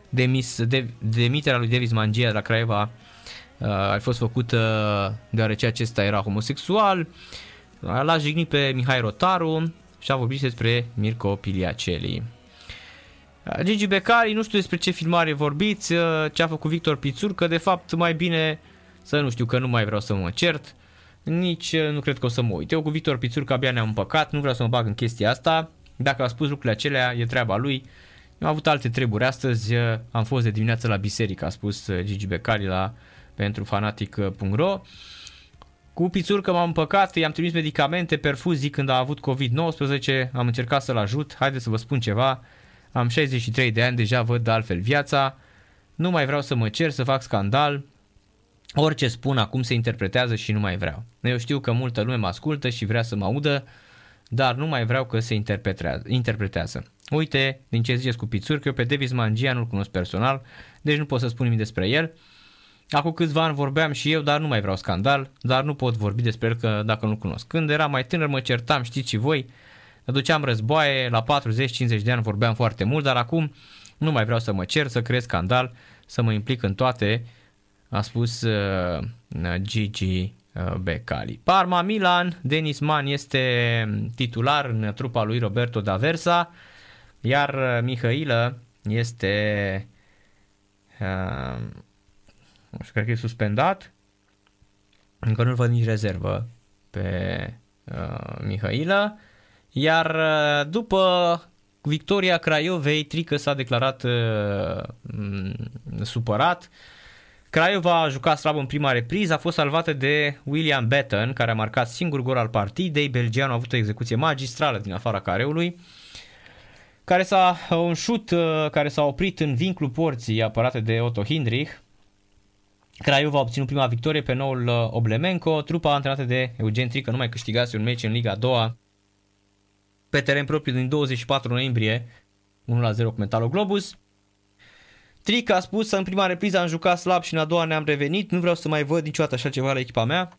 demis, de, demiterea lui Davis Mangia de la Craiova uh, a fost făcută deoarece acesta era homosexual. L-a jignit pe Mihai Rotaru, și a vorbit despre Mirko Piliaceli. Gigi Becari, nu știu despre ce filmare vorbiți, ce a făcut Victor Pițur, că de fapt mai bine să nu știu că nu mai vreau să mă cert, nici nu cred că o să mă uit. Eu cu Victor Pițur că abia ne-am împăcat, nu vreau să mă bag în chestia asta. Dacă a spus lucrurile acelea, e treaba lui. Eu am avut alte treburi astăzi, am fost de dimineață la biserică, a spus Gigi Becari la pentru fanatic.ro. Cu pițurcă m-am împăcat, i-am trimis medicamente, perfuzii când a avut COVID-19, am încercat să-l ajut, haideți să vă spun ceva, am 63 de ani, deja văd de altfel viața, nu mai vreau să mă cer, să fac scandal, orice spun acum se interpretează și nu mai vreau. Eu știu că multă lume mă ascultă și vrea să mă audă, dar nu mai vreau că se interpretează. interpretează. Uite, din ce ziceți cu pițuri, că eu pe Davis Mangia nu-l cunosc personal, deci nu pot să spun nimic despre el, Acum câțiva ani vorbeam și eu, dar nu mai vreau scandal, dar nu pot vorbi despre el că dacă nu cunosc. Când eram mai tânăr mă certam, știți și voi, duceam războaie, la 40-50 de ani vorbeam foarte mult, dar acum nu mai vreau să mă cer, să creez scandal, să mă implic în toate, a spus uh, Gigi uh, Becali. Parma Milan, Denis Man este titular în trupa lui Roberto D'Aversa, iar uh, Mihailă este uh, și cred că e suspendat. Încă nu-l văd nici rezervă pe uh, Mihaila. Iar uh, după victoria Craiovei, Trică s-a declarat uh, supărat. Craiova a jucat slab în prima repriză, a fost salvată de William Batten, care a marcat singur gol al partidei. Belgianul a avut o execuție magistrală din afara careului care s-a un șut uh, care s-a oprit în vincul porții apărate de Otto Hindrich Craiova a obținut prima victorie pe noul uh, Oblemenco, trupa antrenată de Eugen Trică nu mai câștigase un meci în Liga a doua pe teren propriu din 24 noiembrie 1-0 cu Metalo Globus. Trică a spus că în prima repriză am jucat slab și în a doua ne-am revenit, nu vreau să mai văd niciodată așa ceva la echipa mea.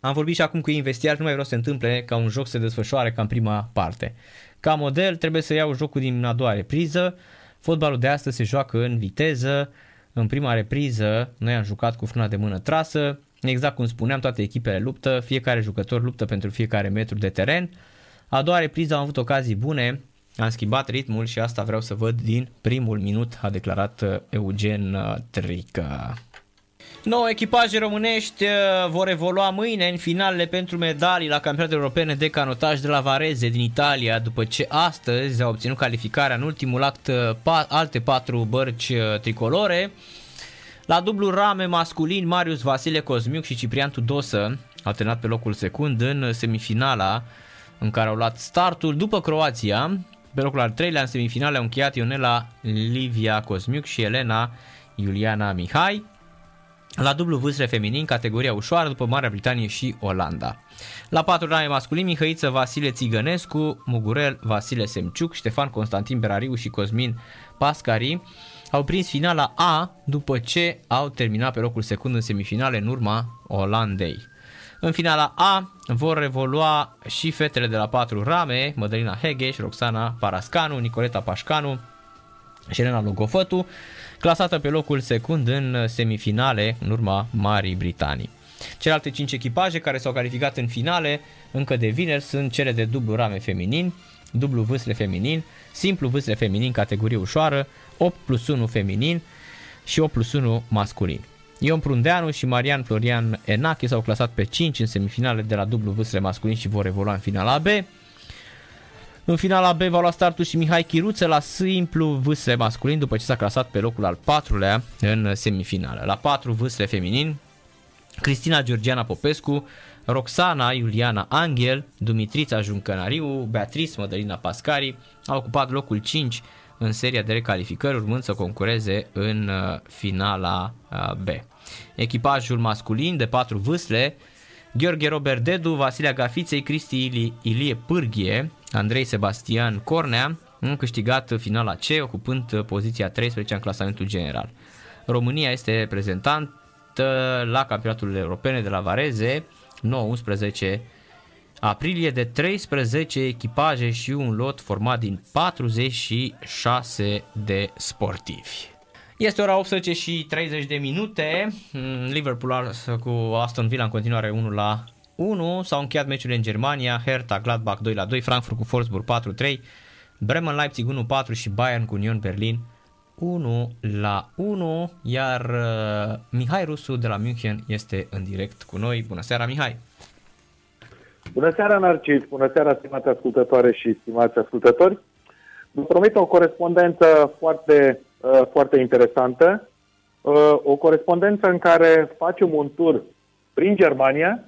am vorbit și acum cu ei în vestiar, nu mai vreau să se întâmple ca un joc să se desfășoare ca în prima parte. Ca model trebuie să iau jocul din a doua repriză, fotbalul de astăzi se joacă în viteză, în prima repriză noi am jucat cu frâna de mână trasă, exact cum spuneam, toate echipele luptă, fiecare jucător luptă pentru fiecare metru de teren. A doua repriză am avut ocazii bune, am schimbat ritmul și asta vreau să văd din primul minut, a declarat uh, Eugen uh, Trică. 9 echipaje românești uh, vor evolua mâine în finalele pentru medalii la campionatele europene de canotaj de la Vareze din Italia, după ce astăzi au obținut calificarea în ultimul act pa- alte patru bărci tricolore. La dublu rame masculin, Marius Vasile Cosmiuc și Ciprian Tudosă au terminat pe locul secund în semifinala în care au luat startul după Croația. Pe locul al treilea în semifinale au încheiat Ionela Livia Cosmiuc și Elena Iuliana Mihai. La dublu vâsle feminin, categoria ușoară, după Marea Britanie și Olanda. La patru rame masculin, Mihăiță Vasile Țigănescu, Mugurel Vasile Semciuc, Ștefan Constantin Berariu și Cosmin Pascari au prins finala A după ce au terminat pe locul secund în semifinale în urma Olandei. În finala A vor evolua și fetele de la patru rame, Mădălina Hegeș, Roxana Parascanu, Nicoleta Pașcanu și Elena Logofătu, clasată pe locul secund în semifinale în urma Marii Britanii. Celelalte 5 echipaje care s-au calificat în finale încă de vineri sunt cele de dublu rame feminin, dublu vâsle feminin, simplu vâsle feminin categorie ușoară, 8 plus 1 feminin și 8 plus 1 masculin. Ion Prundeanu și Marian Florian Enache s-au clasat pe 5 în semifinale de la dublu vâsle masculin și vor evolua în finala B. În finala B va lua startul și Mihai Chiruță la simplu vâsle masculin după ce s-a clasat pe locul al patrulea în semifinală. La 4 vâsle feminin, Cristina Georgiana Popescu, Roxana Iuliana Angel, Dumitrița Juncănariu, Beatrice Mădălina Pascari au ocupat locul 5 în seria de recalificări, urmând să concureze în uh, finala uh, B. Echipajul masculin de patru vâsle, Gheorghe Robert Dedu, Vasilia Gafiței, Cristi Ilie Pârghie, Andrei Sebastian Cornea, în câștigat finala C, ocupând poziția 13 în clasamentul general. România este prezentantă la campionatul europene de la Vareze, 9-11 aprilie de 13 echipaje și un lot format din 46 de sportivi. Este ora 18 și 30 de minute. Mm, Liverpool cu Aston Villa în continuare 1 la 1. S-au încheiat meciurile în Germania, Hertha Gladbach 2 la 2, Frankfurt cu Wolfsburg 4 3, Bremen Leipzig 1 4 și Bayern cu Union Berlin 1 la 1, iar uh, Mihai Rusu de la München este în direct cu noi. Bună seara, Mihai! Bună seara, Narcis! Bună seara, stimate ascultătoare și stimați ascultători! Vă promit o corespondență foarte, uh, foarte interesantă, uh, o corespondență în care facem un tur prin Germania,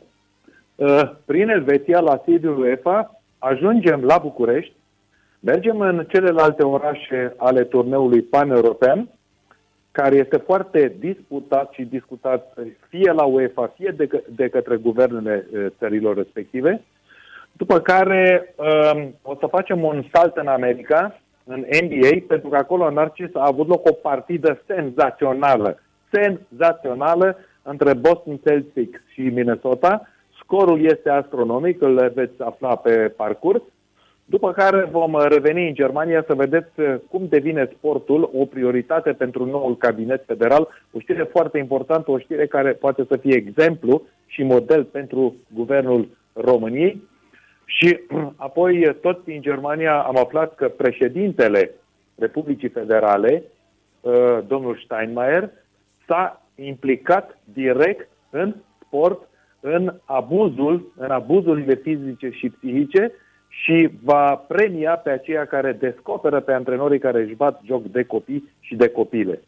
uh, prin Elveția, la sediul UEFA, ajungem la București, mergem în celelalte orașe ale turneului pan-european, care este foarte disputat și discutat fie la UEFA, fie de, că, de către guvernele țărilor respective, după care um, o să facem un salt în America, în NBA, pentru că acolo în Narcis a avut loc o partidă senzațională, senzațională între Boston Celtics și Minnesota. Scorul este astronomic, îl veți afla pe parcurs. După care vom reveni în Germania să vedeți uh, cum devine sportul o prioritate pentru noul cabinet federal. O știre foarte importantă, o știre care poate să fie exemplu și model pentru guvernul României. Și apoi, tot din Germania, am aflat că președintele Republicii Federale, uh, domnul Steinmeier, s-a implicat direct în sport, în abuzul, în abuzurile fizice și psihice și va premia pe aceia care descoperă pe antrenorii care își bat joc de copii și de copile.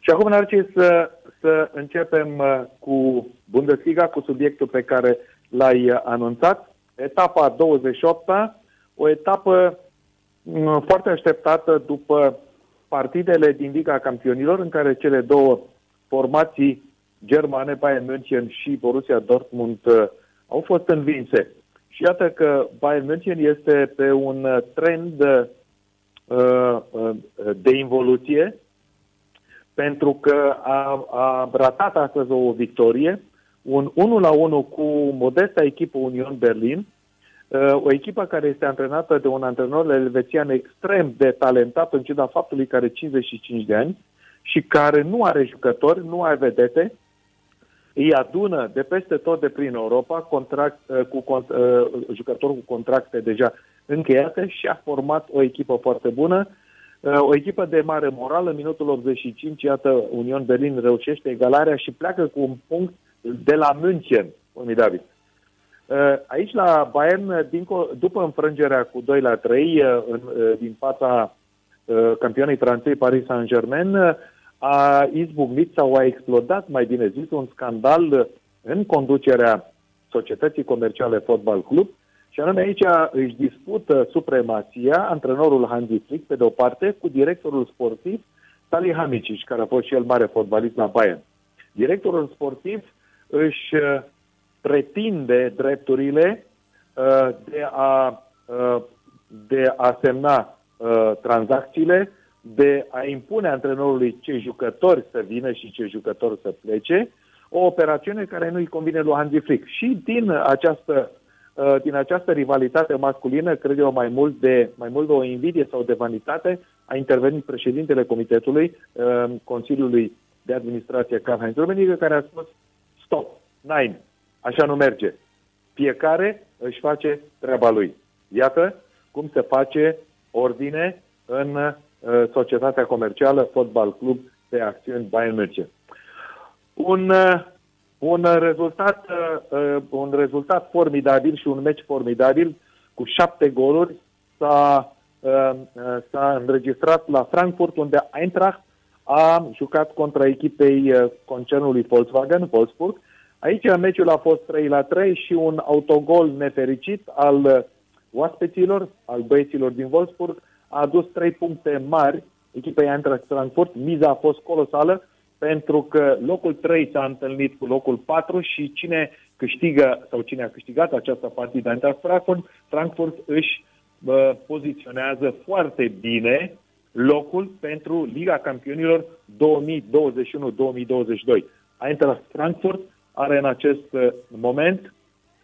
Și acum, Narcis, să, să începem uh, cu Bundesliga, cu subiectul pe care l-ai uh, anunțat. Etapa 28-a, o etapă mm, foarte așteptată după partidele din Liga Campionilor, în care cele două formații germane, Bayern München și Borussia Dortmund, uh, au fost învinse. Și iată că Bayern München este pe un uh, trend uh, uh, de involuție pentru că a, a ratat astăzi o victorie, un 1 la 1 cu modesta echipă Union Berlin, uh, o echipă care este antrenată de un antrenor elvețian extrem de talentat, în ciuda faptului că are 55 de ani și care nu are jucători, nu are vedete, îi adună de peste tot de prin Europa contract, uh, cu, uh, jucători cu contracte deja încheiate și a format o echipă foarte bună, uh, o echipă de mare morală. În minutul 85, iată, Union Berlin reușește egalarea și pleacă cu un punct de la München, formidabil. Aici la Bayern, după înfrângerea cu 2 la 3 în, din fața campionei Franței Paris Saint-Germain, a izbucnit sau a explodat, mai bine zis, un scandal în conducerea Societății Comerciale Fotbal Club și anume aici își dispută supremația antrenorul Hansi Flick, pe de o parte, cu directorul sportiv Sali Hamicic, care a fost și el mare fotbalist la Bayern. Directorul sportiv își uh, pretinde drepturile uh, de a, uh, de a semna tranzacțiile de a impune antrenorului ce jucători să vină și ce jucători să plece, o operațiune care nu-i convine lui Hansi Flick. Și din această, uh, din această rivalitate masculină, cred eu, mai mult, de, mai mult de o invidie sau de vanitate, a intervenit președintele Comitetului uh, Consiliului de Administrație Karl-Heinz Rummenigge, care a spus stop, nine, așa nu merge. Fiecare își face treaba lui. Iată cum se face ordine în Uh, societatea comercială Fotbal Club de Acțiuni Bayern München. Un, uh, un, rezultat, uh, un rezultat formidabil și un meci formidabil cu șapte goluri s-a, s-a înregistrat la Frankfurt, unde Eintracht a jucat contra echipei concernului Volkswagen, Wolfsburg. Aici meciul a fost 3 la 3 și un autogol nefericit al oaspeților, al băieților din Wolfsburg, a adus trei puncte mari echipei Eintracht Frankfurt. Miza a fost colosală pentru că locul 3 s-a întâlnit cu locul 4 și cine câștigă sau cine a câștigat această partidă Eintracht Frankfurt, Frankfurt își bă, poziționează foarte bine locul pentru Liga Campionilor 2021-2022. Eintracht Frankfurt are în acest uh, moment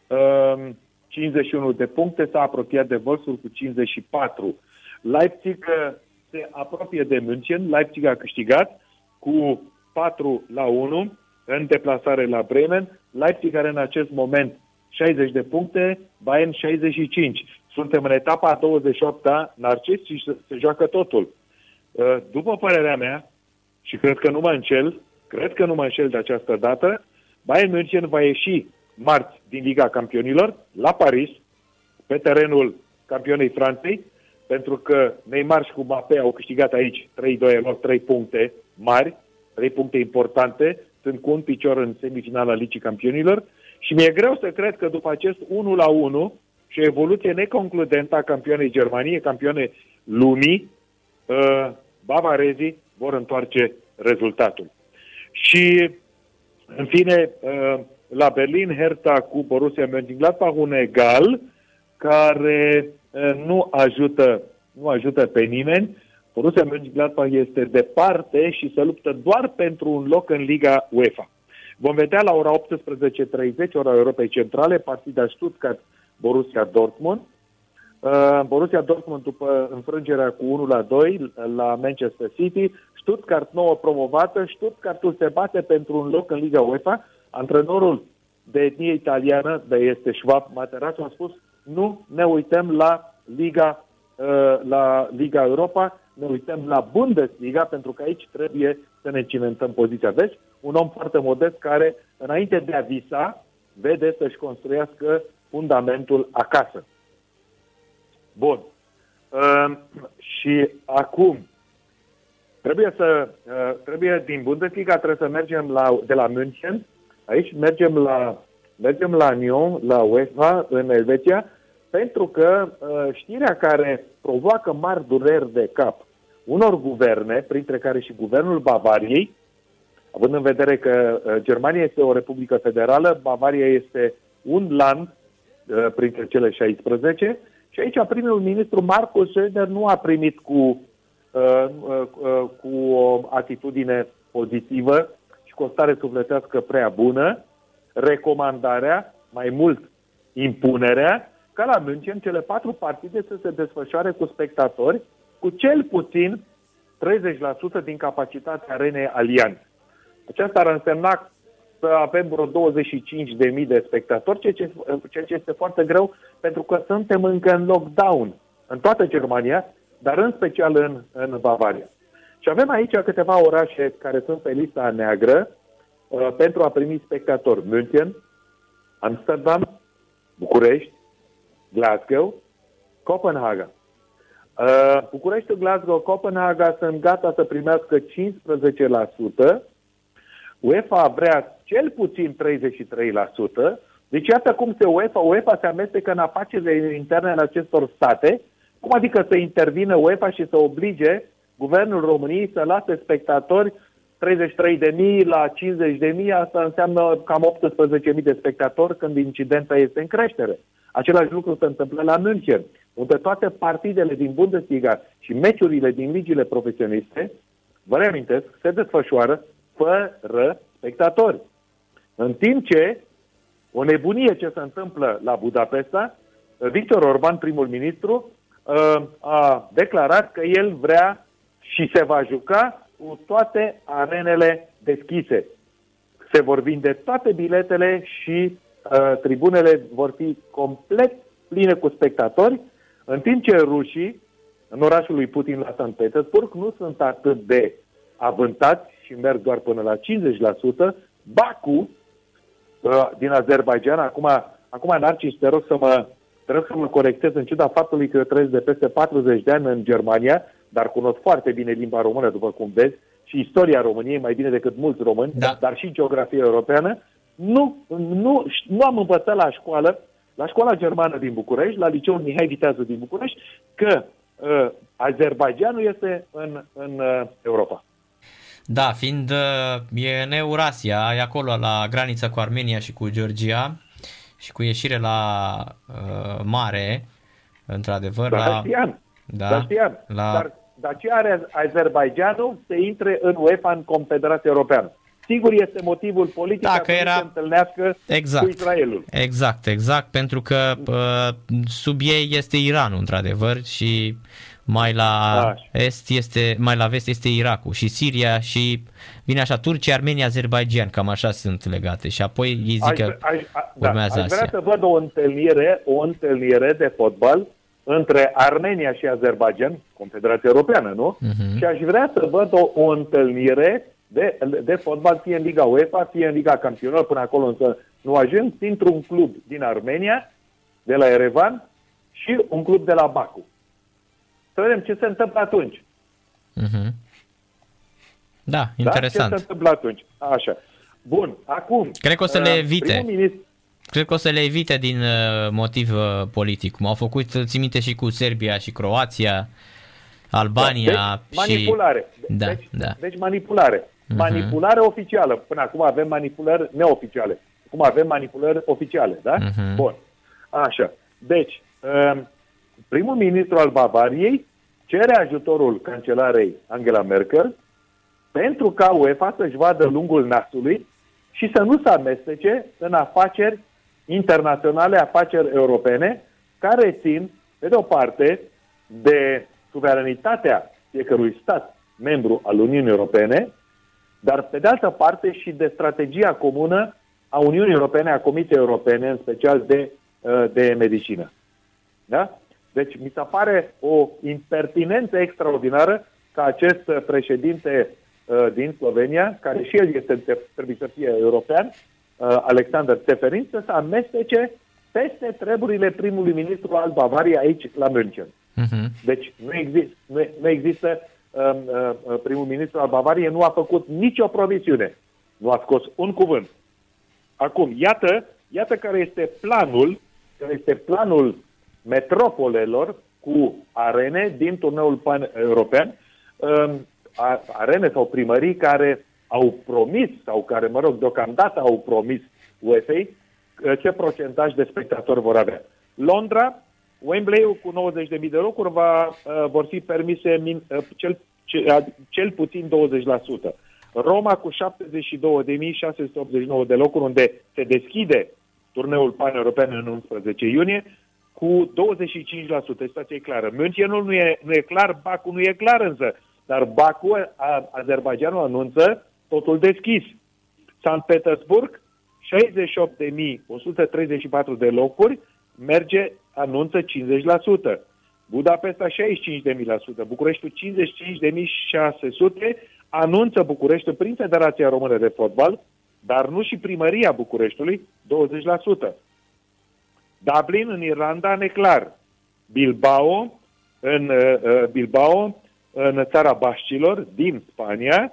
uh, 51 de puncte, s-a apropiat de Wolfsburg cu 54. Leipzig uh, se apropie de München, Leipzig a câștigat cu 4 la 1 în deplasare la Bremen. Leipzig are în acest moment 60 de puncte, Bayern 65. Suntem în etapa 28-a, Narcis, și se, se joacă totul. Uh, după părerea mea, și cred că nu mă înșel, cred că nu mă înșel de această dată, Bayern München va ieși marți din Liga Campionilor la Paris, pe terenul campionei Franței, pentru că Neymar și cu Mbappé au câștigat aici 3-2, au 3 puncte mari, 3 puncte importante, sunt cu un picior în semifinala Ligii Campionilor și mi-e greu să cred că după acest 1 la 1 și evoluție neconcludentă a campionei Germaniei, campioane lumii, uh, bavarezii vor întoarce rezultatul. Și, în fine, uh, la Berlin, Hertha cu Borussia Mönchengladbach, un egal care nu ajută, nu ajută pe nimeni. Borussia Mönchengladbach este departe și se luptă doar pentru un loc în Liga UEFA. Vom vedea la ora 18.30, ora Europei Centrale, partida Stuttgart-Borussia Dortmund. Uh, Borussia Dortmund după înfrângerea cu 1 la 2 la Manchester City, Stuttgart nouă promovată, Stuttgartul se bate pentru un loc în Liga UEFA. Antrenorul de etnie italiană, de este Schwab Materazzo, a spus nu ne uităm la Liga, uh, la Liga Europa, ne uităm la Bundesliga, pentru că aici trebuie să ne cimentăm poziția. Deci, un om foarte modest care, înainte de a visa, vede să-și construiască fundamentul acasă. Bun. Uh, și acum, trebuie să, uh, trebuie din Bundesliga, trebuie să mergem la, de la München, aici mergem la, mergem la Nyon, la UEFA, în Elveția, pentru că uh, știrea care provoacă mari dureri de cap unor guverne, printre care și guvernul Bavariei, având în vedere că uh, Germania este o republică federală, Bavaria este un land uh, printre cele 16 și aici primul ministru Marcus Söder nu a primit cu, uh, uh, uh, cu o atitudine pozitivă și cu o stare sufletească prea bună recomandarea, mai mult impunerea, ca la München cele patru partide să se desfășoare cu spectatori cu cel puțin 30% din capacitatea arenei Alianț. Aceasta ar însemna să avem vreo 25.000 de spectatori, ceea ce, ceea ce este foarte greu pentru că suntem încă în lockdown în toată Germania, dar în special în, în Bavaria. Și avem aici câteva orașe care sunt pe lista neagră uh, pentru a primi spectatori. München, Amsterdam, București, Glasgow, Copenhaga. Uh, București, Glasgow, Copenhaga sunt gata să primească 15%, UEFA vrea cel puțin 33%, deci iată cum se UEFA, UEFA se amestecă în afacerile interne ale acestor state, cum adică să intervină UEFA și să oblige guvernul României să lase spectatori 33.000 la 50.000, asta înseamnă cam 18.000 de spectatori când incidența este în creștere. Același lucru se întâmplă la München, unde toate partidele din Bundesliga și meciurile din ligile profesioniste, vă reamintesc, se desfășoară fără spectatori. În timp ce o nebunie ce se întâmplă la Budapesta, Victor Orban, primul ministru, uh, a declarat că el vrea și se va juca cu toate arenele deschise. Se vor vinde toate biletele și uh, tribunele vor fi complet pline cu spectatori, în timp ce rușii, în orașul lui Putin la St. Petersburg, nu sunt atât de avântați și merg doar până la 50%. Baku, uh, din Azerbaijan, acum, acum Narcis, te rog să mă, te rog să mă corectez în ciuda faptului că eu trăiesc de peste 40 de ani în Germania, dar cunosc foarte bine limba română, după cum vezi, și istoria României mai bine decât mulți români, Da. dar și geografia europeană, nu, nu, nu am învățat la școală, la școala germană din București, la liceul Mihai Viteazul din București, că uh, Azerbaijanul este în, în uh, Europa. Da, fiind uh, e în Eurasia, e acolo la granița cu Armenia și cu Georgia și cu ieșire la uh, mare, într-adevăr, Dar la... știam, Da, dar știam. la- Dar, dar ce are Azerbaijanul să intre în UEFA, în Confederația Europeană? Sigur este motivul politic Dacă ca să nu era- se întâlnească Exact. cu Israelul. Exact, exact, pentru că uh, sub ei este Iranul, într-adevăr, și mai la Așa. est este, mai la vest este Irakul și Siria și vine așa Turcia, Armenia, Azerbaijan, cam așa sunt legate și apoi ei zic că aș, a, da, urmează aș vrea Asia. să văd o întâlnire, o întâlnire de fotbal între Armenia și Azerbaijan, Confederația Europeană, nu? Mhm. Și aș vrea să văd o, o întâlnire de, de fotbal, fie în Liga UEFA, fie în Liga Campionilor, până acolo însă nu ajung, dintr-un club din Armenia, de la Erevan, și un club de la Baku. Să vedem ce se întâmplă atunci. Mhm. Da, Da? Ce interesant. se întâmplă atunci? Așa. Bun, acum... Cred că o să le uh, evite. Primul ministru, Cred că o să le evite din uh, motiv uh, politic, cum au făcut, țin minte și cu Serbia și Croația, Albania deci, și... manipulare. Da, deci, da. deci manipulare. Mhm. Manipulare oficială. Până acum avem manipulări neoficiale. Acum avem manipulări oficiale, da? Mhm. Bun. Așa. Deci, um, primul ministru al Bavariei cere ajutorul cancelarei Angela Merkel pentru ca UEFA să-și vadă lungul nasului și să nu se amestece în afaceri internaționale, afaceri europene, care țin, pe de o parte, de suveranitatea fiecărui stat membru al Uniunii Europene, dar pe de altă parte și de strategia comună a Uniunii Europene, a Comisiei Europene, în special de, uh, de medicină. Da? Deci mi se pare o impertinență extraordinară ca acest uh, președinte uh, din Slovenia, care și el este, trebuie să fie european, uh, Alexander Seferin, să se amestece peste treburile primului ministru al Bavariei aici la München. Mhm. Deci nu, exist, nu, nu există, um, uh, primul ministru al Bavariei nu a făcut nicio promisiune, nu a scos un cuvânt. Acum, iată, iată care este planul, care este planul metropolelor cu arene din turneul pan-european, um, a- arene sau primării care au promis, sau care, mă rog, deocamdată au promis UEFA ce procentaj de spectatori vor avea. Londra, Wembley-ul cu 90.000 de locuri va, uh, vor fi permise min, uh, cel, ce- ad- cel puțin 20%. Roma cu 72.689 de locuri, unde se deschide turneul pan-european în 11 iunie, cu 25%. Situația e clară. Münchenul nu e, nu e clar, Baku nu e clar însă, dar Baku, a, Azerbaijanul anunță totul deschis. Sankt Petersburg, 68.134 de locuri, merge, anunță 50%. Budapesta 65.000%, Bucureștiul 55.600, anunță București prin Federația Română de Fotbal, dar nu și primăria Bucureștiului, 20%. Dublin în Irlanda, neclar. Bilbao în uh, Bilbao în țara Bașcilor, din Spania,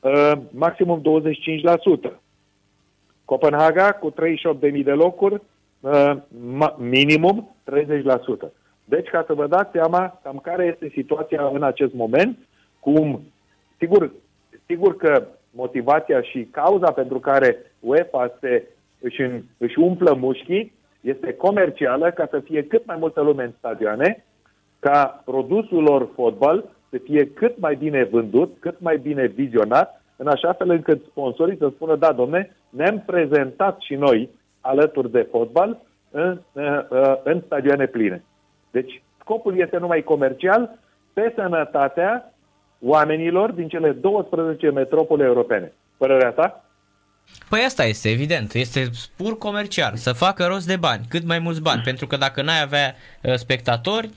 uh, maximum 25%. Copenhaga cu 38.000 de locuri, uh, minimum 30%. Deci, ca să vă dați seama cam care este situația în acest moment, cum, sigur, sigur că motivația și cauza pentru care UEFA se, își, își umplă mușchii este comercială ca să fie cât mai multă lume în stadioane, ca produsul lor fotbal să fie cât mai bine vândut, cât mai bine vizionat, în așa fel încât sponsorii să spună, da, domne, ne-am prezentat și noi alături de fotbal în, în stadioane pline. Deci scopul este numai comercial pe sănătatea oamenilor din cele 12 metropole europene. Părerea ta? Păi asta este, evident. Este pur comercial. Să facă rost de bani, cât mai mulți bani. Pentru că dacă n-ai avea uh, spectatori,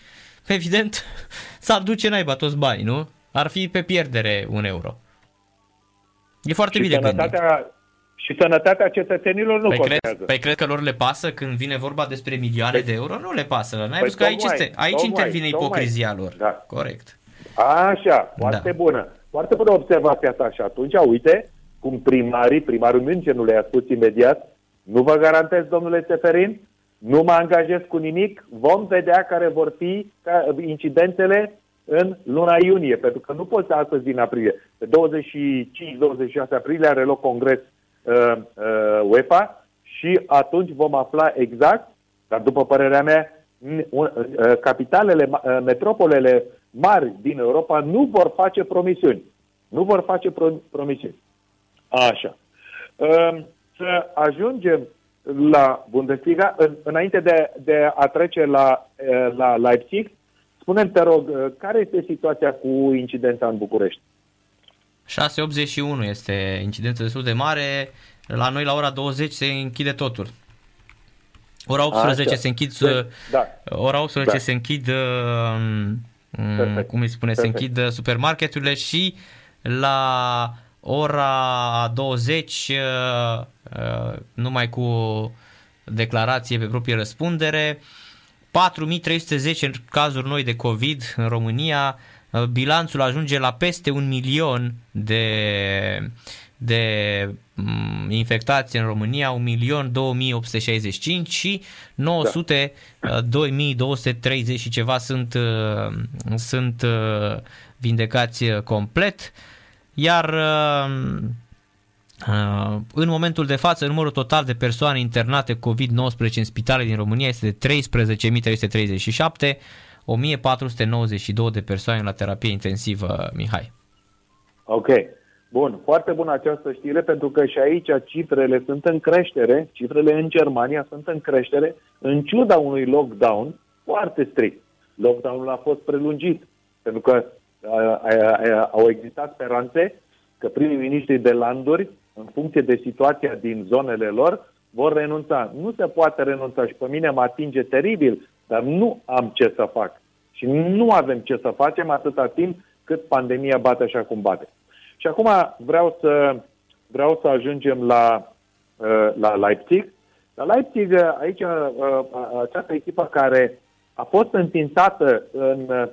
evident, s-ar duce naiba toți banii, nu? Ar fi pe pierdere un euro. E foarte și bine sănătatea, gândit. Și sănătatea cetățenilor nu păi contează. Cred, păi cred că lor le pasă când vine vorba despre milioane păi, de euro? Nu le pasă. N-ai păi că aici, este, aici tocmai, intervine tocmai. ipocrizia lor. Da. Corect. Așa, foarte da. bună. Foarte bună observația ta și atunci, uite, cum primarii, primarul Münchenului a spus imediat, nu vă garantez, domnule Seferin, nu mă angajez cu nimic, vom vedea care vor fi incidentele în luna iunie, pentru că nu poți astăzi din aprilie. Pe 25-26 aprilie are loc congres uh, uh, UEFA și atunci vom afla exact, dar după părerea mea, uh, capitalele, uh, metropolele mari din Europa nu vor face promisiuni. Nu vor face pro- promisiuni. Așa. Uh, să ajungem la Bundesliga, în, înainte de, de a trece la, uh, la Leipzig, spune te rog, uh, care este situația cu incidența în București? 681 este incidență destul de mare. La noi la ora 20 se închide totul. Ora 18 Așa. se închid păi, da. ora 18 da. se închid uh, cum îi spune, Perfect. se închid uh, supermarketurile și la ora 20 uh, uh, numai cu declarație pe proprie răspundere. 4310 cazuri noi de COVID în România, uh, bilanțul ajunge la peste un milion de, de mm, infectați în România, 1 milion 2865 și 900, da. 2230 și ceva sunt, uh, sunt uh, vindecați complet, iar Uh, în momentul de față, numărul total de persoane internate COVID-19 în spitale din România este de 13.337, 1492 de persoane la terapie intensivă, Mihai. Ok. Bun, foarte bună această știre pentru că și aici cifrele sunt în creștere, cifrele în Germania sunt în creștere, în ciuda unui lockdown foarte strict. Lockdownul a fost prelungit pentru că uh, uh, au existat speranțe că primii miniștri de landuri în funcție de situația din zonele lor, vor renunța. Nu se poate renunța și pe mine mă atinge teribil, dar nu am ce să fac. Și nu avem ce să facem atâta timp cât pandemia bate așa cum bate. Și acum vreau să, vreau să ajungem la, uh, la Leipzig. La Leipzig, uh, aici, uh, această echipă care a fost înființată în,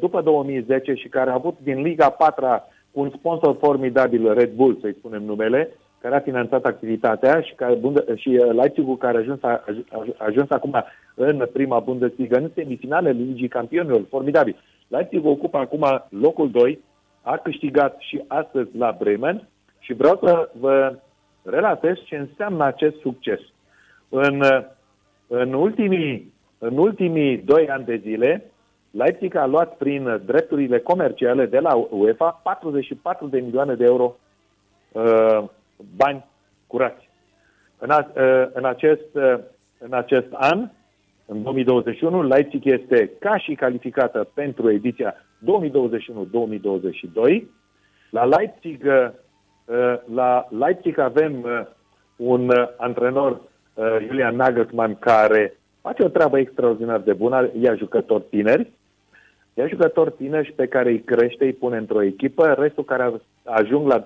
după 2010 și care a avut din Liga 4 un sponsor formidabil, Red Bull, să-i spunem numele, care a finanțat activitatea și, care, și uh, Leipzig care a ajuns, a, a ajuns acum în prima Bundesliga, în semifinale Ligii Campionilor, formidabil. Leipzig ocupă acum locul 2, a câștigat și astăzi la Bremen și vreau să vă relatez ce înseamnă acest succes. În, în, ultimii, în ultimii doi ani de zile, Leipzig a luat prin drepturile comerciale de la UEFA 44 de milioane de euro uh, bani curați. În, a, uh, în, acest, uh, în acest an, în 2021, Leipzig este ca și calificată pentru ediția 2021-2022. La Leipzig, uh, uh, la Leipzig avem uh, un uh, antrenor, uh, Julian Nagelsmann, care face o treabă extraordinar de bună, ia jucători tineri, ia jucători tineri pe care îi crește, îi pune într-o echipă, restul care ajung la 25-26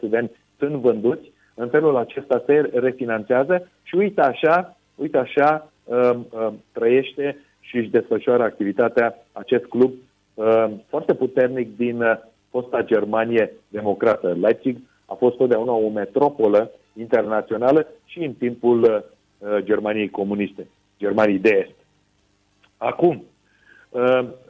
de ani sunt vânduți, în felul acesta se refinanțează și uite așa, uite așa uh, uh, trăiește și își desfășoară activitatea acest club uh, foarte puternic din uh, fosta Germanie democrată. Leipzig a fost totdeauna o metropolă internațională și în timpul uh, Germaniei comuniste, Germaniei de Est. Acum, uh,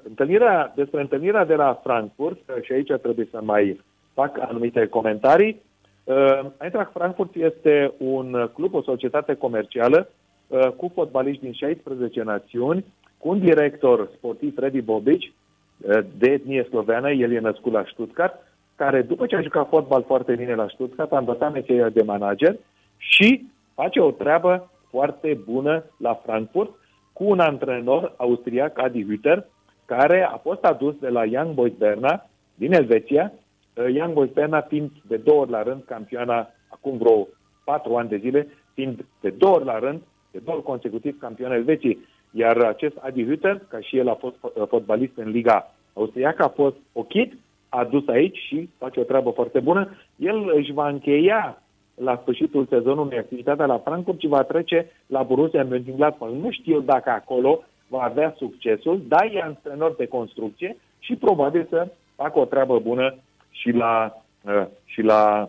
întâlnirea, despre întâlnirea de la Frankfurt, uh, și aici trebuie să mai fac anumite comentarii, uh, Eintracht Frankfurt este un club, o societate comercială uh, cu fotbaliști din 16 națiuni, cu un director sportiv, Freddy Bobic, uh, de etnie sloveană, el e născut la Stuttgart, care după ce a jucat fotbal foarte bine la Stuttgart, a învățat meseria de manager și face o treabă foarte bună la Frankfurt cu un antrenor austriac, Adi Hütter, care a fost adus de la Young Boys Berna din Elveția, uh, Young Boys Berna fiind de două ori la rând campioana acum vreo patru ani de zile, fiind de două ori la rând, de două ori consecutiv campioana Elveției. Iar acest Adi Hütter, ca și el a fost uh, fotbalist în Liga Austriacă, a fost ochit adus aici și face o treabă foarte bună. El își va încheia la sfârșitul sezonului activitatea la Frankfurt și va trece la Borussia Mönchengladbach. Nu știu dacă acolo va avea succesul, dar e antrenor de construcție și probabil să facă o treabă bună și la, uh, și la,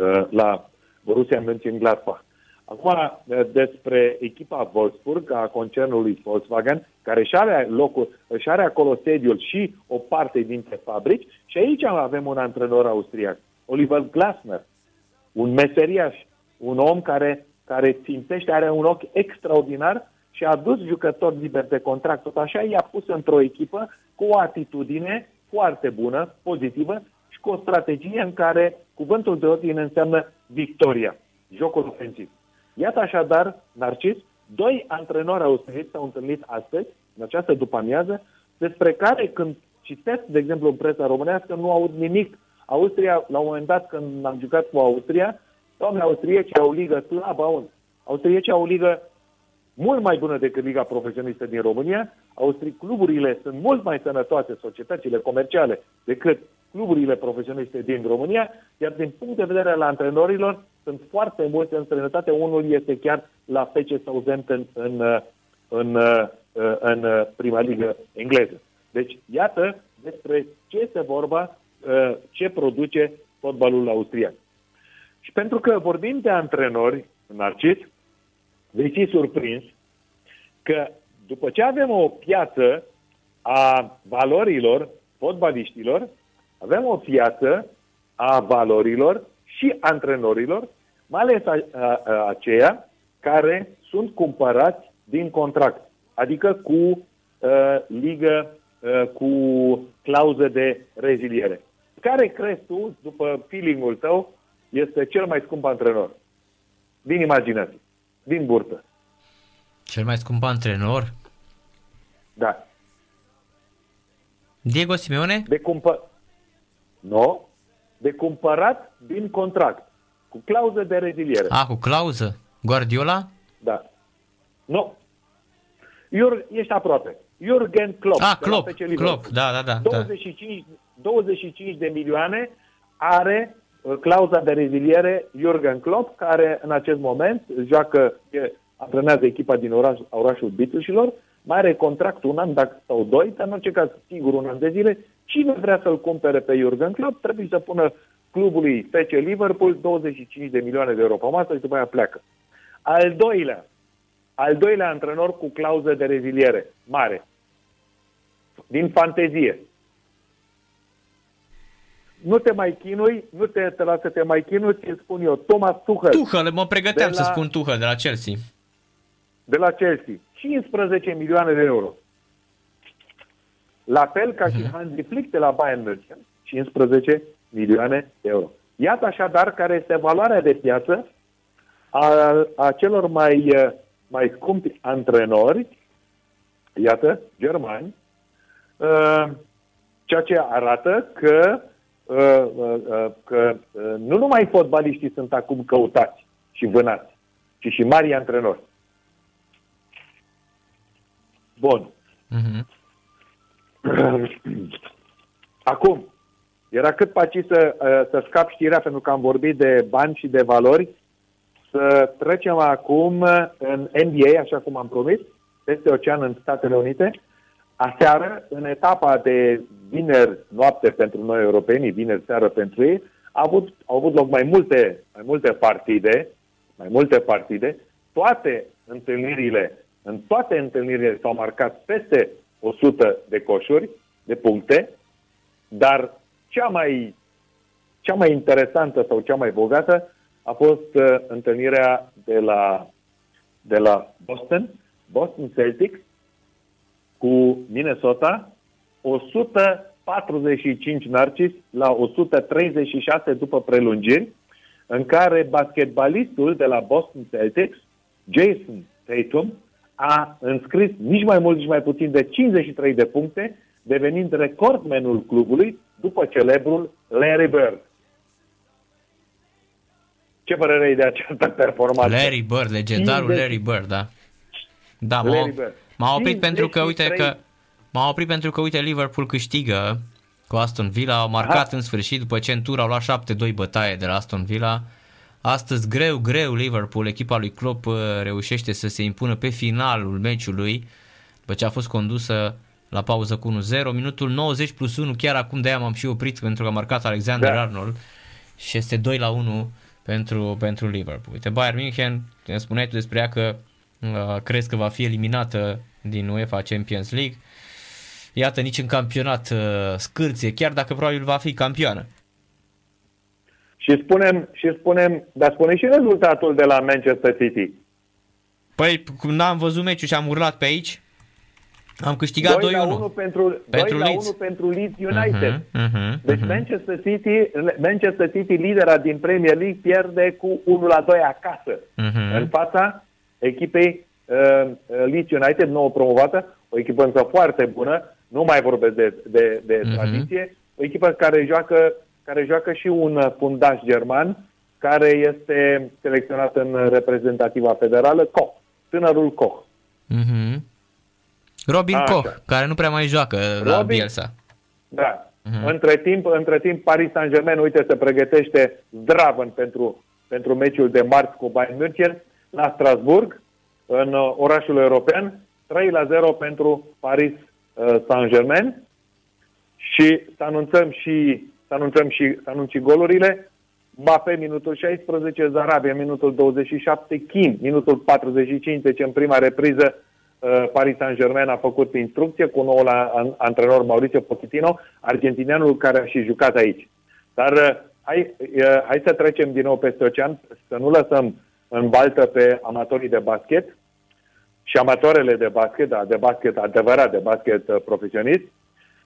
uh, la Borussia Mönchengladbach. Acum, uh, despre echipa Wolfsburg, a concernului Volkswagen, care își are, locul, își are acolo sediul și o parte dintre fabrici, și aici avem un antrenor austriac, Oliver Glasner, un meseriaș, un om care, care țintește, are un ochi extraordinar și a dus jucători liber de contract. Tot așa i-a pus într-o echipă cu o atitudine foarte bună, pozitivă și cu o strategie în care cuvântul de ordine înseamnă victoria, jocul ofensiv. Iată așadar, Narcis, doi antrenori austrieci s-au întâlnit astăzi, în această după-amiază, despre care când citesc, de exemplu, în presa românească, nu aud nimic. Austria, la un moment dat, când am jucat cu Austria, doamne, austrieci au o ligă slabă, aun. Austrieci au o ligă mult mai bună decât Liga Profesionistă din România. Austri, cluburile sunt mult mai sănătoase, societățile comerciale, decât cluburile profesioniste din România, iar din punct de vedere al antrenorilor, sunt foarte mulți în străinătate. Unul este chiar la FC Southampton în, în, în, în prima ligă engleză. Deci, iată despre ce este vorba, ce produce fotbalul austriac. Și pentru că vorbim de antrenori, Narcis, vei fi surprins că după ce avem o piață a valorilor fotbaliștilor, avem o piață a valorilor și antrenorilor, mai ales a, a, a, aceia care sunt cumpărați din contract, adică cu uh, ligă, uh, cu clauză de reziliere. Care crezi tu, după feeling-ul tău, este cel mai scump antrenor? Din imaginație, din burtă. Cel mai scump antrenor? Da. Diego Simeone? De cumpă... Nu. De cumpărat din contract. Cu clauză de reziliere. Ah, cu clauză. Guardiola? Da. Nu. Iur, ești aproape. Jurgen Klopp. Ah, Klopp, Klopp, da, da, da. 25, 25 de milioane are uh, clauza de reziliere Jurgen Klopp, care în acest moment joacă, antrenează echipa din oraș, orașul Bitușilor, mai are contract un an dacă, sau doi, dar în orice caz sigur un an de zile. Cine vrea să-l cumpere pe Jurgen Klopp trebuie să pună clubului FC Liverpool 25 de milioane de euro pe masă și după aia pleacă. Al doilea, al doilea antrenor cu clauză de reziliere mare, din fantezie. Nu te mai chinui, nu te, te lasă să te mai chinui, ți spun eu, Thomas Tuchel. Tuchel, mă pregăteam la, să spun Tuchel de la Chelsea. De la Chelsea. 15 milioane de euro. La fel ca și uh-huh. Hansi Flick de la Bayern München. 15 milioane de euro. Iată așadar care este valoarea de piață a, a celor mai, uh, mai scumpi antrenori, iată, germani, uh, ceea ce arată că, uh, uh, uh, că uh, nu numai fotbaliștii sunt acum căutați și vânați, ci și mari antrenori. Bun. Mhm. Acum, era cât paci să, uh, să scap știrea pentru că am vorbit de bani și de valori, să trecem acum în NBA, așa cum am promis, peste ocean în Statele Unite. Aseară, în etapa de vineri noapte pentru noi europenii, vineri seară pentru ei, au avut, au avut loc mai multe, mai multe partide, mai multe partide, toate întâlnirile, în toate întâlnirile s-au marcat peste 100 de coșuri, de puncte, dar cea mai, cea mai interesantă sau cea mai bogată a fost uh, întâlnirea de la, de la Boston, Boston Celtics, cu Minnesota, 145 narcis la 136 după prelungiri, în care basketbalistul de la Boston Celtics, Jason Tatum, a înscris nici mai mult, nici mai puțin de 53 de puncte, devenind recordmenul clubului după celebrul Larry Bird. Ce părere ai de această performanță? Larry Bird, legendarul 50 Larry Bird, da. Da, Larry m-a, Bird. M-a oprit pentru că, uite 53 că m-a oprit pentru că, uite, Liverpool câștigă cu Aston Villa, au marcat Aha. în sfârșit după ce în tur au luat 7-2 bătaie de la Aston Villa. Astăzi greu, greu Liverpool, echipa lui Klopp uh, reușește să se impună pe finalul meciului, după ce a fost condusă la pauză cu 1-0, minutul 90 plus 1, chiar acum de aia m-am și oprit pentru că a marcat Alexander Da. Arnold și este 2 la 1 pentru, pentru Liverpool. Uite, Bayern München, ne spuneai tu despre ea că uh, crezi că va fi eliminată din UEFA Champions League. Iată, nici în campionat uh, scârție, chiar dacă probabil va fi campioană. Și spunem, și spunem, dar spune și rezultatul de la Manchester City. Păi, cum n-am văzut meciul și am urlat pe aici, am câștigat 2 la 1 2-1. pentru, Pentru 2 la Leeds. 1 pentru Leeds United. Mhm, mhm, Deci mhm. Manchester City, Manchester City, lidera din Premier League, pierde cu 1 la 2 acasă. Mhm. În fața echipei uh, Leeds United, nouă promovată, o echipă însă foarte bună, nu mai vorbesc de, de, de Mhm. tradiție, o echipă care joacă, care joacă și un uh, fundaș german, care este selecționat în reprezentativa federală, Koch, tânărul Koch. Mhm. Robin Așa. Koch, care nu prea mai joacă la Robin- Bielsa. Da. Mhm. Între, timp, între timp, Paris Saint-Germain, uite, se pregătește zdravăn pentru, pentru meciul de marți cu Bayern München la Strasburg, în uh, orașul european, 3 la 0 pentru Paris uh, Saint-Germain și să anunțăm și să anunțăm și, să anunț și golurile. Mbappé minutul 16, Zarabia minutul 27, Kim minutul 45, deci în prima repriză uh, Paris Saint-Germain a făcut instrucție cu noul a- an- antrenor Mauricio Pochettino, argentinianul care a și jucat aici. Dar uh, hai, uh, hai să trecem din nou peste ocean, să nu lăsăm în baltă pe amatorii de basket și amatoarele de basket, da, de basket adevărat, de basket uh, profesionist,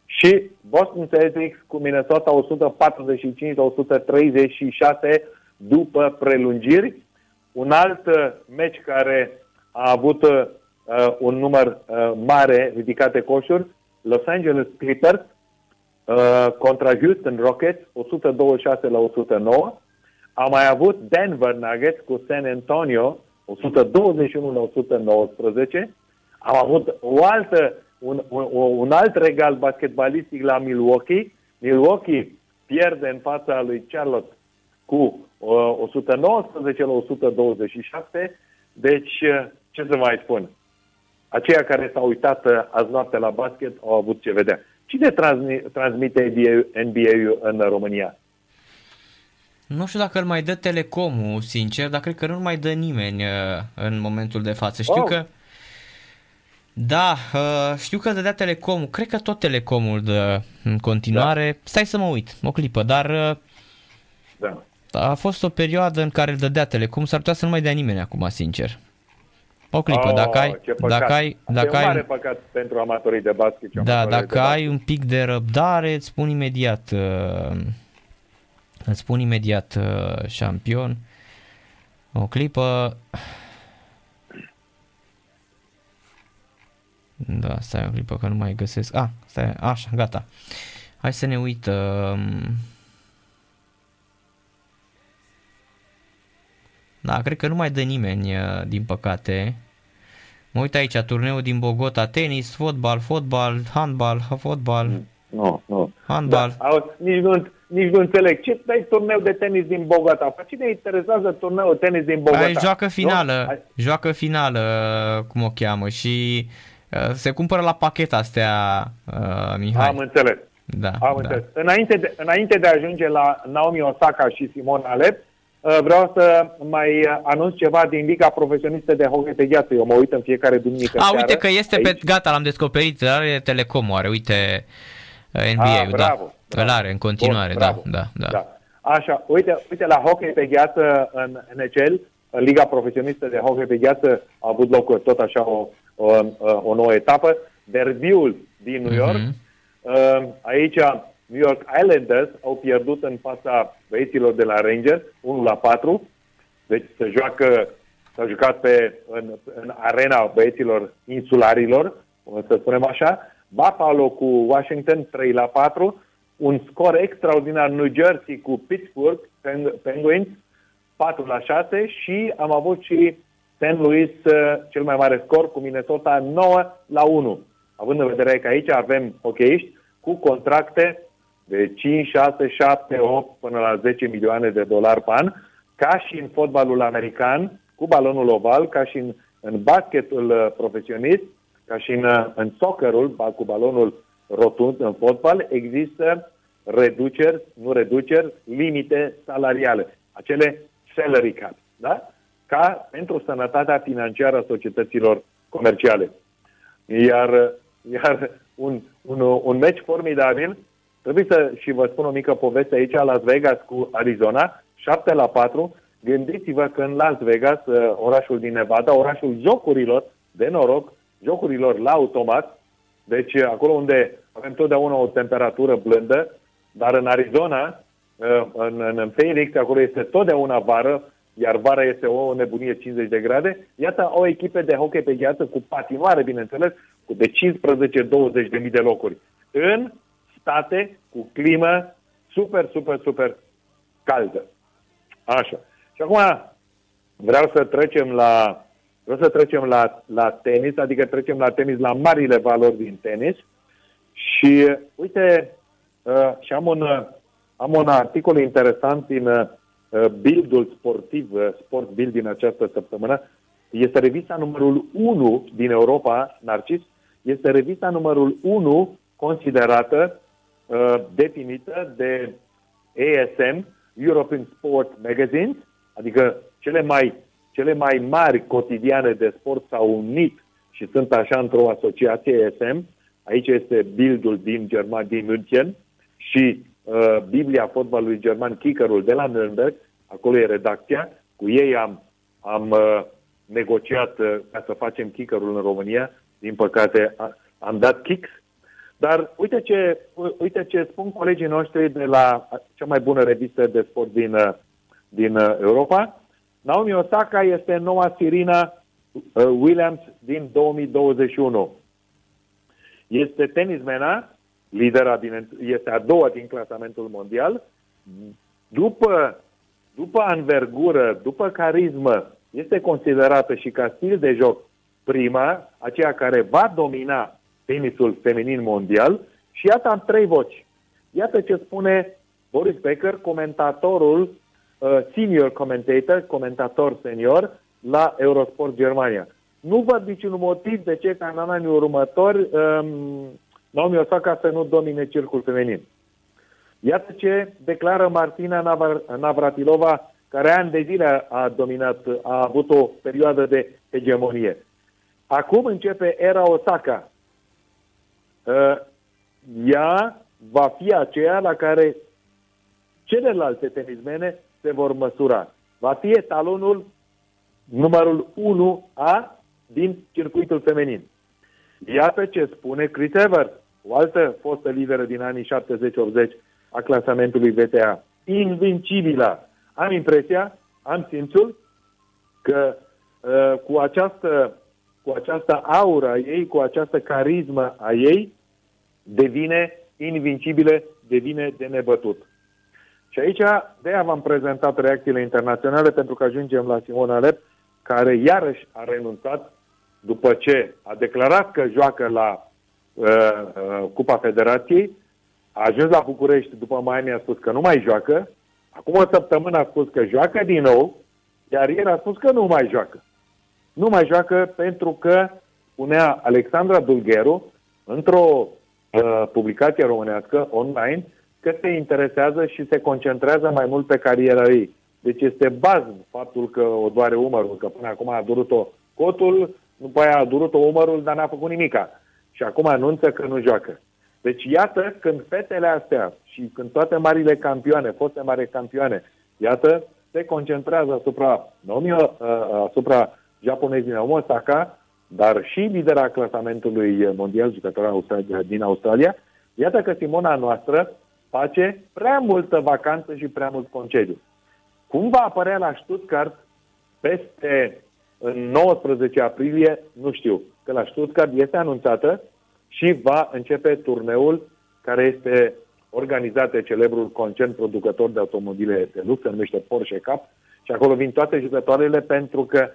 și Boston Celtics cu Minnesota 145 la 136 după prelungiri. Un alt uh, meci care a avut uh, un număr uh, mare ridicat de coșuri, Los Angeles Clippers uh, contra Houston Rockets 126 la 109. Am mai avut Denver Nuggets cu San Antonio 121 la 119. Am avut o altă, un, un, un alt regal basketbalistic la Milwaukee. Milwaukee pierde în fața lui Charlotte cu uh, 119 la 127. Deci, uh, ce să mai spun? Aceia care s-au uitat uh, azi noapte la basket au avut ce vedea. Cine transmi- transmite NBA, NBA-ul în România? Nu știu dacă îl mai dă Telecomul, sincer, dar cred că nu mai dă nimeni uh, în momentul de față. Știu Oh. că da, uh, știu că dădea Telecomul, cred că tot Telecomul dă în continuare. Da. Stai să mă uit, o clipă, dar uh, Da. a fost o perioadă în care îl dădea Telecom, s-ar putea să nu mai dea nimeni acum, sincer. O clipă, Oh, dacă ai, ce păcat. dacă ai, Asta dacă e un ai, mare păcat pentru amatorii de basket. și da, amatorii dacă de ai un pic de răbdare, îți spun imediat uh, Îți spun imediat uh, șampion. O clipă. Da, stai o clipă că nu mai găsesc. Ah, stai, așa, gata. Hai să ne uităm. Da, cred că nu mai dă nimeni, uh, din păcate. Mă uit aici, turneul din Bogota, tenis, fotbal, fotbal, handbal, fotbal, Nu, nu. handbal. Da, auzi, nici, nu, nici nu înțeleg. Ce dai turneu de tenis din Bogota? Pe cine interesează turneul tenis din Bogota? Ai joacă finală, Nu? Ai- joacă finală, cum o cheamă, și uh, se cumpără la pachet astea, uh, Mihai. Am înțeles. Da, Am da. înțeles. Înainte de, înainte de a ajunge la Naomi Osaka și Simona Alep, uh, vreau să mai uh, anunț ceva din Liga Profesionistă de Hockey pe Gheață. Eu mă uit în fiecare duminică A, seară uite că este aici. pe, gata, l-am descoperit, are Telecom, are, uite, uh, NBA-ul, Ah, da. Bravo, Îl are în continuare, Bun, da, bravo. da, da. da. Așa, uite, uite la hockey pe gheață în NHL, în Liga Profesionistă de Hockey pe Gheață a avut loc tot așa o, o, o nouă etapă. Derbiul din New York, Mhm. uh, aici New York Islanders au pierdut în fața băieților de la Rangers, 1 la 4. Deci se joacă, s-a jucat pe, în, în arena băieților insularilor, să spunem așa. Buffalo cu Washington 3 la 4. Un scor extraordinar New Jersey cu Pittsburgh Peng- Penguins 4 la 6 și am avut și St. Louis uh, cel mai mare scor cu Minnesota 9 la 1. Având în vedere că aici avem hockeyiști cu contracte de 5, 6, 7, 8 până la 10 milioane de dolari pe an, ca și în fotbalul american, cu balonul oval, ca și în, în basketul uh, profesionist, ca și în, uh, în soccerul, ba- cu balonul rotund în fotbal, există reduceri, nu reduceri, limite salariale, acele salary cap, da? Ca pentru sănătatea financiară a societăților comerciale. Iar, iar un, un, un meci formidabil, trebuie să și vă spun o mică poveste aici, Las Vegas cu Arizona, 7 la 4. Gândiți-vă că în Las Vegas, uh, orașul din Nevada, orașul jocurilor de noroc, jocurilor la automat, deci uh, acolo unde avem totdeauna o temperatură blândă, dar în Arizona, uh, în, în, în Phoenix, acolo este totdeauna vară, iar vara este o nebunie 50 de grade. Iată, au echipe de hockey pe gheață cu patinoare, bineînțeles, cu de 15-20 de mii de locuri. În state cu climă super, super, super caldă. Așa. Și acum vreau să trecem la vreau să trecem la, la tenis, adică trecem la tenis, la marile valori din tenis. Și uite, uh, și am un, uh, am un articol interesant din uh, Bildul sportiv, uh, Sport Bild din această săptămână. Este revista numărul 1 din Europa, Narcis, este revista numărul 1 considerată, uh, definită de ASM, European Sport Magazines, adică cele mai, cele mai mari cotidiane de sport s-au unit și sunt așa într-o asociație ASM. Aici este Bildul din German, din München și uh, Biblia fotbalului german, Kickerul de la Nürnberg, acolo e redacția. Cu ei am, am uh, negociat uh, ca să facem Kickerul în România. Din păcate a, am dat kicks dar uite ce, uite ce spun colegii noștri de la cea mai bună revistă de sport din, uh, din uh, Europa. Naomi Osaka este noua Sirina uh, Williams din 2021. Este tenismena, lidera, bine, este a doua din clasamentul mondial. După, după anvergură, după carismă, este considerată și ca stil de joc prima, aceea care va domina tenisul feminin mondial și iată am trei voci. Iată ce spune Boris Becker, comentatorul, uh, senior commentator, comentator senior la Eurosport Germania. Nu văd niciun motiv de ce ca în anii următori um, Naomi Osaka să nu domine circul feminin. Iată ce declară Martina Navr- Navratilova, care ani de zile a dominat, a avut o perioadă de hegemonie. Acum începe era Osaka, uh, ea va fi aceea la care celelalte tenismene se vor măsura. Va fi etalonul numărul 1A din circuitul feminin. Iată ce spune Chris Evert, o altă fostă lideră din anii 70-80 a clasamentului VTA. invincibilă. Am impresia, am simțul că uh, cu această cu această aură a ei, cu această carismă a ei, devine invincibile, devine de nebătut. Și aici, de-aia v-am prezentat reacțiile internaționale, pentru că ajungem la Simona Alep, care iarăși a renunțat după ce a declarat că joacă la uh, uh, Cupa Federației, a ajuns la București după mai a spus că nu mai joacă, acum o săptămână a spus că joacă din nou, iar ieri a spus că nu mai joacă. Nu mai joacă pentru că, spunea Alexandra Dulgheru, într-o uh, publicație românească online, că se interesează și se concentrează mai mult pe cariera ei. Deci este bază faptul că o doare umărul, că până acum a durut-o cotul, după aia a durut-o umărul, dar n-a făcut nimica. Și acum anunță că nu joacă. Deci iată când fetele astea și când toate marile campioane, foste mari campioane, iată, se concentrează asupra, Naomi, uh, asupra japonezii Naomi Osaka, dar și lidera clasamentului mondial jucător din Australia, iată că Simona noastră face prea multă vacanță și prea mult concediu. Cum va apărea la Stuttgart peste în 19 aprilie, nu știu, că la Stuttgart este anunțată și va începe turneul care este organizat de celebrul concern producător de automobile de lux, se numește Porsche Cup, și acolo vin toate jucătoarele pentru că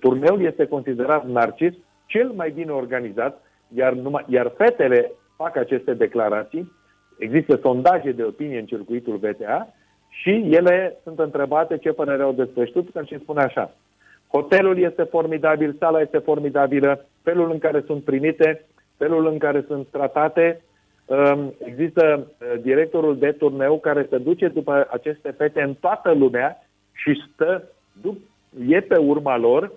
turneul este considerat narcis cel mai bine organizat, iar, numai, iar fetele fac aceste declarații, există sondaje de opinie în circuitul VTA și ele sunt întrebate ce părere au despre Stuttgart și spune așa. Hotelul este formidabil, sala este formidabilă, felul în care sunt primite, felul în care sunt tratate. Um, există uh, directorul de turneu care se duce după aceste fete în toată lumea și stă, e pe urma lor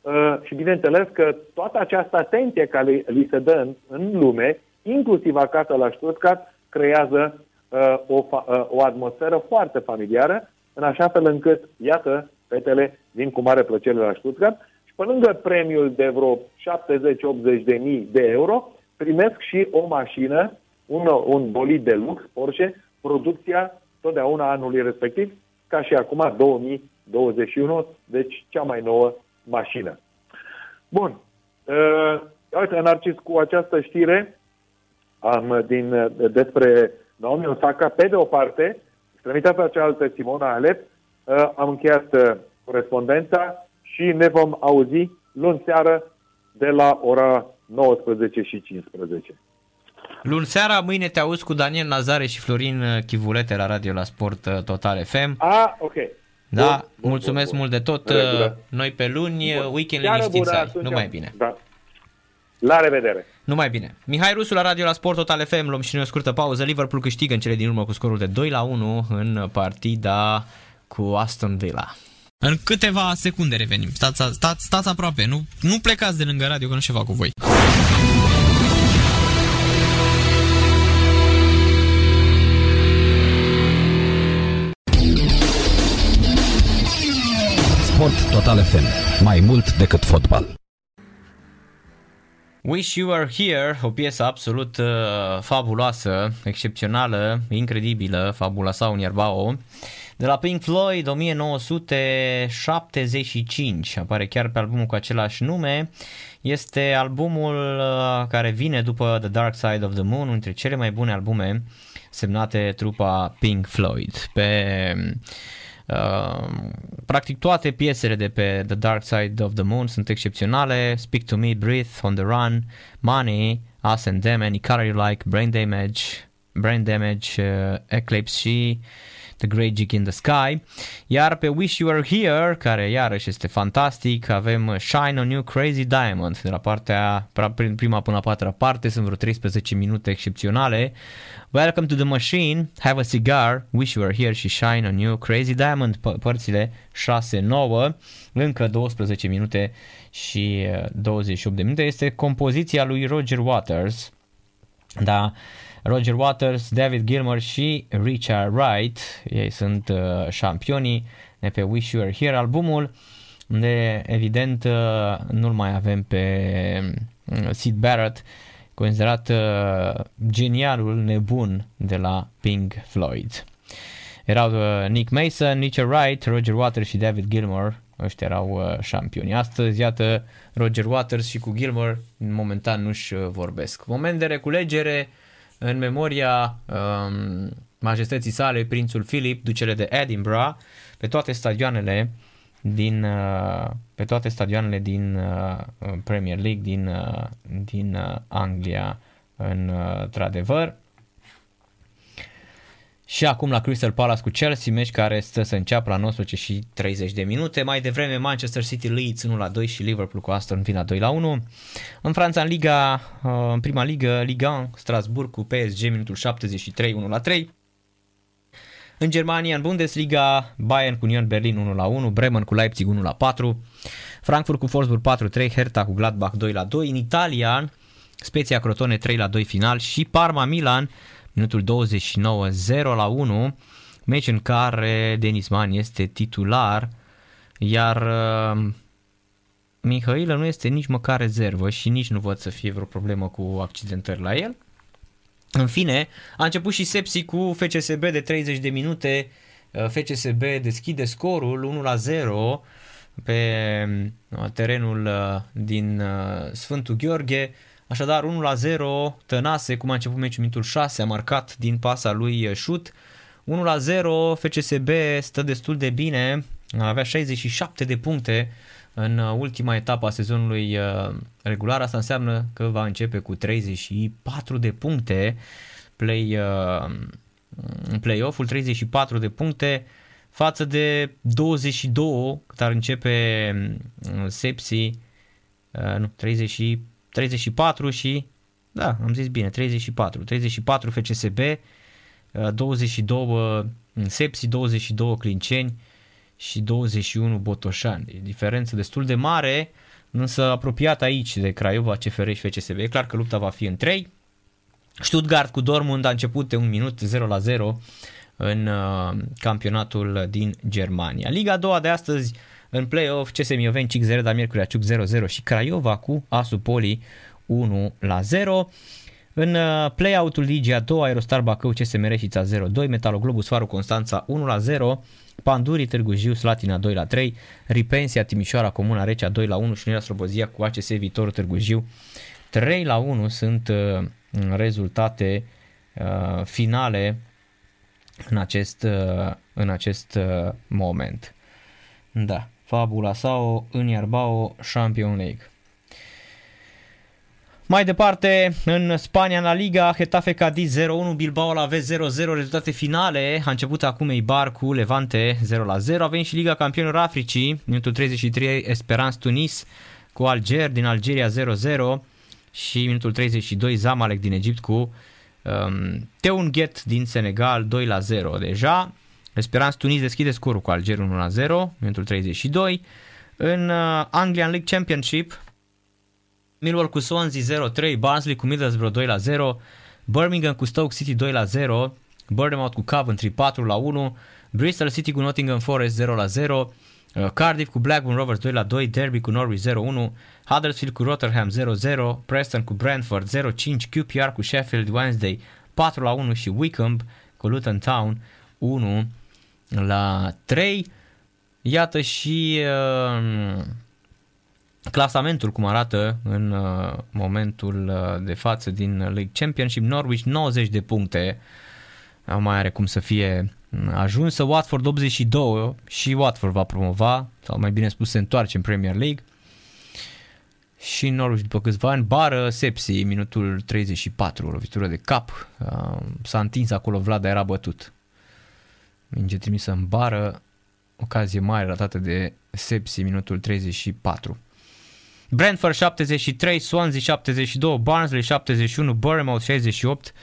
uh, și bineînțeles că toată această atenție care li se dă în, în lume, inclusiv acasă la Stuttgart, creează uh, o, o atmosferă foarte familiară, în așa fel încât, iată, fetele vin cu mare plăcere la Stuttgart și pe lângă premiul de vreo 70-80 de mii de euro, primesc și o mașină, un, un bolid de lux, Porsche, producția totdeauna anului respectiv, ca și acum 2021, deci cea mai nouă mașină. Bun. Uh, uite, Narcis, cu această știre am, din, despre Naomi Osaka, pe de o parte, extremitatea cealaltă, Simona Alep, uh, am încheiat uh, corespondența și ne vom auzi luni seară de la ora 19 și 15. Luni seara, mâine te auzi cu Daniel Nazare și Florin Chivulete la radio la Sport uh, Total FM. Ah, ok. Da, bun, mulțumesc bun, bun. mult de tot. Regulă. Noi pe luni, bun. weekend liniștit să ai. Numai bine. Da. La revedere. Numai bine. Mihai Rusu la radio la Sport Total FM. Luăm și noi o scurtă pauză. Liverpool câștigă în cele din urmă cu scorul de 2 la 1 în partida cu Aston Villa. În câteva secunde revenim. Stați, stați, stați aproape, nu, nu plecați de lângă radio că nu ceva cu voi. Sport Total FM. Mai mult decât fotbal. Wish You Were Here, o piesă absolut uh, fabuloasă, excepțională, incredibilă, fabula sau un ierbao. De la Pink Floyd 1975, apare chiar pe albumul cu același nume. Este albumul uh, care vine după The Dark Side of the Moon, unul dintre cele mai bune albume semnate trupa Pink Floyd. Pe Uh, practic toate piesele de pe The Dark Side of the Moon sunt excepționale. Speak to Me, Breathe, On the Run, Money, Us and Them, Any Color You Like, Brain Damage, Brain Damage, uh, Eclipse și The Great Gig in the Sky. Iar pe Wish You Were Here, care iarăși este fantastic, avem Shine on You Crazy Diamond, de la partea, prima până la patra parte, sunt vreo 13 minute excepționale. Welcome to the Machine, Have a Cigar, Wish You Were Here și Shine on You Crazy Diamond, părțile 6-9, încă 12 minute și 28 de minute. Este compoziția lui Roger Waters, da, Roger Waters, David Gilmour și Richard Wright, ei sunt uh, șampionii de pe Wish You Were Here albumul, unde evident uh, nu-l mai avem pe uh, Sid Barrett, considerat uh, genialul nebun de la Pink Floyd. Erau uh, Nick Mason, Mitchell Wright, Roger Waters și David Gilmore. Ăștia erau uh, șampioni. Astăzi, iată, Roger Waters și cu Gilmore momentan nu-și uh, vorbesc. Moment de reculegere în memoria um, majestății sale, prințul Philip, ducele de Edinburgh, pe toate stadioanele din, uh, pe toate stadioanele din uh, Premier League, din, uh, din uh, Anglia, în, uh, într-adevăr. Și acum la Crystal Palace cu Chelsea, meci care stă să înceapă la 19 și 30 de minute. Mai devreme Manchester City Leeds 1 la 2 și Liverpool cu Aston Villa 2 la 1. În Franța, în Liga, uh, în prima ligă, Liga 1, Strasburg cu PSG minutul 73 1 la 3. În Germania, în Bundesliga, Bayern cu Union Berlin 1 la 1, Bremen cu Leipzig 1 la 4, Frankfurt cu Wolfsburg 4-3, Hertha cu Gladbach 2 la 2. În Italia, Spezia Crotone 3 la 2 final și Parma Milan minutul 29 0 la 1, meci în care Denis Man este titular, iar uh, Mihailă nu este nici măcar rezervă și nici nu văd să fie vreo problemă cu accidentări la el. În fine, a început și Sepsi cu FCSB de 30 de minute. Uh, FCSB deschide scorul 1 la 0 pe uh, terenul uh, din Sfântul Gheorghe. Așadar 1 la 0, Tănase, cum a început meciul minutul 6, a marcat din pasa lui Șut. 1 la 0, FCSB stă destul de bine, avea 67 de puncte în ultima etapă a sezonului uh, regular. Asta înseamnă că va începe cu 34 de puncte play, uh, play-off-ul, 34 de puncte față de 22 cât ar începe uh, Sepsi, nu, 30, 34 și, da, am zis bine, 34, 34 FCSB, 22 Sepsi, 22 Clinceni, și 21 Botoșani. E diferență destul de mare, însă apropiat aici de Craiova, CFR și FCSB. E clar că lupta va fi în 3. Stuttgart cu Dortmund a început de un minut 0 la 0 în uh, campionatul din Germania. Liga a doua de astăzi în play-off CSM Ioven Cic 0, dar Miercurea Ciuc 0-0 și Craiova cu Asupoli 1 la 0. În uh, play-out-ul Ligii a doua Aerostar Bacău CSM Reșița 0-2, Metaloglobus Faru Constanța 1 la 0, Pandurii Târgu Jiu Slatina 2 la 3, Ripensia Timișoara Comuna Recea 2 la 1 și Unirea Slobozia cu ACS Viitorul Târgu Jiu 3 la 1 sunt uh, rezultate uh, finale în acest, uh, în acest uh, moment. Da, Fabula sau în Iarbao Champion League. Mai departe, în Spania, în La Liga, Getafe Cadiz 0-1, Bilbao la vez 0-0, rezultate finale. A început acum Eibar cu Levante 0-0. A venit și Liga Campionilor Africii, minutul 33, Esperance Tunis cu Alger din Algeria 0-0 și minutul 32, Zamalek din Egipt cu um, Teunghet din Senegal 2-0 deja. Esperance Tunis deschide scorul cu Alger 1-0, minutul 32. În uh, Anglian League Championship, Millwall cu Swansea 0-3, Barnsley cu Middlesbrough 2-0, Birmingham cu Stoke City 2-0, Bournemouth cu Coventry 4-1, Bristol City cu Nottingham Forest 0-0, uh, Cardiff cu Blackburn Rovers 2-2, Derby cu Norwich 0-1, Huddersfield cu Rotherham 0-0, Preston cu Brentford 0-5, QPR cu Sheffield Wednesday 4-1 și Wickham cu Luton Town 1 la 3. Iată și uh, clasamentul cum arată în uh, momentul uh, de față din League Championship, Norwich 90 de puncte, mai are cum să fie ajunsă, Watford 82 și Watford va promova, sau mai bine spus se întoarce în Premier League. Și Norwich după câțiva ani, bară Sepsi, minutul 34, lovitură de cap, uh, s-a întins acolo, Vlad era bătut. Minge trimisă în bară, ocazie mare ratată de Sepsi, minutul 34. Brentford 73, Swansea 72, Barnsley 71, Bournemouth 68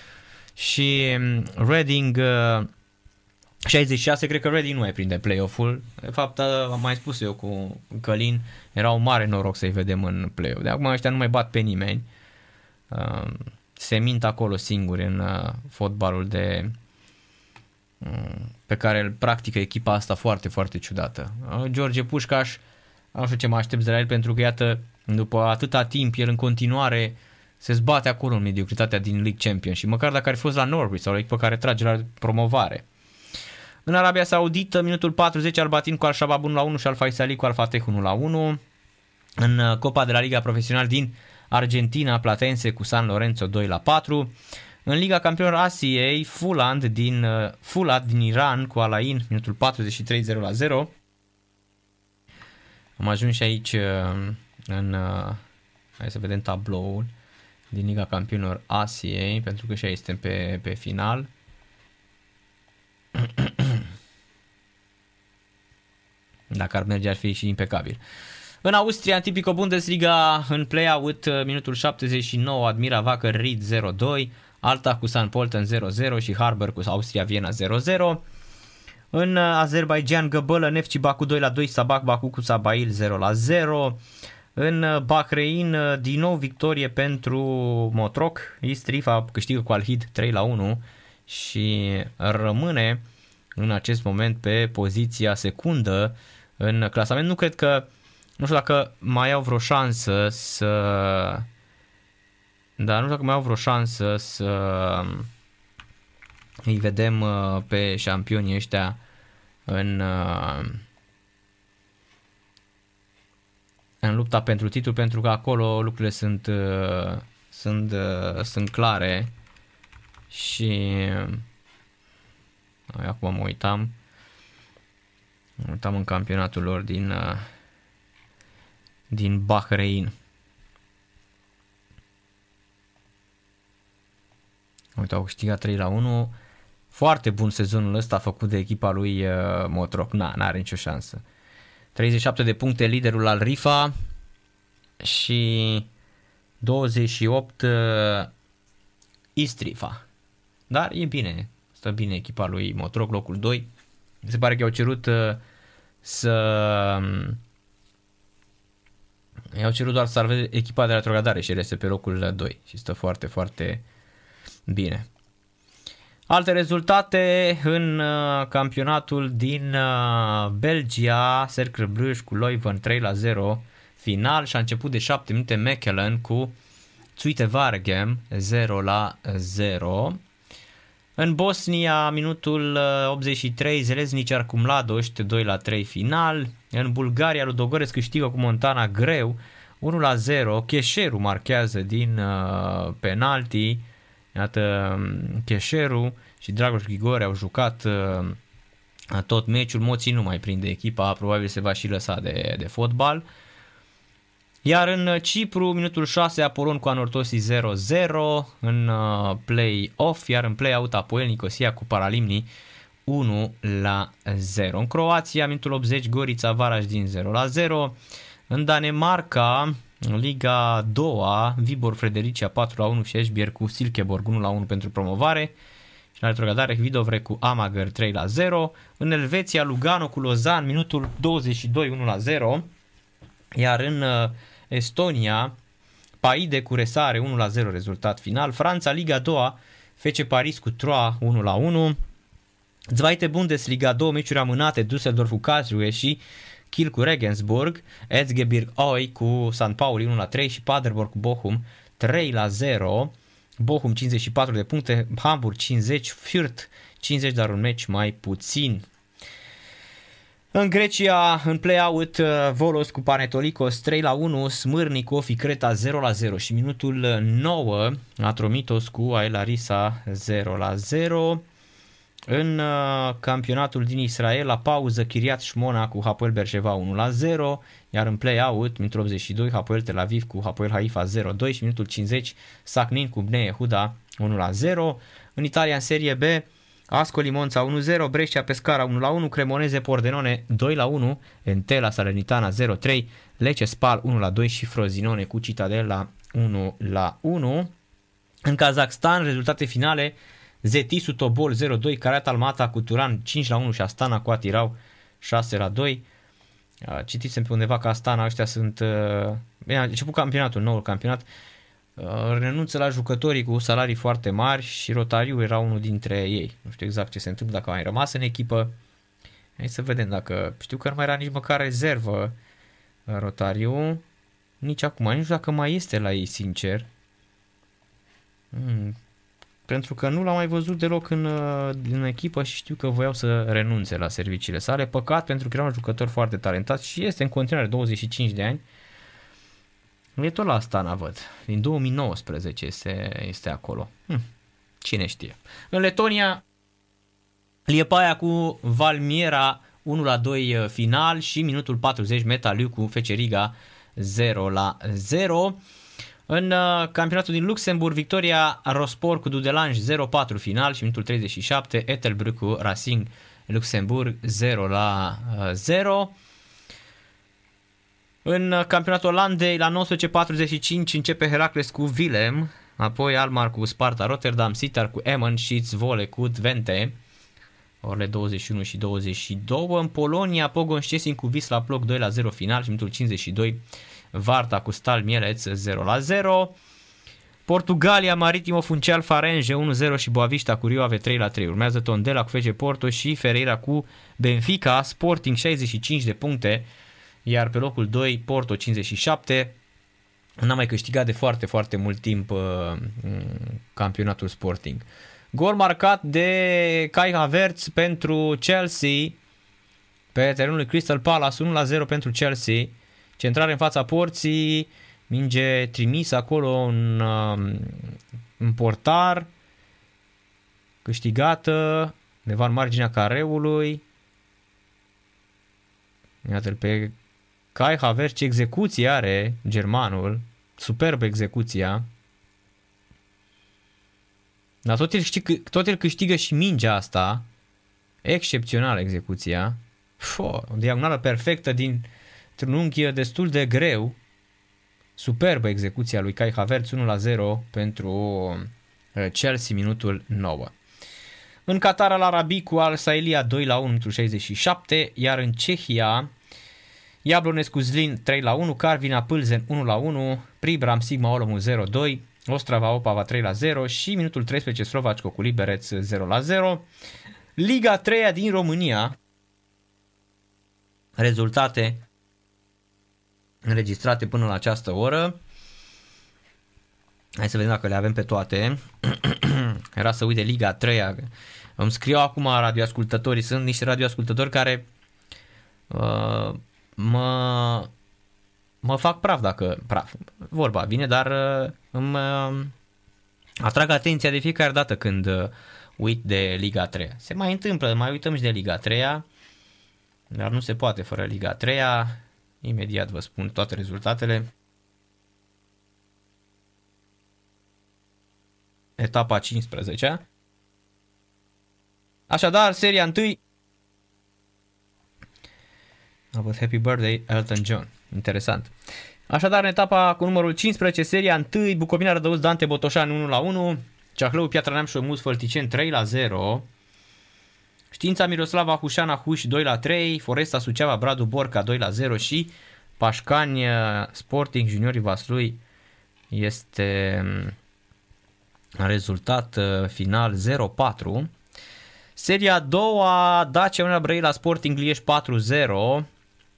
și mm, Reading 66, uh, cred că Reading nu mai prinde play-off-ul. De fapt, uh, am mai spus eu cu Călin, era un mare noroc să-i vedem în play-off. De acum ăștia nu mai bat pe nimeni. Uh, se mint acolo singuri în fotbalul de mm, pe care îl practică echipa asta foarte, foarte ciudată. George Pușcaș, nu știu ce mă aștept de la el pentru că iată după atâta timp, el în continuare se zbate acolo în mediocritatea din League Champion și măcar dacă ar fi fost la Norwich sau la echipă care trage la promovare. În Arabia Saudită, minutul 40, Albatin cu Al-Shabaab 1 la 1 și Al-Faisali cu Al-Fateh 1 la 1. În uh, Copa de la Liga Profesional din Argentina, Platense cu San Lorenzo 2 la 4. În Liga Campionilor Asiei, Fuland din, uh, Fulad din Iran cu Alain, minutul 43 0 la 0. Am ajuns și aici uh, în, uh, hai să vedem tabloul din Liga Campionilor Asiei, pentru că și aici suntem pe, pe final. Dacă ar merge ar fi și impecabil. În Austria, în tipico Bundesliga, în play-out, minutul 79, Admira Vacă Ried 0-2, Alta cu San Polten 0-0 și Harbour cu Austria Viena 0-0. În Azerbaijan, Găbălă, Nefci Baku 2 la 2, Sabac Baku cu Sabail 0 la 0. În Bahrein, din nou victorie pentru Motroc. Istrifa câștigă cu Alhid 3 la 1 și rămâne în acest moment pe poziția secundă în clasament. Nu cred că, nu știu dacă mai au vreo șansă să... Dar nu știu dacă mai au vreo șansă să îi vedem uh, pe șampionii ăștia în, uh, în lupta pentru titlu, pentru că acolo lucrurile sunt, uh, sunt, sunt clare și acum mă uitam mă uitam în campionatul lor din din Bahrein. Uite, au câștigat 3 la 1. Foarte bun sezonul ăsta făcut de echipa lui uh, Motroc. Na, n-are nicio șansă. 37 de puncte liderul al Rifa și 28 uh, Istrifa. Dar e bine, stă bine echipa lui Motroc, locul 2. Se pare că au cerut uh, să um, i-au cerut doar să salveze echipa de retrogradare și el este pe locul 2 și stă foarte, foarte bine. Alte rezultate în uh, campionatul din uh, Belgia, Cercle Bruges cu Leuven 3 la 0 final și a început de 7 minute Mechelen cu Zuite Vargem 0 la 0. În Bosnia, minutul 83, Zeleznici Arcumladoști 2 la 3 final. În Bulgaria, Ludogorets câștigă cu Montana greu 1 la 0. Cheșeru marchează din uh, penalti. Iată, um, Cheșeru și Dragoș Grigore au jucat uh, tot meciul. Moții nu mai prinde echipa, probabil se va și lăsa de, de fotbal. Iar în Cipru, minutul 6, Apolon cu Anortosi 0-0 în uh, play-off, iar în play-out Apoel Nicosia cu Paralimni 1 la 0. În Croația, minutul 80, Gorița Varaș din 0 la 0. În Danemarca, Liga 2, Vibor Fredericia 4 la 1 și Esbjerg cu Silkeborg 1 la 1 pentru promovare. Și la retrogradare Vidovre cu Amager 3 la 0. În Elveția, Lugano cu Lozan, minutul 22 1 la 0. Iar în uh, Estonia, Paide cu Resare 1 la 0 rezultat final. Franța, Liga 2, FC Paris cu Troa 1 la 1. Zweite Bundesliga 2 meciuri amânate, Düsseldorf cu Karlsruhe și Kiel cu Regensburg, Erzgebirg Oi cu St. Pauli 1 la 3 și Paderborn cu Bochum 3 la 0. Bochum 54 de puncte, Hamburg 50, Fürth 50, dar un meci mai puțin. În Grecia, în play-out, uh, Volos cu Panetolicos 3 la 1, Smârni cu Ofi Creta 0 la 0 și minutul 9, Atromitos cu Aelarisa 0 la 0. În uh, campionatul din Israel, la pauză, Chiriat Shmona cu Hapoel Berșeva 1 la 0, iar în play-out, minutul 82, Hapoel Tel Aviv cu Hapoel Haifa 0-2 și minutul 50, Sacnin cu Bnei Huda 1 la 0. În Italia, în Serie B, Ascoli Monza 1-0, Brescia Pescara 1-1, Cremoneze Pordenone 2-1, Entela Salernitana 0-3, Lecce Spal 1-2 și Frozinone cu Citadella 1-1. În Kazakhstan, rezultate finale, Zetisu Tobol 0-2, Carat Almata cu Turan 5-1 și Astana cu Atirau 6-2. Citisem pe undeva că Astana ăștia sunt... Bine, a început campionatul, noul campionat, Uh, renunță la jucătorii cu salarii foarte mari și Rotariu era unul dintre ei. Nu știu exact ce se întâmplă, dacă a mai rămas în echipă. Hai să vedem dacă... Știu că nu mai era nici măcar rezervă uh, Rotariu. Nici acum, nici dacă mai este la ei, sincer. Hmm. Pentru că nu l-am mai văzut deloc în, uh, în echipă și știu că voiau să renunțe la serviciile sale. Păcat pentru că era un jucător foarte talentat și este în continuare 25 de ani. E tot la Astana, văd. Din 2019 este, este acolo. Hm, cine știe. În Letonia, Liepaia cu Valmiera 1 la 2 uh, final și minutul 40 Metaliu cu Feceriga 0 la 0. În uh, campionatul din Luxemburg, victoria Rospor cu Dudelange 0-4 final și minutul 37, Ettelbruck cu Racing Luxemburg 0 la 0. Uh, în uh, campionatul Olandei, la 19.45 începe Heracles cu Willem, apoi Almar cu Sparta Rotterdam, Sitar cu Emmen și Zvole cu Twente, orele 21 și 22. În Polonia, Pogon Szczecin cu Wisla Ploc 2 la 0 final și minutul 52, Varta cu Stal Mieleț 0 la 0. Portugalia, Maritimo Funcial Farenje 1-0 și Boavista cu Rio Ave 3 la 3. Urmează Tondela cu FC Porto și Ferreira cu Benfica, Sporting 65 de puncte, iar pe locul 2 Porto 57. N-a mai câștigat de foarte, foarte mult timp uh, campionatul Sporting. Gol marcat de Kai Havertz pentru Chelsea pe terenul Crystal Palace 1-0 pentru Chelsea. Centrare în fața porții, minge trimis acolo în, um, în portar, câștigată, undeva în marginea careului. Iată-l pe Kai Havertz, ce execuție are germanul, superbă execuția. Dar tot el, câștigă, tot el câștigă și mingea asta, excepțională execuția. Fo, o diagonală perfectă din trunchi destul de greu. Superbă execuția lui Kai Havertz 1 la 0 pentru uh, Chelsea minutul 9. În Qatar al Arabicu al Sailia 2 la 1 pentru 67, iar în Cehia Jablonescu Zlin 3 la 1, Carvina Pâlzen 1 la 1, Pribram Sigma Olomu 0 2, Ostrava Opava 3 la 0 și minutul 13 Slovaci cu Liberec 0 la 0. Liga 3 din România, rezultate înregistrate până la această oră. Hai să vedem dacă le avem pe toate. Era să uite Liga 3 Îmi scriu acum radioascultătorii. Sunt niște radioascultători care uh, mă, mă fac praf dacă... Praf, vorba vine, dar uh, îmi uh, atrag atenția de fiecare dată când uh, uit de Liga 3. Se mai întâmplă, mai uităm și de Liga 3 dar nu se poate fără Liga 3 Imediat vă spun toate rezultatele. Etapa 15 Așadar, seria 1 a fost Happy Birthday Elton John. Interesant. Așadar, în etapa cu numărul 15, seria 1, Bucovina Rădăuț Dante Botoșan 1 la 1, Ceahlău Piatra Neam și Mus Fălticen 3 la 0, Știința Miroslava Hușana Huș 2 la 3, Foresta Suceava Bradu Borca 2 la 0 și Pașcani Sporting Juniorii Vaslui este mm, rezultat uh, final 0-4. Seria a doua, Dacia Unirea Brăila la Sporting Lieș 4-0,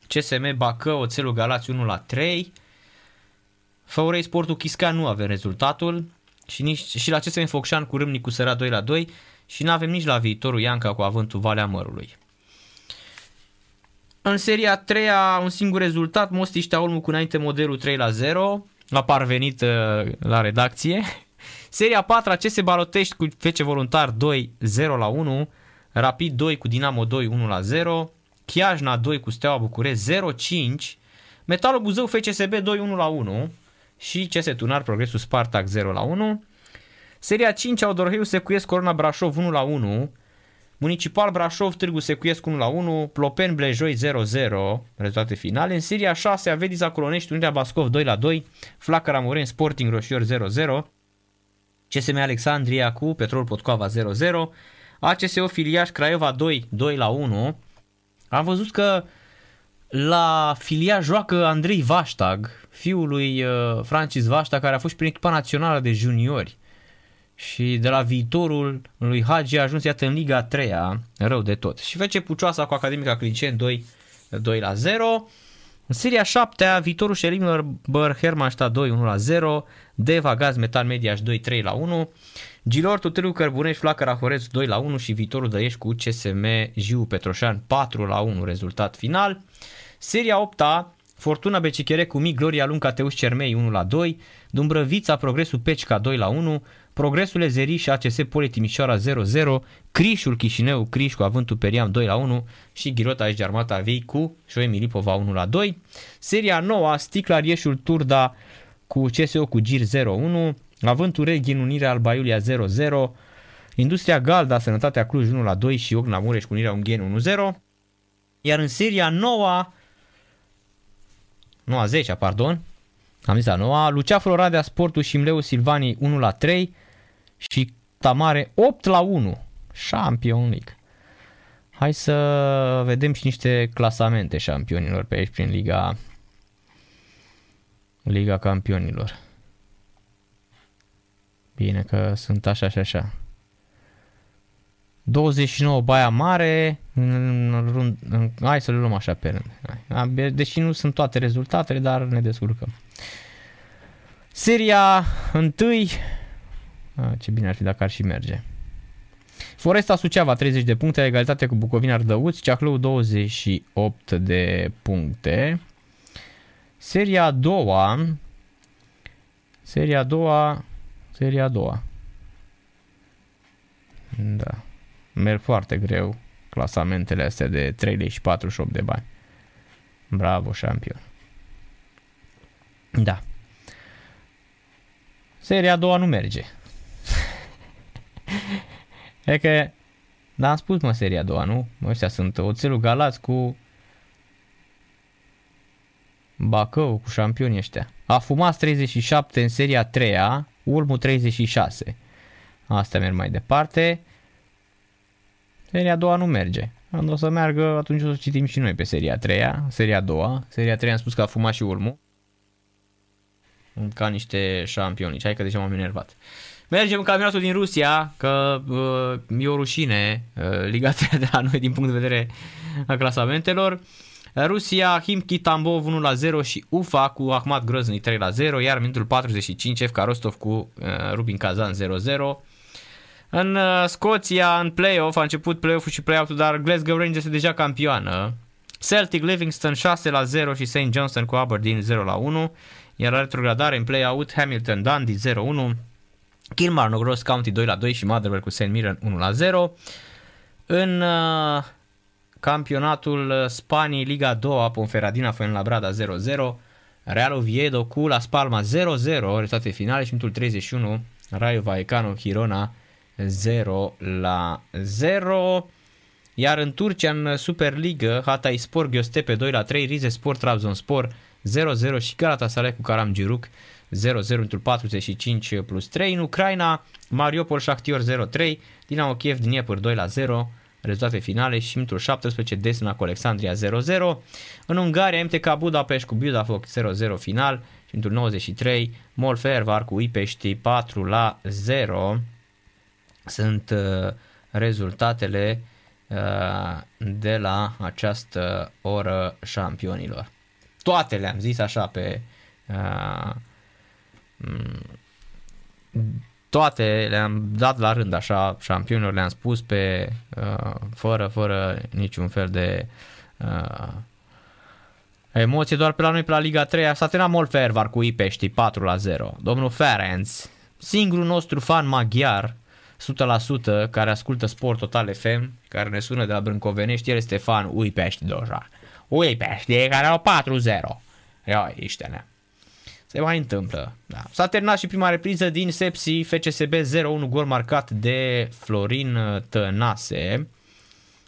CSM Bacău, Oțelul Galați 1 la 3, Făurei Sportul Chisca nu avem rezultatul și, nici, și la CSM Focșan cu Râmnicu Săra 2 la 2 și nu avem nici la viitorul Ianca cu avântul Valea Mărului. În seria 3 un singur rezultat, Mostiștea Olmu cu înainte modelul 3 la 0, a parvenit uh, la redacție. Seria 4 CS Balotești cu FC Voluntar 2 0 la 1, Rapid 2 cu Dinamo 2 1 la 0, Chiajna 2 cu Steaua București 0 5, Metalul Buzău FCSB 2 1 la 1 și CS Tunar Progresul Spartak 0 la 1. Seria 5 Audorheiu Secuiesc Corona Brașov 1 la 1, Municipal Brașov, Târgu Secuiesc 1 la 1, Plopen Blejoi 0-0, rezultate finale. În Siria 6, Avediza Colonești, Unirea Bascov 2 la 2, Flacăra Moren, Sporting Roșior 0-0, CSM Alexandria cu Petrol Potcoava 0-0, ACSO Filiaș Craiova 2, 2 la 1. Am văzut că la filia joacă Andrei Vaștag, fiul lui uh, Francis Vaștag, care a fost prin echipa națională de juniori și de la viitorul lui Hagi a ajuns iată în Liga a 3 rău de tot. Și face Pucioasa cu Academica Clinceni 2, 2 la 0. În seria 7 viitorul Șelimilor Băr Hermannstadt 2 1 la 0, Deva Gaz Metal Mediaș 2 3 la 1, Gilor Tutârgu Cărbunești Flacăra Horeț 2 la 1 și viitorul Dăiești cu CSM Jiu Petroșan 4 la 1 rezultat final. Seria 8 Fortuna Becichere cu Mic Gloria Lunca Teuș Cermei 1 la 2, Dumbrăvița Progresul Pecica 2 la 1, Progresul Ezeri și ACS Poli Timișoara 0-0, Crișul Chișinău Criș cu Avântul Periam 2 la 1 și Ghirota Aici de Armata Vei cu Șoe Milipova 1 la 2. Seria 9 Sticla Rieșul Turda cu CSO cu Gir 0-1, Avântul Reghin Unirea Alba Iulia 0-0, Industria Galda Sănătatea Cluj 1 la 2 și Ogna Mureș cu Unirea Ungheni 1-0. Iar în seria 9 nu a 10 pardon, am zis a noua, Lucea Floradea Sportul și Mleu Silvanii 1 la 3 și Tamare 8 la 1, Champion League. Hai să vedem și niște clasamente șampionilor pe aici prin Liga Liga Campionilor. Bine că sunt așa și așa. 29 Baia Mare, în, în, în, hai să le luăm așa pe rând. Deși nu sunt toate rezultatele, dar ne descurcăm. Seria 1, ce bine ar fi dacă ar și merge. Foresta Suceava 30 de puncte, egalitate cu Bucovina Ardăuți, Ceahlău 28 de puncte. Seria a doua, seria a doua, seria a doua. Da merg foarte greu clasamentele astea de 3 lei și 48 de bani. Bravo, șampion. Da. Seria a doua nu merge. E că, da, am spus mă seria a doua, nu? Ăștia sunt oțelul Galați cu Bacău, cu șampionii ăștia. A fumat 37 în seria 3 Ulmu 36. Asta merg mai departe. Seria a doua nu merge. Când o să meargă, atunci o să citim și noi pe seria a treia, seria a doua. Seria a treia am spus că a fumat și urmul. Ca niște șampioni. Hai că deja m-am enervat. Mergem în campionatul din Rusia, că uh, e o rușine uh, Liga 3 de la noi din punct de vedere a clasamentelor. Rusia, Himki Tambov 1 la 0 și Ufa cu Ahmad Grozny 3 la 0, iar minutul 45 FK Rostov cu uh, Rubin Kazan 0 0. În uh, Scoția, în play-off, a început play-off-ul și play-out-ul, dar Glasgow Rangers este deja campioană. Celtic Livingston 6 la 0 și St. Johnston cu Aberdeen 0 la 1. Iar la retrogradare în play-out Hamilton Dundee 0 1. Kilmarnock Ross County 2 la 2 și Motherwell cu St. Mirren 1 la 0. În uh, campionatul Spaniei Liga 2 Ponferradina Fuenlabrada 0 0. Real Oviedo cu Las Palmas 0-0, rezultate finale și minutul 31 Rayo Vallecano Girona 0 la 0. Iar în Turcia, în Superliga, Hatay Spor Giostepe 2 la 3, Rize Sport Trabzonspor 0-0 și Galatasaray cu Karam Giruc 0-0 într 45 plus 3. În Ucraina, Mariupol Shakhtyor 0-3, Dinamo Kiev Dnieper 2 la 0, rezultate finale și minutul 17 Desna cu Alexandria 0-0. În Ungaria, MTK Budapest cu Budafok 0-0 final și minutul 93 Molfervar cu Ipești 4 la 0 sunt uh, rezultatele uh, de la această oră șampionilor. Toate le-am zis așa pe uh, toate le-am dat la rând așa șampionilor, le-am spus pe fără, fără niciun fel de emoție, doar pe la noi pe la Liga 3 s-a terminat mult Fervar cu Ipești 4 la 0. Domnul Ferenc, singurul nostru fan maghiar 100% care ascultă Sport Total FM, care ne sună de la Brâncovenești, el este fan Ui Pești deja. Ui Pești, care au 4-0. Ia, iște Se mai întâmplă. Da. S-a terminat și prima repriză din Sepsi FCSB 0-1 gol marcat de Florin Tănase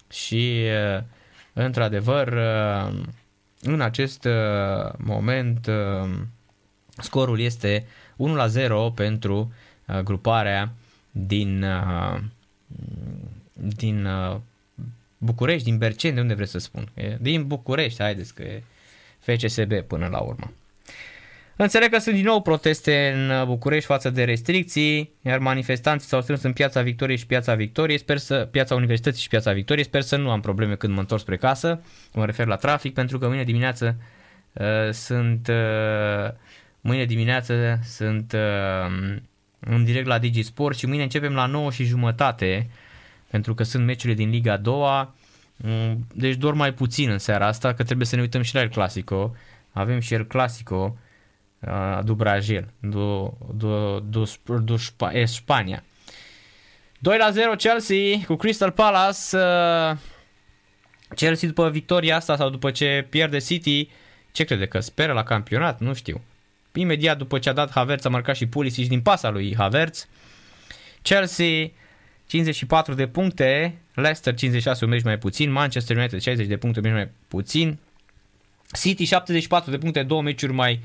și într-adevăr în acest moment scorul este 1-0 pentru gruparea din, uh, din uh, București, din Berceni, de unde vreți să spun? Din București, haideți că e FCSB până la urmă. Înțeleg că sunt din nou proteste în București față de restricții, iar manifestanții s-au strâns în Piața Victoriei și Piața Victoriei, sper să, Piața Universității și Piața Victoriei, sper să nu am probleme când mă întorc spre casă, mă refer la trafic, pentru că mâine dimineață uh, sunt uh, mâine dimineață sunt uh, în direct la Digisport și mâine începem la 9 și jumătate pentru că sunt meciurile din Liga 2 mm, deci doar mai puțin în seara asta că trebuie să ne uităm și la El Clasico. Avem și El Clasico uh, do Brasil do, do, do, do Spania 2 la 0 Chelsea cu Crystal Palace uh, Chelsea după victoria asta sau după ce pierde City ce crede că speră la campionat? Nu știu. Imediat după ce a dat Havertz a marcat și Pulisic din pasa lui Havertz. Chelsea 54 de puncte, Leicester 56 un meci mai puțin, Manchester United 60 de puncte un meci mai puțin, City 74 de puncte, două meciuri mai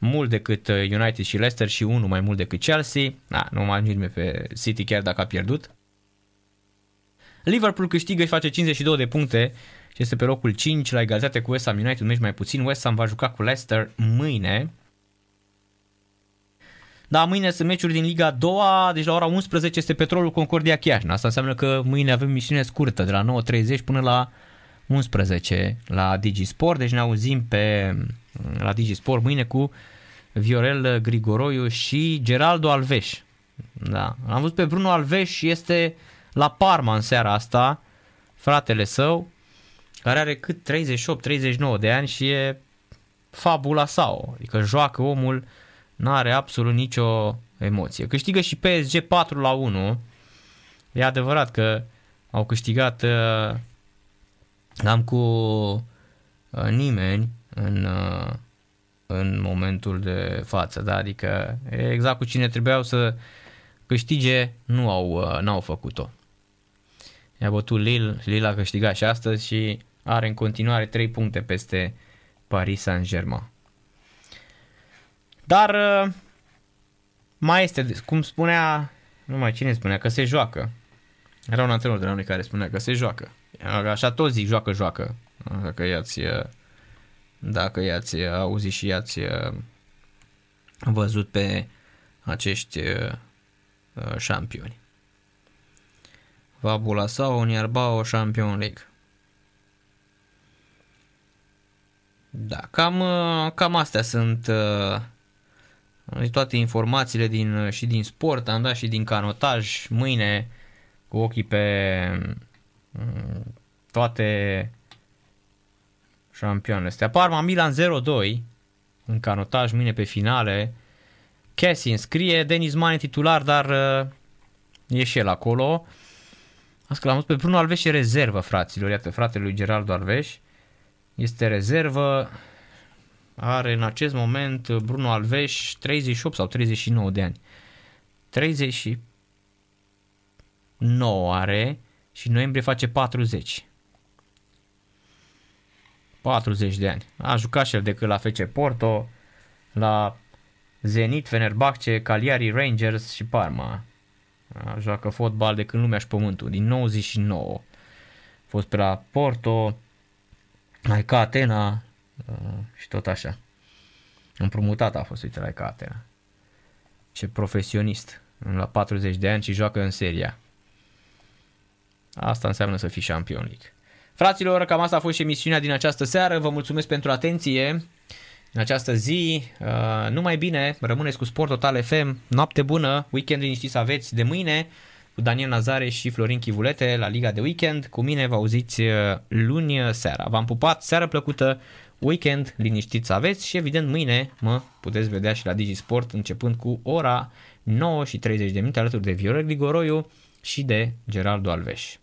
mult decât uh, United și Leicester și unul mai mult decât Chelsea. Da, nu mă ajunge pe City chiar dacă a pierdut. Liverpool câștigă și face 52 de puncte și este pe locul 5 la egalitate cu West Ham United, un meci mai puțin. West Ham va juca cu Leicester mâine. Da, mâine sunt meciuri din Liga 2, deci la ora 11 este Petrolul Concordia Chiajna. Asta înseamnă că mâine avem misiune scurtă, de la 9.30 până la 11 la Digisport, deci ne auzim pe, la Digisport mâine cu Viorel Grigoroiu și Geraldo Alveș. Da, am văzut pe Bruno Alveș, este la Parma în seara asta, fratele său, care are cât 38-39 de ani și e fabula sau, adică joacă omul, nu are absolut nicio emoție. Câștigă și PSG 4 la 1. E adevărat că au câștigat uh, am cu uh, nimeni în, uh, în momentul de față, da? adică exact cu cine trebuiau să câștige, nu au, uh, n-au făcut-o. I-a bătut Lille, Lille a câștigat și astăzi și are în continuare 3 puncte peste Paris Saint-Germain. Dar uh, mai este, cum spunea, nu mai cine spunea, că se joacă. Era un antrenor de la noi care spunea că se joacă. Așa toți zic, joacă, joacă. Dacă i-ați, dacă i-ați auzit și i-ați văzut pe acești șampioni. Vabula sau Niarbao Champion League. Da, cam, cam astea sunt uh, toate informațiile din, și din sport, am dat și din canotaj. Mâine cu ochii pe mm, toate șampioanele astea. Parma Milan 0-2 în canotaj, mâine pe finale. Cassie înscrie, Denis Mane titular, dar uh, e și el acolo. Asta l-am pe Bruno Alves și rezervă, fraților. Iată, fratele lui Geraldo Alves este rezervă. Are în acest moment Bruno Alves 38 sau 39 de ani. 39 are și în noiembrie face 40. 40 de ani. A jucat și el decât la FC Porto, la Zenit, Fenerbahce, Cagliari, Rangers și Parma. A, joacă fotbal de când lumea și pământul, din 99. A fost pe la Porto, mai ca Atena și tot așa. Împrumutat a fost, uite, la ca Atena. Ce profesionist, la 40 de ani și joacă în seria. Asta înseamnă să fii Champion League. Fraților, cam asta a fost și emisiunea din această seară. Vă mulțumesc pentru atenție în această zi. Uh, numai bine, rămâneți cu Sport Total FM. Noapte bună, weekend liniștit să aveți de mâine cu Daniel Nazare și Florin Chivulete la Liga de Weekend. Cu mine vă auziți uh, luni seara. V-am pupat, seară plăcută, weekend liniștit să aveți și evident mâine mă puteți vedea și la Digisport începând cu ora 9 și 30 de minute alături de Viorel Grigoroiu și de Geraldo Alves.